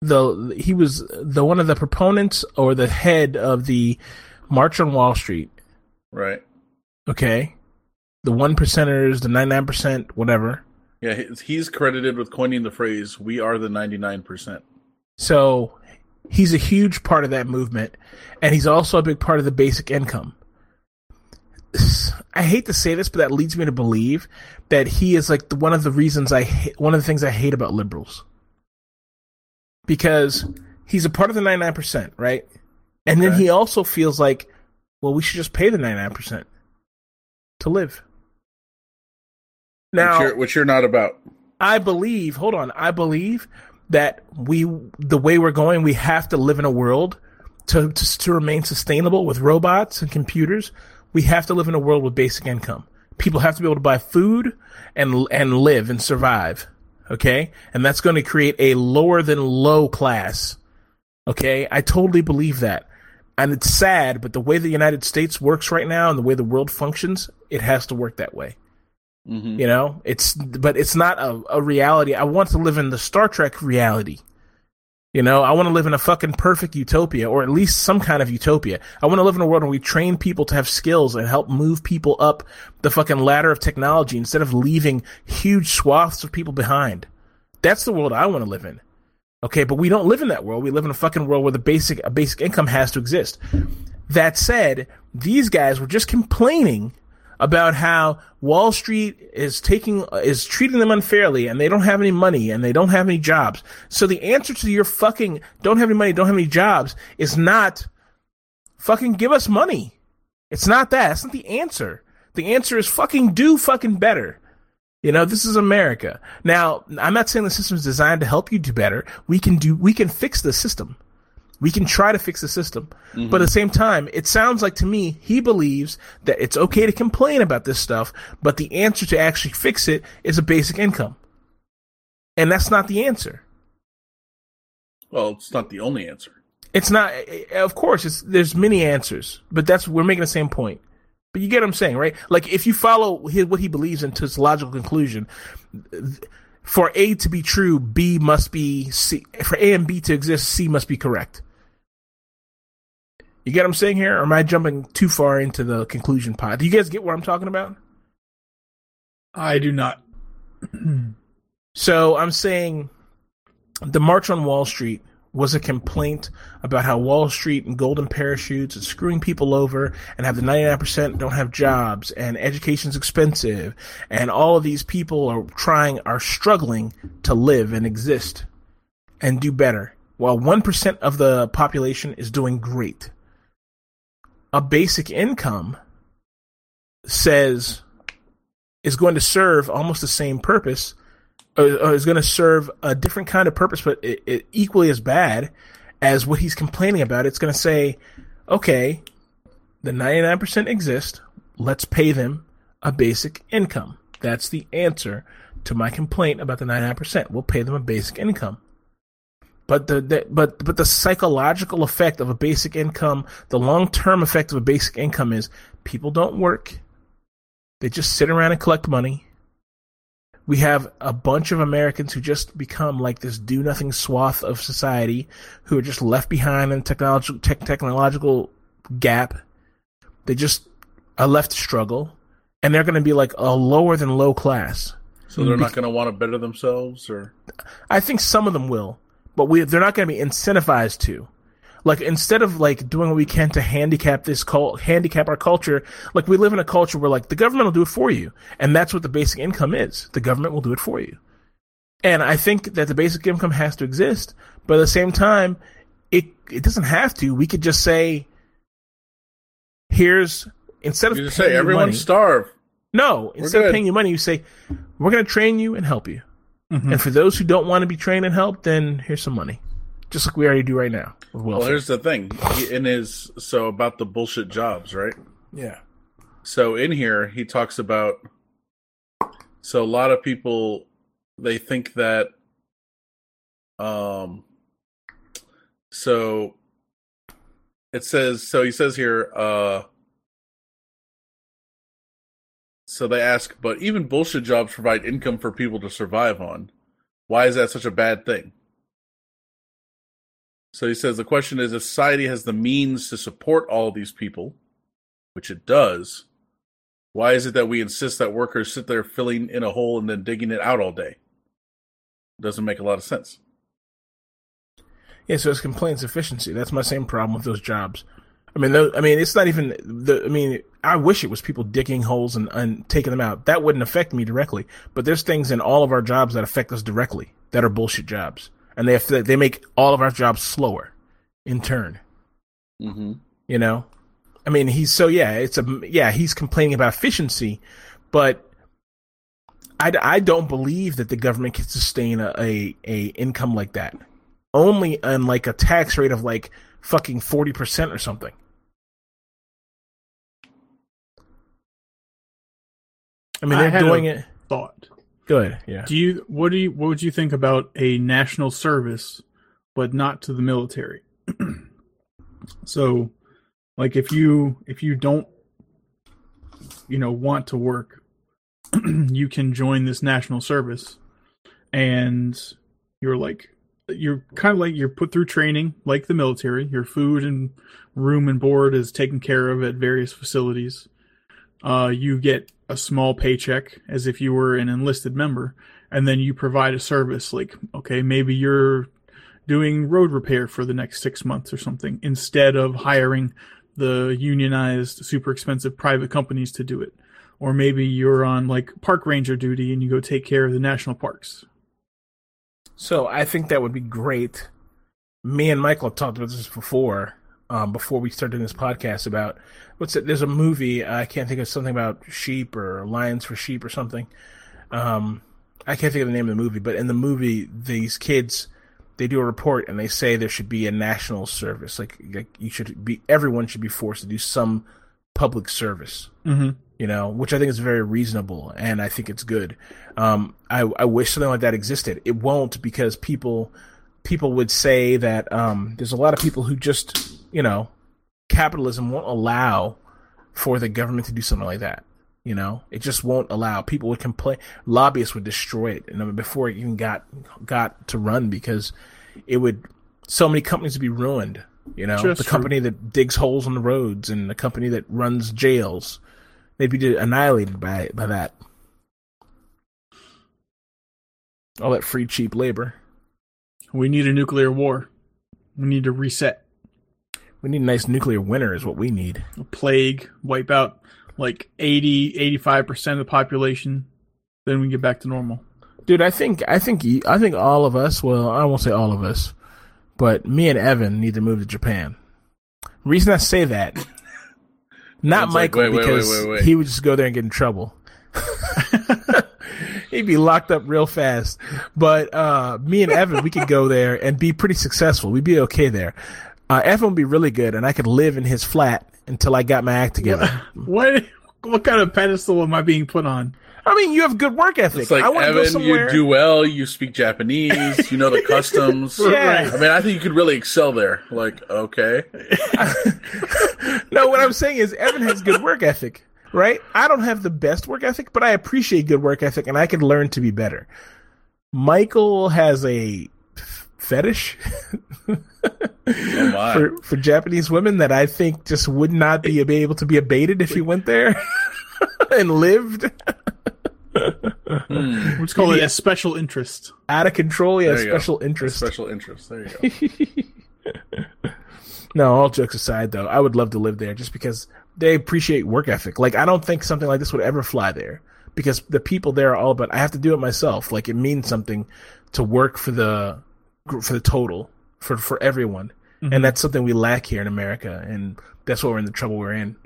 the he was the one of the proponents or the head of the March on Wall Street. Right? Okay, the one percenters, the ninety nine percent, whatever. Yeah, he's credited with coining the phrase "We are the ninety nine percent." So he's a huge part of that movement, and he's also a big part of the basic income. I hate to say this, but that leads me to believe that he is like the, one of the reasons I ha- one of the things I hate about liberals because he's a part of the ninety nine percent, right? And then he also feels like, well, we should just pay the ninety nine percent to live. Now, which, you're, which you're not about. I believe, hold on, I believe that we, the way we're going, we have to live in a world to, to, to remain sustainable with robots and computers. We have to live in a world with basic income. People have to be able to buy food and, and live and survive. Okay. And that's going to create a lower than low class. Okay. I totally believe that. And it's sad, but the way the United States works right now and the way the world functions, it has to work that way. hmm You know, it's but it's not a, a reality. I want to live in the Star Trek reality. You know, I want to live in a fucking perfect utopia, or at least some kind of utopia. I want to live in a world where we train people to have skills and help move people up the fucking ladder of technology instead of leaving huge swaths of people behind. That's the world I want to live in. Okay, but we don't live in that world. We live in a fucking world where the basic a basic income has to exist. That said, these guys were just complaining about how Wall Street is taking is treating them unfairly and they don't have any money and they don't have any jobs. So the answer to your fucking don't have any money, don't have any jobs is not fucking give us money. It's not that. That's not the answer. The answer is fucking do fucking better. You know, this is America. Now, I'm not saying the system is designed to help you do better. We can do we can fix the system. We can try to fix the system. Mm-hmm. But at the same time, it sounds like to me he believes that it's okay to complain about this stuff, but the answer to actually fix it is a basic income. And that's not the answer. Well, it's not the only answer. It's not of course it's there's many answers, but that's we're making the same point. But you get what I'm saying, right? Like if you follow his, what he believes into its logical conclusion, for A to be true, B must be C. For A and B to exist, C must be correct. You get what I'm saying here, or am I jumping too far into the conclusion pod? Do you guys get what I'm talking about? I do not. So I'm saying the March on Wall Street was a complaint about how Wall Street and golden parachutes is screwing people over and have the 99% don't have jobs and education's expensive and all of these people are trying are struggling to live and exist and do better while 1% of the population is doing great. A basic income says is going to serve almost the same purpose or, or is going to serve a different kind of purpose, but it, it equally as bad, as what he's complaining about. It's going to say, okay, the 99% exist. Let's pay them a basic income. That's the answer to my complaint about the 99%. We'll pay them a basic income. But the, the but but the psychological effect of a basic income, the long term effect of a basic income is people don't work. They just sit around and collect money. We have a bunch of Americans who just become like this do nothing swath of society who are just left behind in technological te- technological gap. They just are left to struggle and they're going to be like a lower than low class. So they're not going to want to better themselves, or I think some of them will, but we they're not going to be incentivized to. Like instead of like doing what we can to handicap this cult, handicap our culture, like we live in a culture where like the government will do it for you, and that's what the basic income is. The government will do it for you, and I think that the basic income has to exist, but at the same time, it it doesn't have to. We could just say, here's instead of you just paying say everyone money- starve. no, instead of paying you money, you say, we're going to train you and help you. Mhm. And for those who don't want to be trained and helped, then here's some money. Just like we already do right now Well, here's the thing. In his so about the bullshit jobs, right? yeah. So in here, he talks about. So a lot of people, they think that. Um. So. It says so. He says here. Uh. So they ask, but even bullshit jobs provide income for people to survive on. Why is that such a bad thing? So he says the question is if society has the means to support all these people, which it does, why is it that we insist that workers sit there filling in a hole and then digging it out all day? Doesn't make a lot of sense. Yeah, so it's complaints efficiency. That's my same problem with those jobs. I mean, tho- I mean, it's not even the. I mean, I wish it was people digging holes and, and taking them out. That wouldn't affect me directly. But there's things in all of our jobs that affect us directly that are bullshit jobs, and they affect, they make all of our jobs slower, in turn. Mm-hmm. You know, I mean, he's so yeah, it's a yeah, he's complaining about efficiency, but I, I don't believe that the government can sustain a, a a income like that. Only on like a tax rate of like fucking forty percent or something. I mean, they're had doing a- it Thought. Good. Yeah. Do you what do you what would you think about a national service, but not to the military? so, like if you if you don't, you know, want to work, you can join this national service, and you're like you're kind of like you're put through training like the military. Your food and room and board is taken care of at various facilities. Uh, you get a small paycheck as if you were an enlisted member, and then you provide a service like, okay, maybe you're doing road repair for the next six months or something, instead of hiring the unionized, super expensive private companies to do it. Or maybe you're on like park ranger duty and you go take care of the national parks. So I think that would be great. Me and Michael talked about this before, um, before we started doing this podcast about what's it? There's a movie I can't think of something about sheep or lions for sheep or something. Um, I can't think of the name of the movie, but in the movie, these kids they do a report and they say there should be a national service, like like you should be everyone should be forced to do some public service Mm-hmm. you know, which I think is very reasonable and I think it's good. Um, I, I wish something like that existed. It won't because people, people would say that, um, there's a lot of people who just, you know, capitalism won't allow for the government to do something like that. You know, it just won't allow. People would complain. Lobbyists would destroy it, and I mean, before it even got got to run, because it would. So many companies would be ruined. You know, Just the true. company that digs holes in the roads and the company that runs jails, they'd be annihilated by by that. All that free cheap labor. We need a nuclear war. We need to reset. We need a nice nuclear winter, is what we need. A plague, wipe out like 80, 85% of the population. Then we get back to normal. Dude, I think I think I think all of us. Well, I won't say all of us, but me and Evan need to move to Japan. Reason I say that, not like, Michael, "Wait, wait, wait, because wait, wait." he would just go there and get in trouble. he'd be locked up real fast. But uh, me and Evan, we could go there and be pretty successful. We'd be okay there. Uh, Evan would be really good, and I could live in his flat until I got my act together. What? What kind of pedestal am I being put on? I mean, you have good work ethic. It's like I want go Evan, you do well. You speak Japanese. You know the customs. Yeah. I mean, I think you could really excel there. Like, okay, no, what I'm saying is Evan has good work ethic, right? I don't have the best work ethic, but I appreciate good work ethic, and I can learn to be better. Michael has a f- fetish oh my. for, for Japanese women that I think just would not be able to be abated if you went there and lived Hmm. Let's call it a special interest. out of control. He has go. special interest. Special interest. There you go. No, all jokes aside, though, I would love to live there just because they appreciate work ethic. Like, I don't think something like this would ever fly there because the people there are all about. I have to do it myself. Like, it means something to work for the for the total for for everyone, and that's something we lack here in America, and that's what we're in the trouble we're in.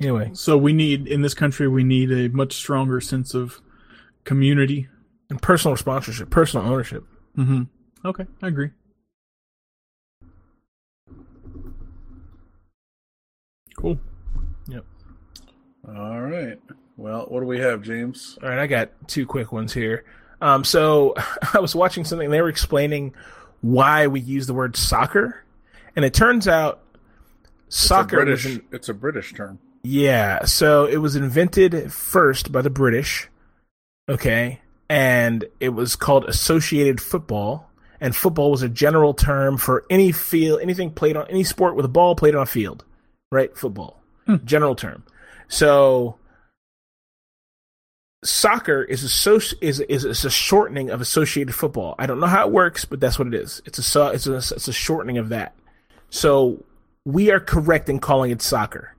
Anyway, So we need in this country we need a much stronger sense of community. and personal sponsorship, personal ownership. Mm-hmm. Okay, I agree. Cool. Yep. All right. Well, what do we have, James? All right, I got two quick ones here. Um, so I was watching something. They were explaining why we use the word soccer, and it turns out It's soccer British. in, It's a British term. yeah. So it was invented first by the British, okay, and it was called associated football. And football was a general term for any field, anything played on any sport with a ball played on a field, right? Football, general term. So soccer is associ- is, is is a shortening of associated football. I don't know how it works, but that's what it is. It's a it's a it's a shortening of that. So we are correct in calling it soccer.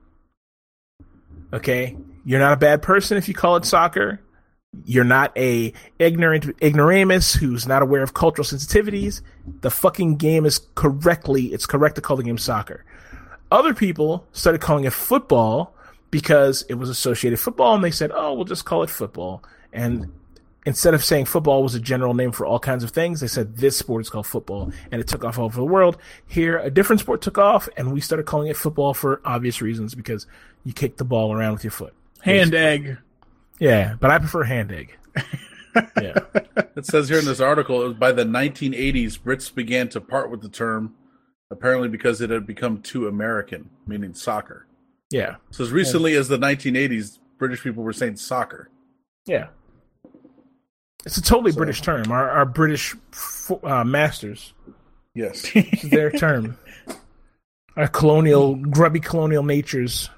Okay, you're not a bad person if you call it soccer. You're not a ignorant ignoramus who's not aware of cultural sensitivities. The fucking game is correctly it's correct to call the game soccer. Other people started calling it football because it was associated football and they said, "Oh, we'll just call it football." And instead of saying football was a general name for all kinds of things, they said this sport is called football and it took off all over the world. Here a different sport took off and we started calling it football for obvious reasons because you kick the ball around with your foot. Hand egg. Yeah, but I prefer hand egg. yeah. It says here in this article, it was by the 1980s, Brits began to part with the term, apparently because it had become too American, meaning soccer. Yeah. So as recently as the 1980s, British people were saying soccer. Yeah. It's a totally British term. Our our British uh, masters, Yes. it's their term. Our colonial, grubby colonial natures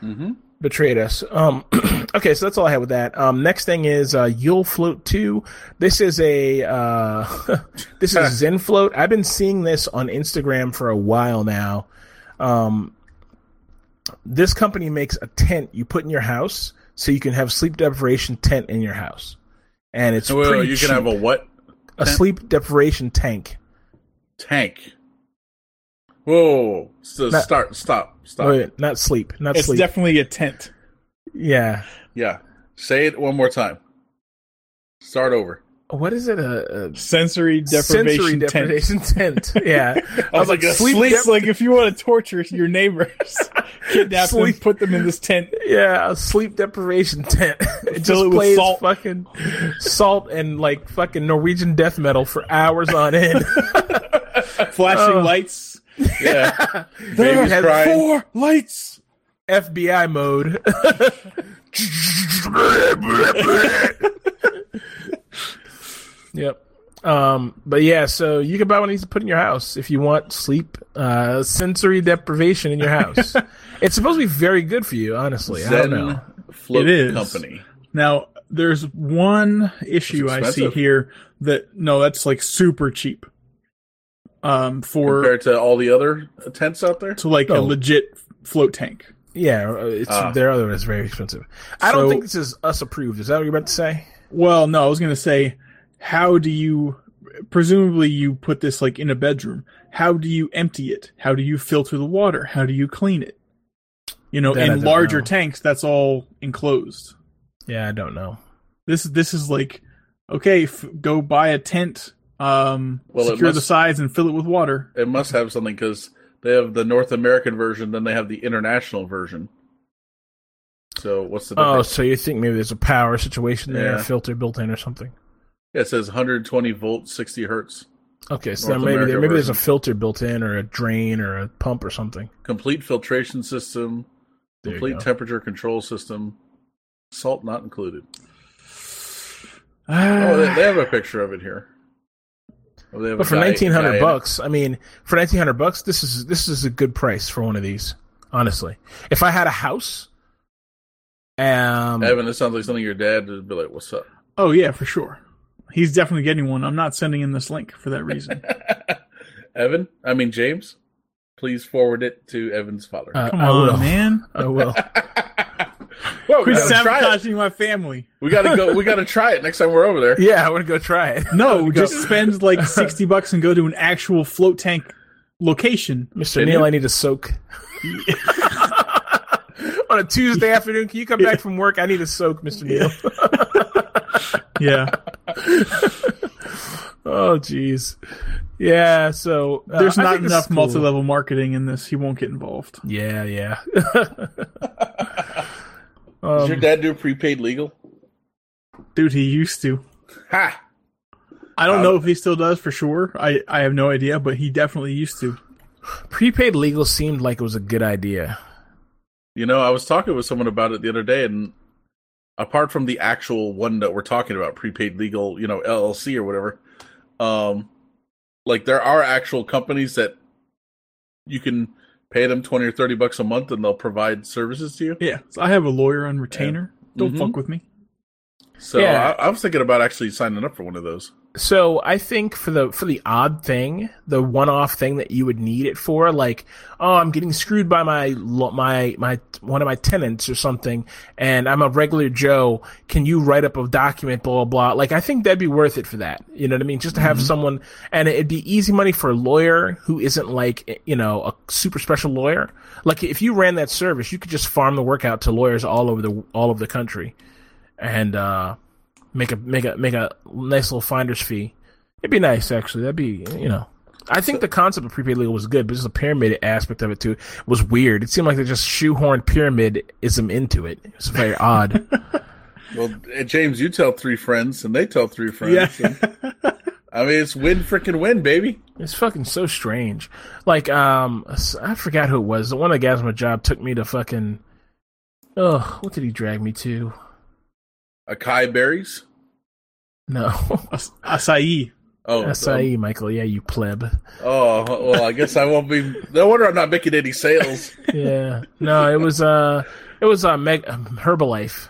hmm betrayed us. Um, okay, so that's all I have with that. Um, next thing is uh, You'll Float 2. This is a uh, this is Zen Float. I've been seeing this on Instagram for a while now. Um, this company makes a tent you put in your house so you can have sleep deprivation tent in your house, and it's So wait, wait, pretty you cheap. can have a what? a tent? sleep deprivation tank. Tank. Whoa. So Not- start, stop, stop. Wait, not sleep, not It's sleep. definitely a tent. yeah. Yeah. Say it one more time. Start over. What is it? A, a Sensory deprivation sensory tent. deprivation tent. Yeah. I was like, sleep. dep- like if you want to torture your neighbors, kidnap Sleep- them, put them in this tent. Yeah, a sleep deprivation tent. It just it plays salt. fucking salt and like fucking Norwegian death metal for hours on end. Flashing Oh. lights. Yeah. There crying. Four lights. FBI mode. Yep. Um, but yeah, so you can buy one of these to put in your house if you want sleep, uh, sensory deprivation in your house. it's supposed to be very good for you, honestly. I don't know. Float It is. Company. Now, there's one issue I see here that no, that's like super cheap. Um, for Compared to all the other tents out there? to like a legit float tank. Yeah, uh, it's Ah. their other one is very expensive. I don't think this is us approved. Is that what you're about to say? Well, no, I was gonna say, how do you? Presumably, you put this like in a bedroom. How do you empty it? How do you filter the water? How do you clean it? You know, That in larger know. tanks, that's all enclosed. Yeah, I don't know. This this is like okay, f- go buy a tent, um, Well, it secure the must- sides, and fill it with water. It must have something because they have the North American version, then they have the international version. So what's the Oh, so you think maybe there's a power situation there, Yeah. a filter built in or something? Yeah, it says 120 volts, 60 hertz, Okay, so North then maybe there, America maybe there's a filter built in or a drain or a pump or something. complete filtration system, There complete temperature control system, salt not included. Oh, Ah, they, they have a picture of it here. Oh, But for guy- nineteen guy hundred in it. bucks, I mean, for nineteen hundred bucks, this is this is a good price for one of these. Honestly, if I had a house, um, Evan, this sounds like something your dad would be like, "What's up?" oh yeah, for sure. He's definitely getting one. I'm not sending him this link for that reason. Evan, I mean James, please forward it to Evan's father. uh, Come I on, will, man. I will. well, we Quit gotta try it. sabotaging my family. We gotta go. We gotta try it next time we're over there. Yeah, I want to go try it. No, Go. just spend like sixty bucks and go to an actual float tank location. Mr. Neil, you? I need a soak. On a Tuesday afternoon, can you come back from work? I need a soak, Mr. Neil. Yeah, oh, jeez. Yeah, so uh, there's not think this is enough cool. multi-level marketing in this. He won't get involved. Yeah, yeah. Does um, your dad do prepaid legal? Dude, he used to. Ha! I don't Um, know if he still does for sure. I I have no idea, but he definitely used to. prepaid legal seemed like it was a good idea. You know, I was talking with someone about it the other day, and apart from the actual one that we're talking about, prepaid legal, you know, LLC or whatever, um, like there are actual companies that you can pay them twenty or thirty bucks a month, and they'll provide services to you. Yeah, so I have a lawyer on retainer. Don't Mhm. fuck with me. So Yeah. I, I was thinking about actually signing up for one of those. So I think for the for the odd thing, the one off thing that you would need it for, like, oh, I'm getting screwed by my my my one of my tenants or something, and I'm a regular Joe. Can you write up a document? Blah blah blah. Like, I think that'd be worth it for that. You know what I mean? Just to have someone, and it'd be easy money for a lawyer who isn't like you know a super special lawyer. Like, if you ran that service, you could just farm the work out to lawyers all over the all over the country, and uh make a make a make a nice little finder's fee. It'd be nice, actually. That'd be you know. I think the concept of prepaid legal was good, but just the pyramid aspect of it too was weird. It seemed like they just shoehorned pyramidism into it. It's very odd. Well, James, you tell three friends, and they tell three friends. Yeah. and- I mean, it's win freaking win, baby. It's fucking so strange. Like, um, I forgot who it was. The one of the guys on my job took me to fucking. Oh, what did he drag me to? Acai berries. No, As- Acai. Oh, SIE, Michael. Yeah, you pleb. Oh well, I guess I won't be. No wonder I'm not making any sales. Yeah, no, it was uh, it was uh, Meg- um, Herbalife.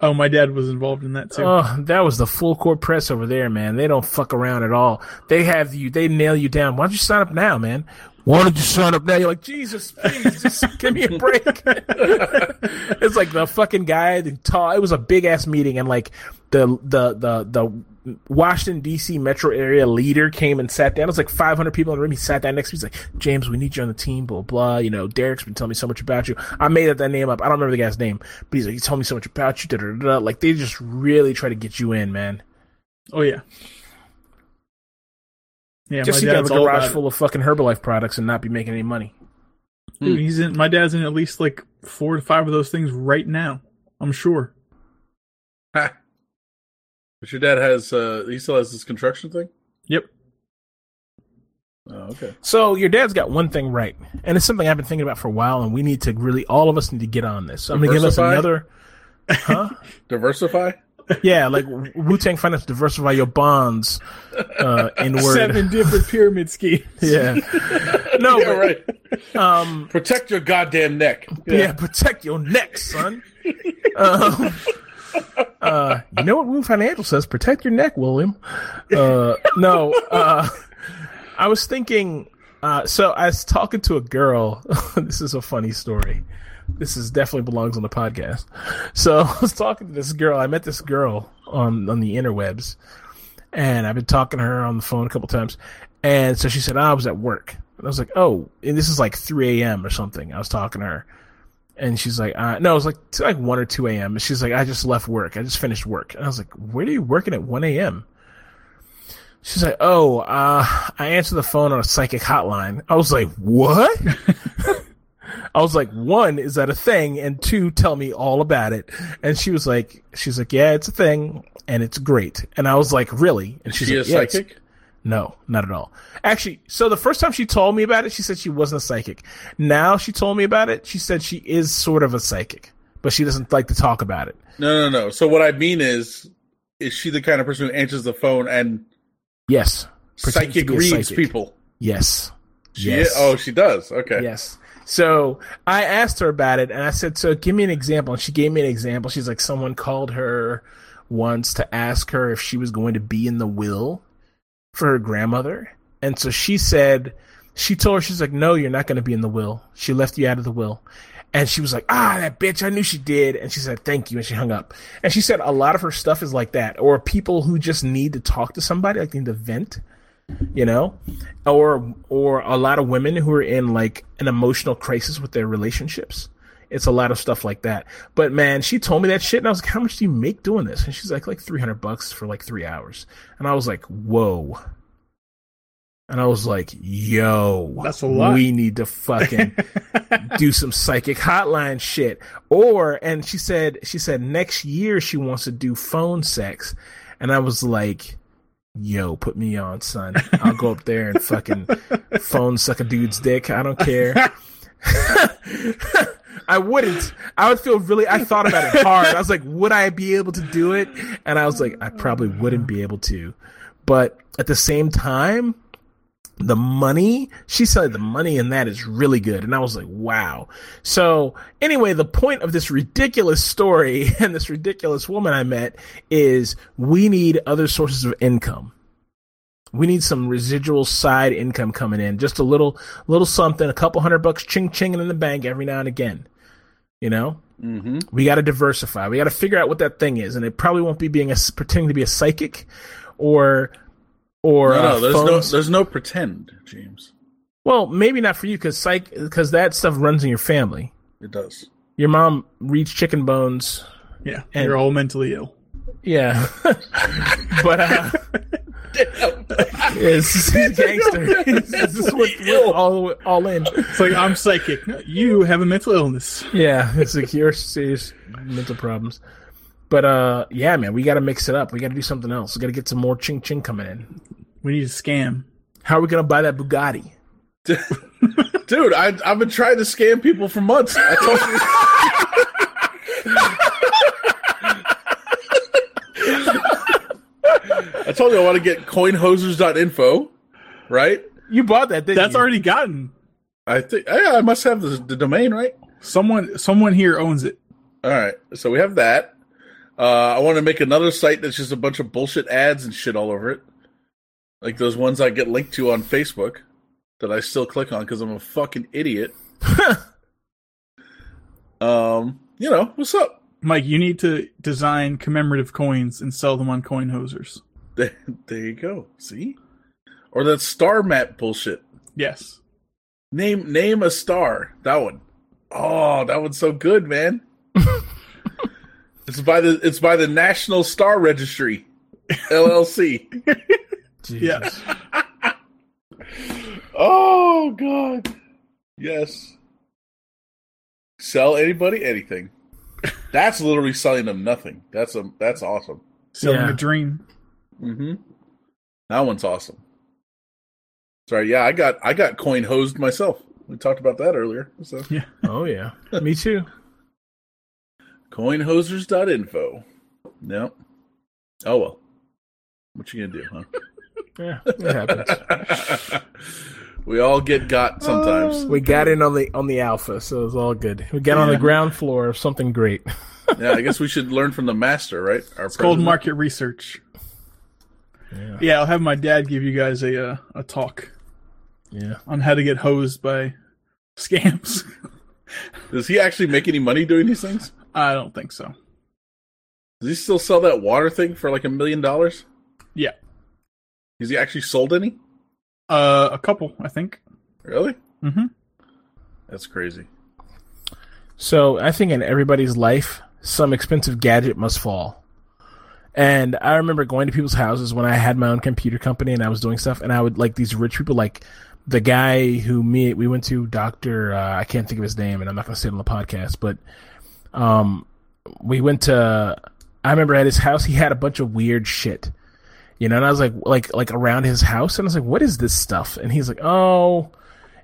Oh, my dad was involved in that too. Oh, that was the full court press over there, man. They don't fuck around at all. They have you. They nail you down. Why don't you sign up now, man? Why don't you sign up now? You're like, Jesus, please, just give me a break. it's like the fucking guy, the tall. It was a big ass meeting, and like the the the the Washington D.C. metro area leader came and sat down. It was like 500 people in the room. He sat down next to me. He's like, James, we need you on the team. Blah blah. You know, Derek's been telling me so much about you. I made up that name up. I don't remember the guy's name, but he's like, he told me so much about you. Da, da, da, da. Like they just really try to get you in, man. Oh yeah. Yeah, just to my get a garage full of fucking Herbalife products and not be making any money. Dude, he's in. My dad's in at least like four to five of those things right now. I'm sure. Ha. But your dad has. uh He still has this construction thing. Yep. Oh, okay. So your dad's got one thing right, and it's something I've been thinking about for a while, and we need to really, all of us need to get on this. So I'm going to give us another, huh? Diversify. Yeah, like Wu Tang Finance, diversify your bonds. Uh, in word, Seven different pyramid schemes. yeah. No, yeah, but, right. um, Protect your goddamn neck. yeah. protect your neck, son. um, uh, you know what Wu Financial says? Protect your neck, William. Uh, no, uh, I was thinking. Uh, so I was talking to a girl. this is a funny story. This is definitely belongs on the podcast. So I was talking to this girl. I met this girl on on the interwebs, and I've been talking to her on the phone a couple times. And so she said, "Oh, I was at work." And I was like, "Oh," and this is like 3 a.m. or something. I was talking to her, And she's like, uh, no, it was like like one or two a.m. And she's like, I just left work. I just finished work. And I was like, where are you working at one a.m.? She's like, oh, uh, I answered the phone on a psychic hotline. I was like, what? I was like, one, is that a thing? And two, tell me all about it. And she was like, she's like, yeah, it's a thing and it's great. And I was like, really? And she's She like, yeah, psychic? no, not at all. Actually, so the first time she told me about it, she said she wasn't a psychic. Now she told me about it, she said she is sort of a psychic, but she doesn't like to talk about it. No, no, no. So what I mean is, is she the kind of person who answers the phone and Yes. Psychic reads psychic. people? Yes. She yes. oh, she does. Okay. Yes. So I asked her about it and I said, so give me an example. And she gave me an example. She's like, someone called her once to ask her if she was going to be in the will for her grandmother. And so she said, she told her, she's like, no, you're not going to be in the will. She left you out of the will. And she was like, ah, that bitch, I knew she did. And she said, thank you. And she hung up. And she said a lot of her stuff is like that. Or people who just need to talk to somebody, like need to vent you know? Or or a lot of women who are in like an emotional crisis with their relationships. It's a lot of stuff like that. But man she told me that shit and i was like how much do you make doing this? And she's like like 300 bucks for like three hours. And i was like whoa. And i was like yo That's a lot. we need to fucking do some psychic hotline shit. Or and she said she said next year she wants to do phone sex. And i was like yo put me on son i'll go up there and fucking phone suck a dude's dick i don't care I wouldn't. I would feel really. I thought about it hard. I was like, would I be able to do it? And I was like, I probably wouldn't be able to. But at the same time, the money, she said the money in that is really good. And I was like, wow. So anyway, the point of this ridiculous story and this ridiculous woman I met is we need other sources of income. We need some residual side income coming in, just a little, little something, a couple hundred bucks ching chinging in the bank every now and again. You know, Mm-hmm. we got to diversify. We got to figure out what that thing is, and it probably won't be being a pretending to be a psychic, or or No, uh, no, there's no, there's no pretend, James. Well, maybe not for you because psych because that stuff runs in your family. It does. Your mom reads chicken bones. Yeah, And- you're all mentally ill. Yeah, but uh, it's gangster. this is what all all in. It's like I'm psychic. You have a mental illness. Yeah, it's like your serious mental problems. But uh, yeah, man, we got to mix it up. We got to do something else. We got to get some more ching ching coming in. We need a scam. How are we gonna buy that Bugatti? Dude, I, I've been trying to scam people for months. I told you. I told you I want to get coinhosers.info, right? You bought that, didn't That's you? already gotten. I think yeah, I must have the, the domain, right? Someone someone here owns it. All right, so we have that. Uh, I want to make another site that's just a bunch of bullshit ads and shit all over it, like those ones I get linked to on Facebook that I still click on because I'm a fucking idiot. um, you know what's up? Mike, you need to design commemorative coins and sell them on coin hosers. There, there you go. See, or that star map bullshit. Yes. Name name a star. That one. Oh, that one's so good, man. it's by the it's by the National Star Registry, LLC. yes. oh God. Yes. Sell anybody anything. That's literally selling them nothing. That's a that's awesome. Selling Yeah. a dream. Mm-hmm. That one's awesome. Sorry, yeah, I got I got coin hosed myself. We talked about that earlier. So yeah. Oh yeah, me too. coinhosers.info. Nope. Oh well. What you gonna do, huh? Yeah, it happens. we all get got sometimes. We got in on the on the alpha, so it was all good. We got on the ground floor of something great. yeah, I guess we should learn from the master, right? Our It's called market research. Yeah. Yeah, I'll have my dad give you guys a uh, a talk Yeah. on how to get hosed by scams. Does he actually make any money doing these things? I don't think so. Does he still sell that water thing for like a million dollars? Yeah. Has he actually sold any? Uh, a couple, I think. Really? Mm-hmm. That's crazy. So I think in everybody's life, some expensive gadget must fall. And I remember going to people's houses when I had my own computer company and I was doing stuff, and I would like these rich people, like the guy who me we went to, Doctor. Uh, I can't think of his name, and I'm not going to say it on the podcast, but um, we went to. I remember at his house, he had a bunch of weird shit, you know, and I was like, like, like around his house, and I was like, what is this stuff? And he's like, oh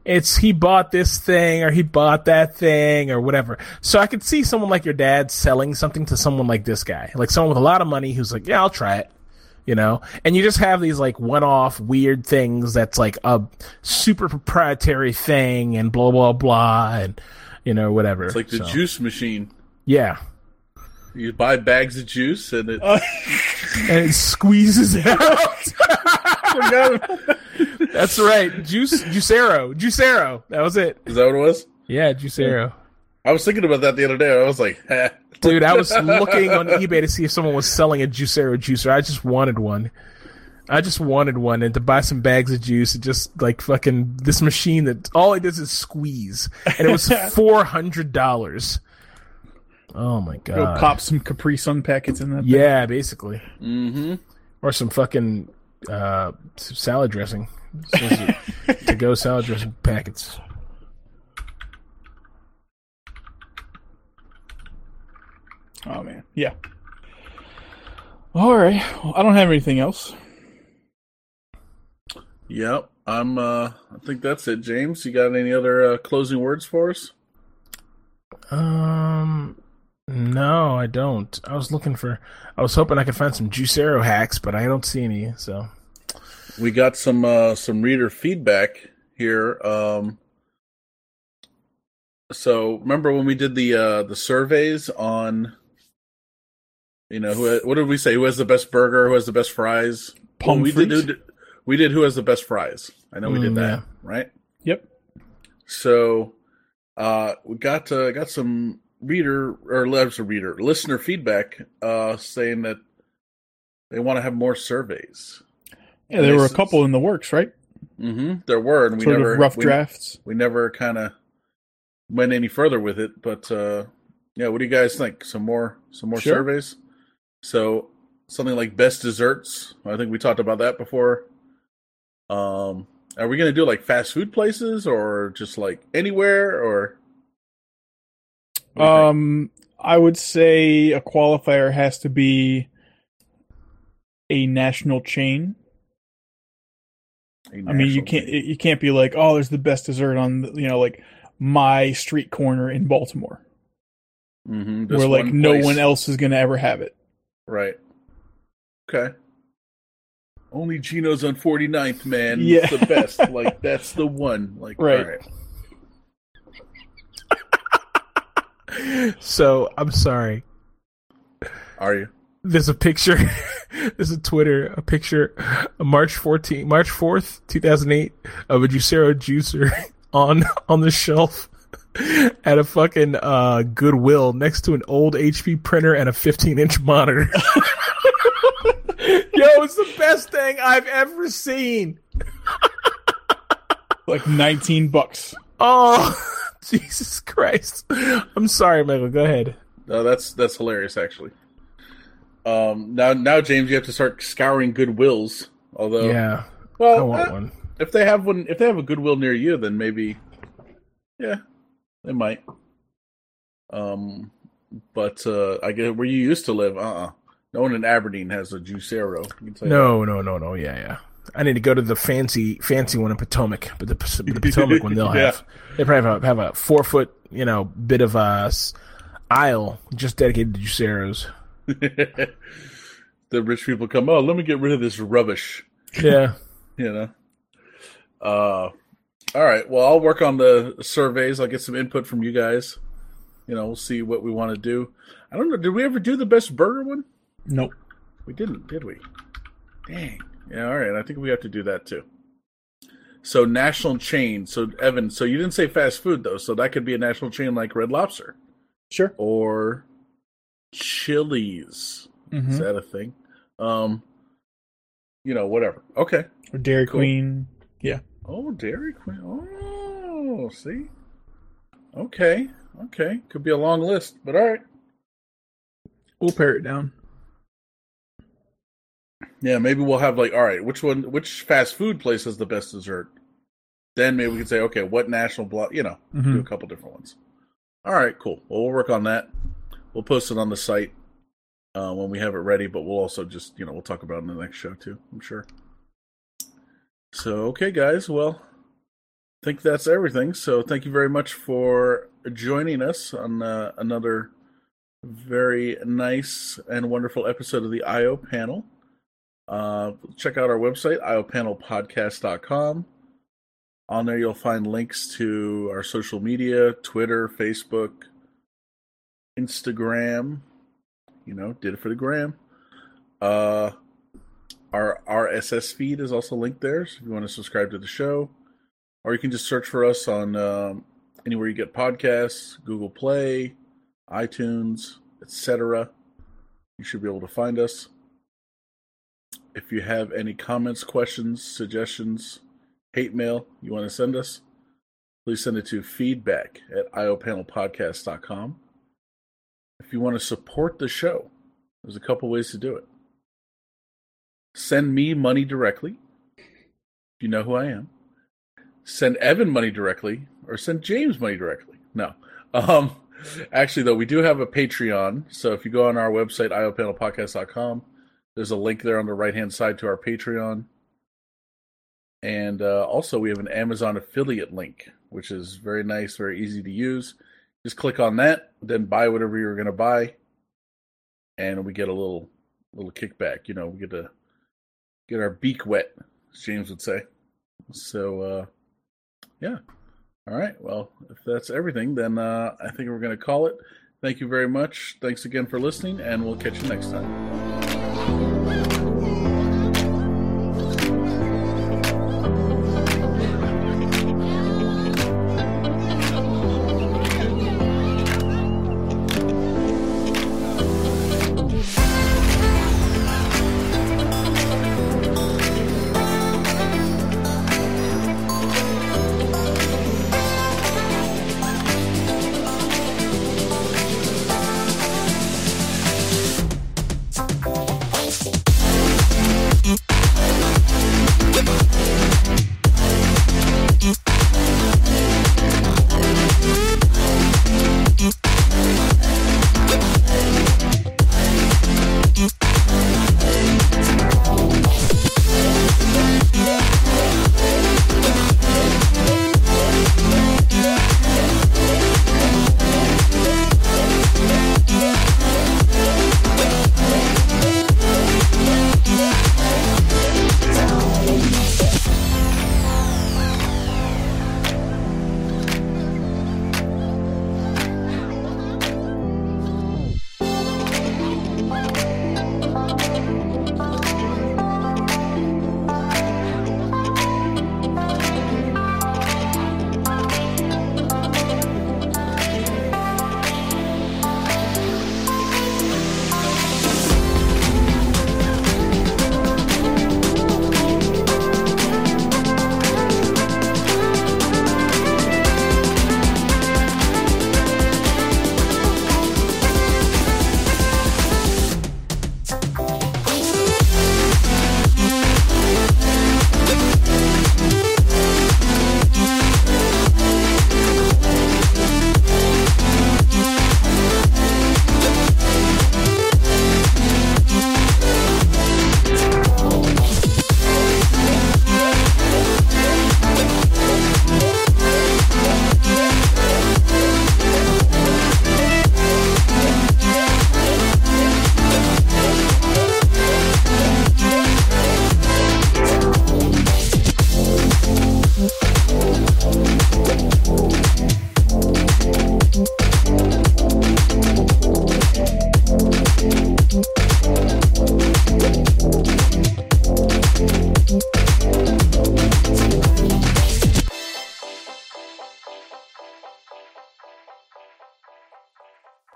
it's he bought this thing or he bought that thing or whatever. So I could see someone like your dad selling something to someone like this guy, like someone with a lot of money who's like, yeah, I'll try it. You know, and you just have these like one-off weird things that's like a super proprietary thing and blah blah blah and you know whatever. It's like the So, juice machine. Yeah, You buy bags of juice and it. and it squeezes out. That's right, juice juicero, juicero. That was it. Is that what it was? Yeah, juicero. I was thinking about that the other day. I was like, eh. Dude, I was looking on eBay to see if someone was selling a Juicero juicer. I just wanted one. I just wanted one and to buy some bags of juice. It just like fucking this machine that all it does is squeeze, and it was four hundred dollars. Oh my Go god! pop some Capri Sun packets in that. thing. Yeah, basically, mm-hmm. or some fucking uh, salad dressing. to go salad dressing packets. Oh man. Yeah. All right. Well, I don't have anything else. Yep. I'm. uh I think that's it. James, you got any other uh, closing words for us? Um, no, I don't. I was looking for. I was hoping I could find some Juicero hacks, but I don't see any. So We got some uh some reader feedback here. Um. So remember when we did the uh the surveys on. You know who? What did we say? Who has the best burger? Who has the best fries? Well, we did, who we did who has the best fries. I know we did Mm, that, yeah. right? Yep. So, uh, we got uh, got some reader or letters of reader listener feedback, uh, saying that they want to have more surveys. Yeah, there were a couple in the works, right? Mm-hmm. There were, and we sort never rough we, drafts. We never kind of went any further with it, but uh, yeah, what do you guys think? Some more, some more Sure. surveys. So something like best desserts. I think we talked about that before. Um, are we gonna do like fast food places or just like anywhere or? Think? Um, I would say a qualifier has to be a national chain. I mean, you can't chain. you can't be like, oh, there's the best dessert on you know like my street corner in Baltimore, Mhm, where like one no one else is gonna ever have it. Right. Okay. Only Gino's on 49th, man. Yeah. It's the best. like that's the one. Like Right. right. So I'm sorry. Are you? There's a picture. There's a Twitter a picture, of March 14, March 4th, 2008, of a Juicero juicer on on the shelf at a fucking uh, Goodwill next to an old HP printer and a 15 inch monitor. Yo, it's the best thing I've ever seen. Like 19 bucks. Oh, Jesus Christ! I'm sorry, Michael. Go ahead. No, that's that's hilarious actually. Um now now James you have to start scouring Goodwills. Although Yeah, well I want eh, one. if they have one if they have a Goodwill near you then maybe yeah, they might. Um but uh I get where you used to live, uh uh No one in Aberdeen has a Juicero. I can tell you No, no, no, no. Yeah, yeah. I need to go to the fancy, fancy one in Potomac, but the, the Potomac one they'll Yeah. have. They probably have a, have a four foot, you know, bit of a aisle just dedicated to Juiceros. the rich people come, oh, let me get rid of this rubbish, Yeah. you know. Uh, all right. Well, I'll work on the surveys. I'll get some input from you guys. You know, we'll see what we want to do. I don't know. Did we ever do the best burger one? Nope. We didn't, did we? Dang. Yeah. All right. I think we have to do that too. So national chain. So Evan. So you didn't say fast food though. So that could be a national chain like Red Lobster Sure. or Chili's. hmm Is that a thing? Um, you know, whatever. Okay. Or Dairy Cool. Queen. Yeah. Oh, Dairy Queen. Oh, see. Okay. Okay, could be a long list, but all right. We'll pare it down. Yeah, maybe we'll have like, all right, which one, which fast food place has the best dessert? Then maybe we can say, okay, what national block? You know, Mhm. do a couple different ones. All right, cool. Well, we'll work on that. We'll post it on the site uh, when we have it ready, but we'll also just, you know, we'll talk about it in the next show too. I'm sure. So, okay, guys. Well, I think that's everything. So, thank you very much for joining us on uh, another very nice and wonderful episode of the IO panel. Uh, check out our website, iopanelpodcast.com. On there, you'll find links to our social media Twitter, Facebook, Instagram. You know, did it for the gram. Uh, our RSS feed is also linked there. So if you want to subscribe to the show, or you can just search for us on um, anywhere you get podcasts, Google Play, iTunes, etc. You should be able to find us. If you have any comments, questions, suggestions, hate mail you want to send us, please send it to feedback at iopanelpodcast.com. If you want to support the show, there's a couple ways to do it. Send me money directly. If you know who I am. Send Evan money directly, or send James money directly. No. Um, actually, though, we do have a Patreon. So if you go on our website, iopanelpodcast.com, there's a link there on the right hand side to our Patreon. And uh, also, we have an Amazon affiliate link, which is very nice, very easy to use. Just click on that, then buy whatever you're going to buy, and we get a little little kickback. You know, we get to get our beak wet, as James would say. So, uh, yeah. All right. Well, if that's everything, then uh, I think we're going to call it. Thank you very much. Thanks again for listening, and we'll catch you next time.